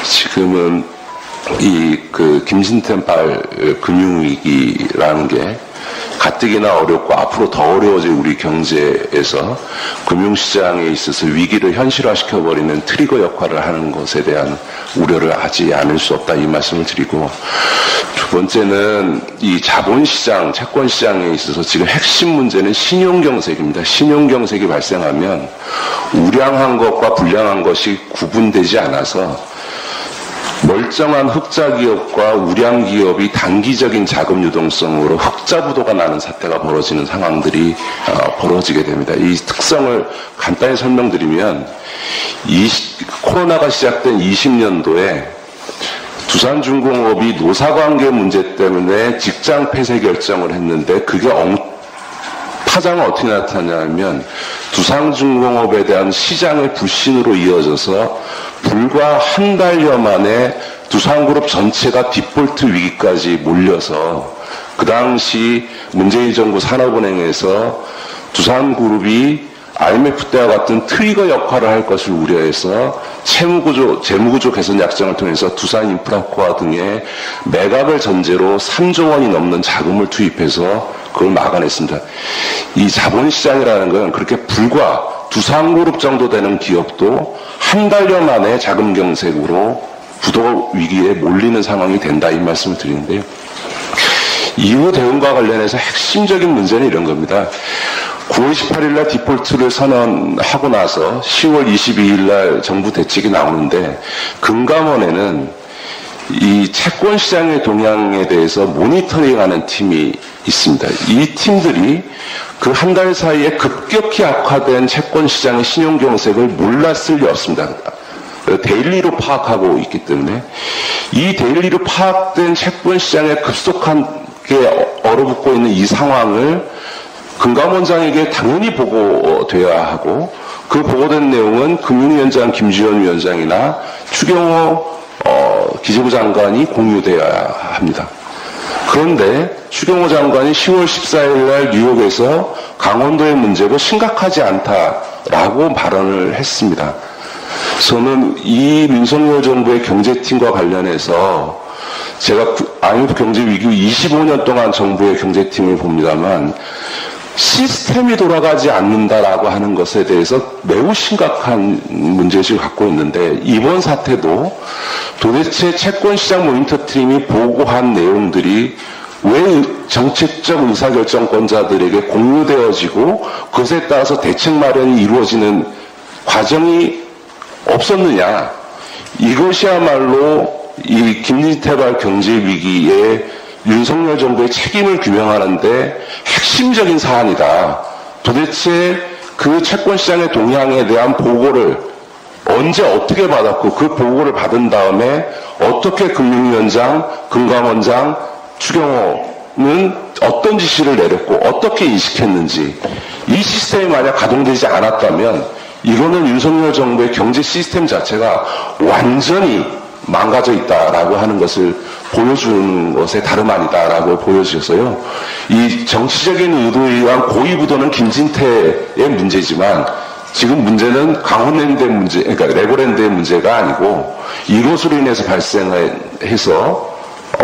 지금은 이 그 김신태발 금융위기라는 게 가뜩이나 어렵고 앞으로 더 어려워질 우리 경제에서 금융시장에 있어서 위기를 현실화시켜버리는 트리거 역할을 하는 것에 대한 우려를 하지 않을 수 없다 이 말씀을 드리고 두 번째는 이 자본시장, 채권시장에 있어서 지금 핵심 문제는 신용경색입니다. 신용경색이 발생하면 우량한 것과 불량한 것이 구분되지 않아서 멀쩡한 흑자 기업과 우량 기업이 단기적인 자금 유동성으로 흑자 부도가 나는 사태가 벌어지는 상황들이 어, 벌어지게 됩니다. 이 특성을 간단히 설명드리면 이 코로나가 시작된 20년도에 두산중공업이 노사관계 문제 때문에 직장 폐쇄 결정을 했는데 그게 엉, 파장은 어떻게 나타나냐면 두산중공업에 대한 시장의 불신으로 이어져서 불과 한 달여 만에 두산그룹 전체가 디폴트 위기까지 몰려서 그 당시 문재인 정부 산업은행에서 두산그룹이 IMF 때와 같은 트리거 역할을 할 것을 우려해서 채무구조, 재무구조 개선 약정을 통해서 두산 인프라코아 등의 매각을 전제로 3조 원이 넘는 자금을 투입해서 그걸 막아냈습니다. 이 자본시장이라는 건 그렇게 불과 두산 그룹 정도 되는 기업도 한 달여 만에 자금 경색으로 부도 위기에 몰리는 상황이 된다 이 말씀을 드리는데요. 이후 대응과 관련해서 핵심적인 문제는 이런 겁니다. 9월 18일 날 디폴트를 선언하고 나서 10월 22일 날 정부 대책이 나오는데 금감원에는 이 채권 시장의 동향에 대해서 모니터링하는 팀이 있습니다. 이 팀들이 그 한 달 사이에 급격히 악화된 채권 시장의 신용 경색을 몰랐을 리 없습니다. daily로 파악하고 있기 때문에 이 daily로 파악된 채권 시장에 급속하게 얼어붙고 있는 이 상황을 금감원장에게 당연히 보고돼야 하고 그 보고된 내용은 금융위원장 김주현 위원장이나 추경호 어, 기재부 장관이 공유돼야 합니다. 그런데 추경호 장관이 10월 14일 날 뉴욕에서 강원도의 문제가 심각하지 않다라고 발언을 했습니다. 저는 이 윤석열 정부의 경제팀과 관련해서 제가 IMF 경제 위기 25년 동안 정부의 경제팀을 봅니다만 시스템이 돌아가지 않는다라고 하는 것에 대해서 매우 심각한 문제의식을 갖고 있는데 이번 사태도 도대체 채권시장 모니터팀이 보고한 내용들이 왜 정책적 의사결정권자들에게 공유되어지고 그것에 따라서 대책 마련이 이루어지는 과정이 없었느냐? 이것이야말로 이 김진태발 경제 위기에 윤석열 정부의 책임을 규명하는데 핵심적인 사안이다. 도대체 그 채권 시장의 동향에 대한 보고를 언제 어떻게 받았고 그 보고를 받은 다음에 어떻게 금융위원장, 금감원장, 추경호는 어떤 지시를 내렸고 어떻게 인식했는지 이 시스템이 만약 가동되지 않았다면 이거는 윤석열 정부의 경제 시스템 자체가 완전히 망가져 있다라고 하는 것을 보여주는 것에 다름 아니다라고 보여주셔서요. 이 정치적인 의도에 의한 고의부도는 김진태의 문제지만 지금 문제는 강원랜드의 문제, 그러니까 레고랜드의 문제가 아니고 이것으로 인해서 발생해서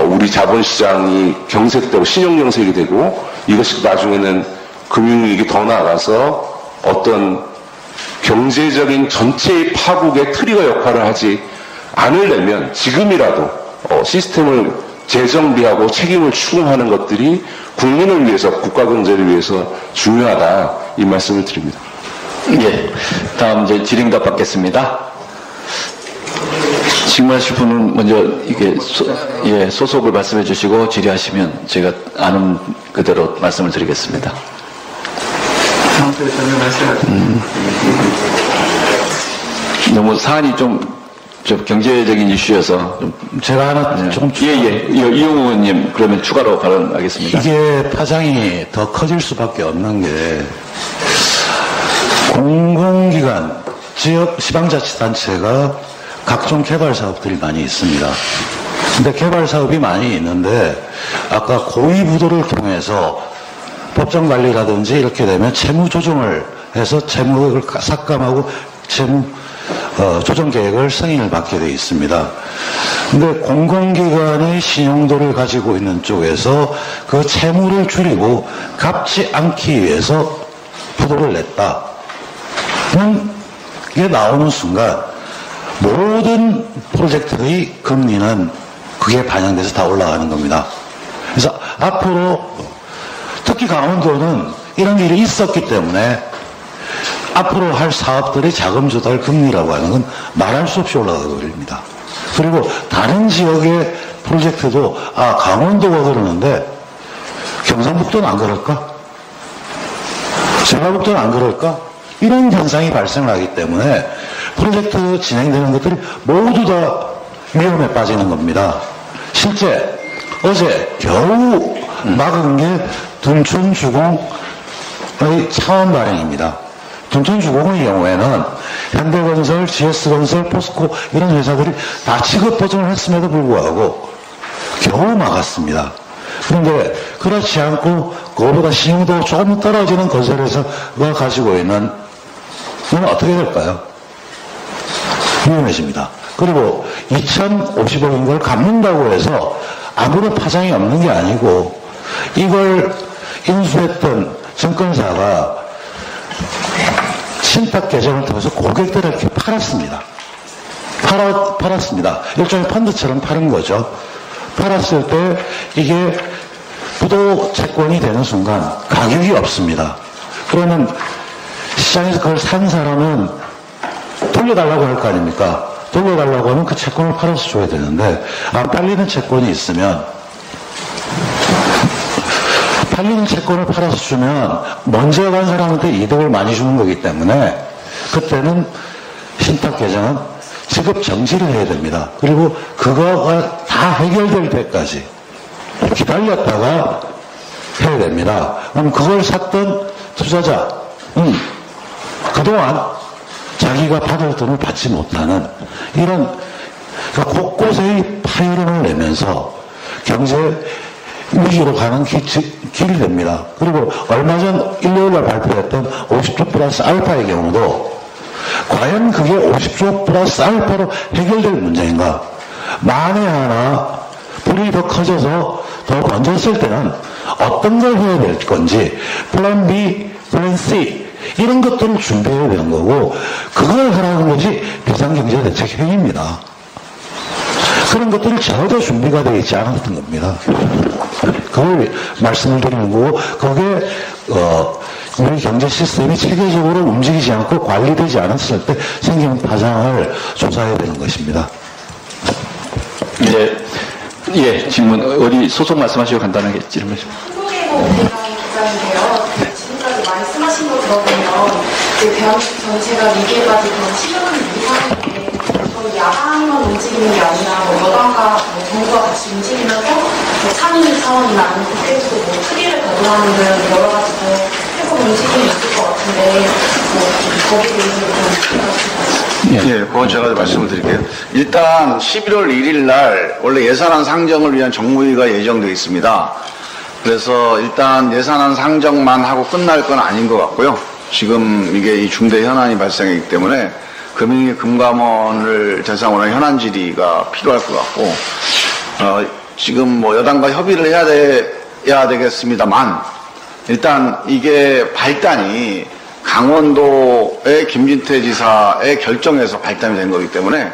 우리 자본시장이 경색되고 신용경색이 되고 이것이 나중에는 금융위기 더 나아가서 어떤 경제적인 전체의 파국의 트리거 역할을 하지 않으려면 지금이라도 어, 시스템을 재정비하고 책임을 추궁하는 것들이 국민을 위해서 국가 경제를 위해서 중요하다 이 말씀을 드립니다. 예. 다음 이제 질의응답 받겠습니다. 질문하실 분은 먼저 이게 소, 예, 소속을 말씀해 주시고 질의하시면 제가 아는 그대로 말씀을 드리겠습니다. 음, 너무 사안이 좀, 좀 경제적인 이슈여서 좀 제가 하나 조금 예예 이용호 의원님 그러면 추가로 발언하겠습니다. 이게 파장이 더 커질 수밖에 없는 게 공공기관, 지역 지방자치단체가 각종 개발 사업들이 많이 있습니다. 근데 개발 사업이 많이 있는데 아까 고위부도를 통해서 법정 관리라든지 이렇게 되면 채무 조정을 해서 채무를 삭감하고 채무 어, 조정 계획을 승인을 받게 되어 있습니다. 근데 공공기관의 신용도를 가지고 있는 쪽에서 그 채무를 줄이고 갚지 않기 위해서 부도를 냈다. 이게 나오는 순간 모든 프로젝트의 금리는 그게 반영돼서 다 올라가는 겁니다. 그래서 앞으로 특히 강원도는 이런 일이 있었기 때문에 앞으로 할 사업들의 자금 조달 금리라고 하는 건 말할 수 없이 올라가 버립니다. 그리고 다른 지역의 프로젝트도 아 강원도가 그러는데 경상북도는 안 그럴까? 전라북도는 안 그럴까? 이런 현상이 발생을 하기 때문에 프로젝트 진행되는 것들이 모두 다 위험에 빠지는 겁니다. 실제 어제 겨우 막은 게 둔촌주공의 차원 발행입니다. 둔촌주공의 경우에는 현대건설, GS건설, 포스코 이런 회사들이 다 지급 보증을 했음에도 불구하고 겨우 막았습니다. 그런데 그렇지 않고 그거보다 신용도 조금 떨어지는 건설회사가 가지고 있는 이건 어떻게 될까요? 위험해집니다. 그리고 2,050억인 걸 갚는다고 해서 아무런 파장이 없는 게 아니고 이걸 인수했던 증권사가 신탁 계정을 통해서 고객들에게 팔았습니다. 팔았, 팔았습니다. 일종의 펀드처럼 파는 거죠. 팔았을 때 이게 부도 채권이 되는 순간 가격이 없습니다. 그러면 시장에서 그걸 산 사람은 돌려달라고 할 거 아닙니까? 돌려달라고 하면 그 채권을 팔아서 줘야 되는데 안 팔리는 채권이 있으면 팔리는 채권을 팔아서 주면 먼저 간 사람한테 이득을 많이 주는 거기 때문에 그때는 신탁 계정은 지급 정지를 해야 됩니다. 그리고 그거가 다 해결될 때까지 기다렸다가 해야 됩니다. 그럼 그걸 샀던 투자자, 음, 그동안 자기가 받을 돈을 받지 못하는 이런 그러니까 곳곳에 파열음을 내면서 경제 위기로 가는 기, 길이 됩니다. 그리고 얼마 전 일요일 날 발표했던 50조 플러스 알파의 경우도 과연 그게 50조 플러스 알파로 해결될 문제인가? 만에 하나 불이 더 커져서 더 번졌을 때는 어떤 걸 해야 될 건지 플랜 B, 플랜 C 이런 것들을 준비해야 되는 거고 그걸 하라는 것이 비상경제대책 회의입니다. 그런 것들이 전혀 준비가 되어 있지 않았던 겁니다. 그걸 말씀을 드리는 거고 그게 어, 우리 경제 시스템이 체계적으로 움직이지 않고 관리되지 않았을 때 생기는 파장을 조사해야 되는 것입니다. 예, 예, 질문 어디 소속 말씀하시고 간단하게 질문해 주세요. 기자인데요. 지금까지 말씀하신 거 들어보면 그 대한민국 전체가 위기에 빠지고 치료는 이상인데 저희 야당만 움직이는 게 아니라 뭐 여당과 뭐 정부가 같이 움직이면서 뭐 상위 차원이나 아니면 국회에서도 뭐 특위를 거부하는 등 여러 가지 더 해서 움직임이 있을 것 같은데 뭐 거기에 대해서 좀 예, 그건 제가 말씀을 드릴게요. 일단 11월 1일 날 원래 예산안 상정을 위한 정무위가 예정되어 있습니다. 그래서 일단 예산안 상정만 하고 끝날 건 아닌 것 같고요. 지금 이게 이 중대 현안이 발생했기 때문에 금융위 금감원을 대상으로 한 현안 질의가 필요할 것 같고, 어, 지금 뭐 여당과 협의를 해야 돼야 되겠습니다만, 일단 이게 발단이 강원도의 김진태 지사의 결정에서 발단이 된 거기 때문에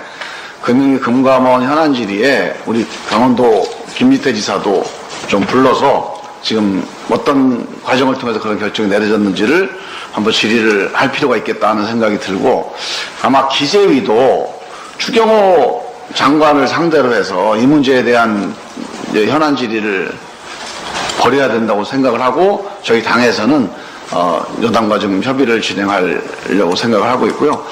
금융위 금감원 현안 질의에 우리 강원도 김진태 지사도 좀 불러서 지금 어떤 과정을 통해서 그런 결정이 내려졌는지를 한번 질의를 할 필요가 있겠다는 생각이 들고 아마 기재위도 추경호 장관을 상대로 해서 이 문제에 대한 현안 질의를 벌여야 된다고 생각을 하고 저희 당에서는 어, 여당과 좀 협의를 진행하려고 생각을 하고 있고요.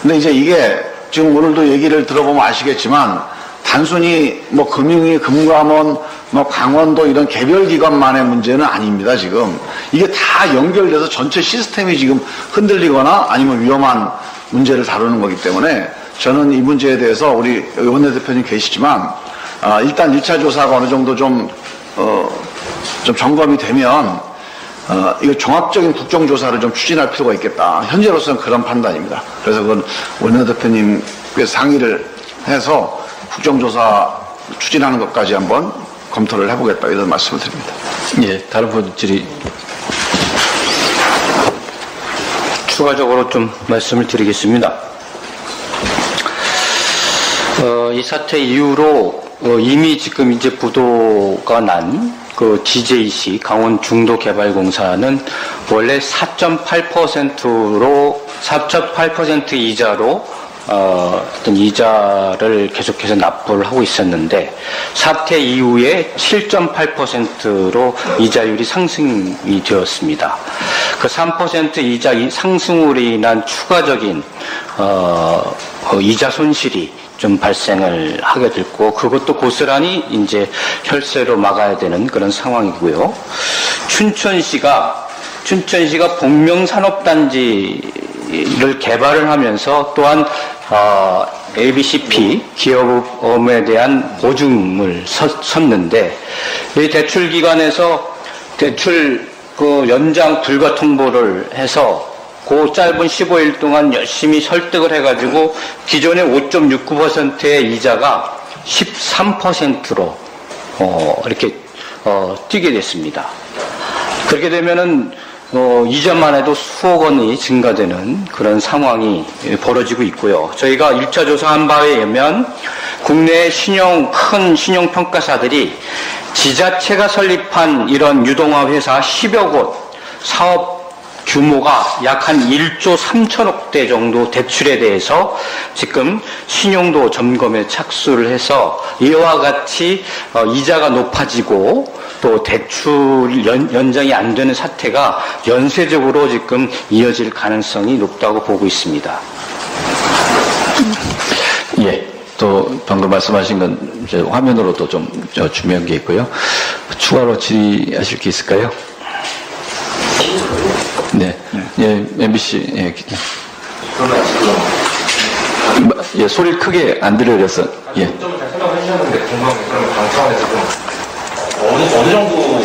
근데 이제 이게 지금 오늘도 얘기를 들어보면 아시겠지만 단순히 뭐 금융위, 금감원, 뭐 강원도 이런 개별 기관만의 문제는 아닙니다, 지금. 이게 다 연결돼서 전체 시스템이 지금 흔들리거나 아니면 위험한 문제를 다루는 거기 때문에 저는 이 문제에 대해서 우리 원내대표님 계시지만 아, 일단 1차 조사가 어느 정도 좀, 어, 좀 점검이 되면 어, 이거 종합적인 국정조사를 좀 추진할 필요가 있겠다. 현재로서는 그런 판단입니다. 그래서 그건 원내대표님께 상의를 해서 국정조사 추진하는 것까지 한번 검토를 해보겠다 이런 말씀을 드립니다. 예, 다른 분들이 추가적으로 좀 말씀을 드리겠습니다. 어, 이 사태 이후로 어, 이미 지금 이제 부도가 난그 DJC 강원 중도개발공사는 원래 4.8%로 4.8% 이자로 어, 어떤 이자를 계속해서 납부를 하고 있었는데 사태 이후에 7.8%로 이자율이 상승이 되었습니다. 그 3% 이자 상승으로 인한 추가적인 어, 어, 이자 손실이 좀 발생을 하게 됐고 그것도 고스란히 이제 혈세로 막아야 되는 그런 상황이고요. 춘천시가 춘천시가 복명산업단지 를 개발을 하면서 또한 어, ABCP 기업음에 대한 보증을 섰, 섰는데 이 대출 기관에서 대출 그 연장 불가 통보를 해서 그 짧은 15일 동안 열심히 설득을 해가지고 기존의 5.69%의 이자가 13%로 어, 이렇게 어, 뛰게 됐습니다. 그렇게 되면은 어, 이자만 해도 수억 원이 증가되는 그런 상황이 벌어지고 있고요. 저희가 1차 조사한 바에 의하면 국내 신용, 큰 신용평가사들이 지자체가 설립한 이런 유동화 회사 10여 곳 사업 규모가 약 한 1조 3천억 대 정도 대출에 대해서 지금 신용도 점검에 착수를 해서 이와 같이 어, 이자가 높아지고 또 대출 연, 연장이 안 되는 사태가 연쇄적으로 지금 이어질 가능성이 높다고 보고 있습니다. 예, 또 방금 말씀하신 건 화면으로도 좀 저, 준비한 게 있고요. 추가로 질의하실 게 있을까요? 네. 예, MBC. 예, 예, 소리 크게 안 들려서 예. 설명해 주셨는데 궁금한 게 그럼 당 차원에서 좀 어느, 어느 정도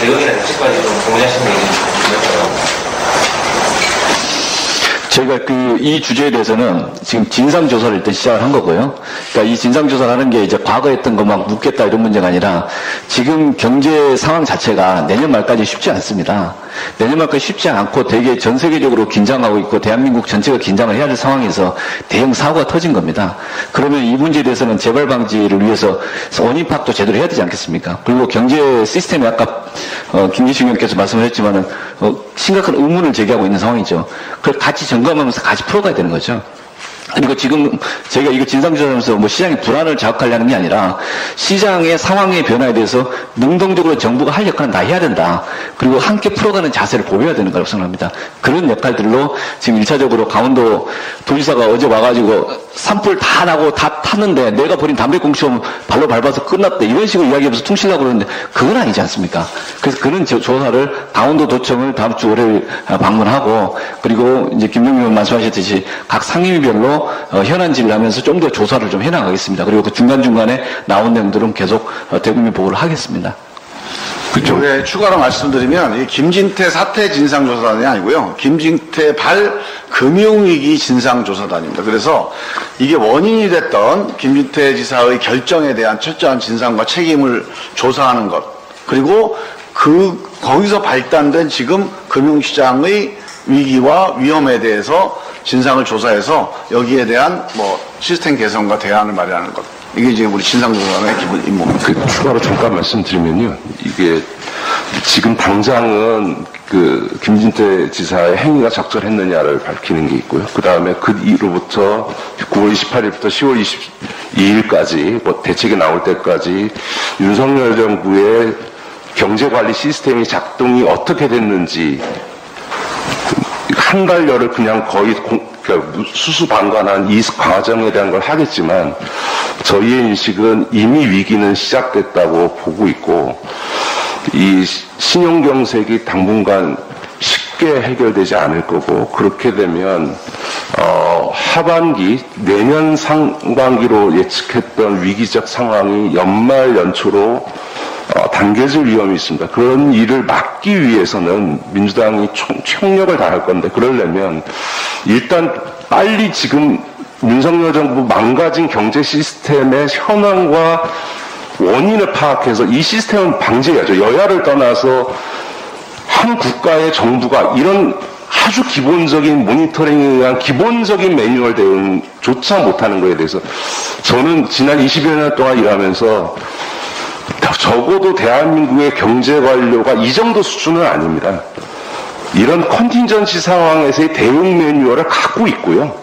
대응이나 대책까지 좀 고민하시는 게 있는지 궁금해서요. 저희가 그 이 주제에 대해서는 지금 진상 조사를 일단 시작을 한 거고요. 그러니까 이 진상 조사를 하는 게 이제 과거에 했던 것만 묻겠다 이런 문제가 아니라 지금 경제 상황 자체가 내년 말까지 쉽지 않습니다. 내년 말까지 쉽지 않고 되게 전 세계적으로 긴장하고 있고 대한민국 전체가 긴장을 해야 될 상황에서 대형 사고가 터진 겁니다. 그러면 이 문제에 대해서는 재발 방지를 위해서 원인 파악도 제대로 해야 되지 않겠습니까? 그리고 경제 시스템이 아까 어, 김기식 의원께서 말씀을 했지만은 어, 심각한 의문을 제기하고 있는 상황이죠. 그걸 같이 점검 하면서 같이 풀어가야 되는 거죠. 그리고 지금 저희가 이거 진상조사하면서 뭐 시장의 불안을 자극하려는 게 아니라 시장의 상황의 변화에 대해서 능동적으로 정부가 할 역할은 다 해야 된다. 그리고 함께 풀어가는 자세를 보여야 되는 거라고 생각합니다. 그런 역할들로 지금 일차적으로 강원도 도지사가 어제 와가지고 산불 다 나고 다 탔는데 내가 버린 담배꽁초 발로 밟아서 끝났대. 이런 식으로 이야기하면서 퉁치려고 그러는데 그건 아니지 않습니까? 그래서 그런 조- 조사를 강원도 도청을 다음 주 월요일 어, 방문하고 그리고 이제 김명민 의원 말씀하셨듯이 각 상임위별로 어, 현안질을 하면서 좀 더 조사를 좀 해나가겠습니다. 그리고 그 중간중간에 나온 내용들은 계속 어, 대국민 보고를 하겠습니다. 그렇죠. 네, 추가로 말씀드리면 이 김진태 사태 진상조사단이 아니고요. 김진태 발 금융위기 진상조사단입니다. 그래서 이게 원인이 됐던 김진태 지사의 결정에 대한 철저한 진상과 책임을 조사하는 것 그리고 그 거기서 발단된 지금 금융시장의 위기와 위험에 대해서 진상을 조사해서 여기에 대한 뭐 시스템 개선과 대안을 마련하는 것 이게 이제 우리 진상조사단의 기본 임무입니다. 그 추가로 잠깐 말씀드리면요. 이게 지금 당장은 그 김진태 지사의 행위가 적절했느냐를 밝히는 게 있고요. 그 다음에 그 이후로부터 9월 28일부터 10월 22일까지 뭐 대책이 나올 때까지 윤석열 정부의 경제관리 시스템이 작동이 어떻게 됐는지 한 달여를 그냥 거의 공- 그러니까 수수방관한 이 과정에 대한 걸 하겠지만 저희의 인식은 이미 위기는 시작됐다고 보고 있고 이 신용경색이 당분간 쉽게 해결되지 않을 거고 그렇게 되면 어, 하반기 내년 상반기로 예측했던 위기적 상황이 연말 연초로 어, 당겨질 위험이 있습니다. 그런 일을 막기 위해서는 민주당이 총, 총력을 다할 건데 그러려면 일단 빨리 지금 윤석열 정부 망가진 경제 시스템의 현황과 원인을 파악해서 이 시스템을 방지해야죠. 여야를 떠나서 한 국가의 정부가 이런 아주 기본적인 모니터링에 의한 기본적인 매뉴얼 대응조차 못하는 것에 대해서 저는 지난 20여 년 동안 일하면서 적어도 대한민국의 경제 관료가 이 정도 수준은 아닙니다. 이런 컨틴전시 상황에서의 대응 매뉴얼을 갖고 있고요.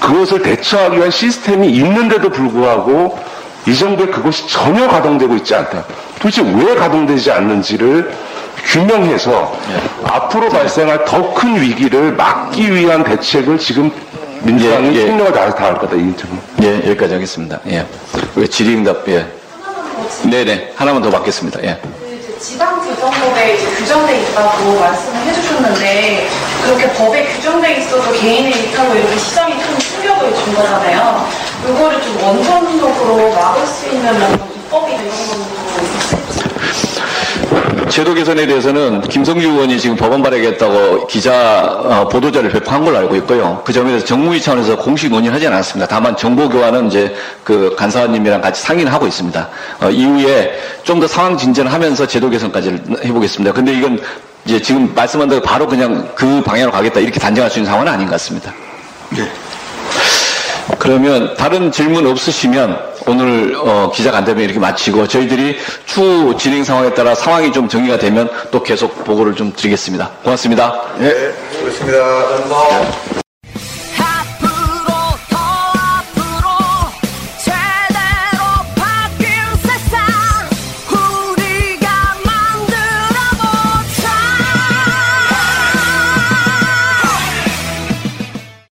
그것을 대처하기 위한 시스템이 있는데도 불구하고 이 정도에 그것이 전혀 가동되고 있지 않다. 도대체 왜 가동되지 않는지를 규명해서 앞으로 발생할 더 큰 위기를 막기 위한 대책을 지금 민주당이 예, 예. 다해서 다할 거다. 이 점은. 예, 여기까지 하겠습니다. 예. 왜 질의응답, 예. 네네. 하나만 더 받겠습니다. 예. 그 지방재정법에 이제 규정돼 있다고 말씀을 해주셨는데 그렇게 법에 규정돼 있어도 개인의 일탈로 이렇게 시장이 큰 충격을 준 거잖아요. 이거를 좀 원천적으로 막을 수 있는 뭔가 입법이나 이런 것도. 제도 개선에 대해서는 김성주 의원이 지금 법원 발의하겠다고 기자 어, 보도자를 배포한 걸로 알고 있고요. 그 점에 대해서 정무위 차원에서 공식 논의하지 않았습니다. 다만 정보 교환은 이제 그 간사님이랑 같이 상의를 하고 있습니다. 어, 이후에 좀 더 상황 진전하면서 제도 개선까지 해보겠습니다. 근데 이건 이제 지금 말씀한 대로 바로 그냥 그 방향으로 가겠다 이렇게 단정할 수 있는 상황은 아닌 것 같습니다. 네. 그러면 다른 질문 없으시면 오늘 어, 기자 간담회 이렇게 마치고 저희들이 추후 진행 상황에 따라 상황이 좀 정리가 되면 또 계속 보고를 좀 드리겠습니다. 고맙습니다. 예, 고맙습니다.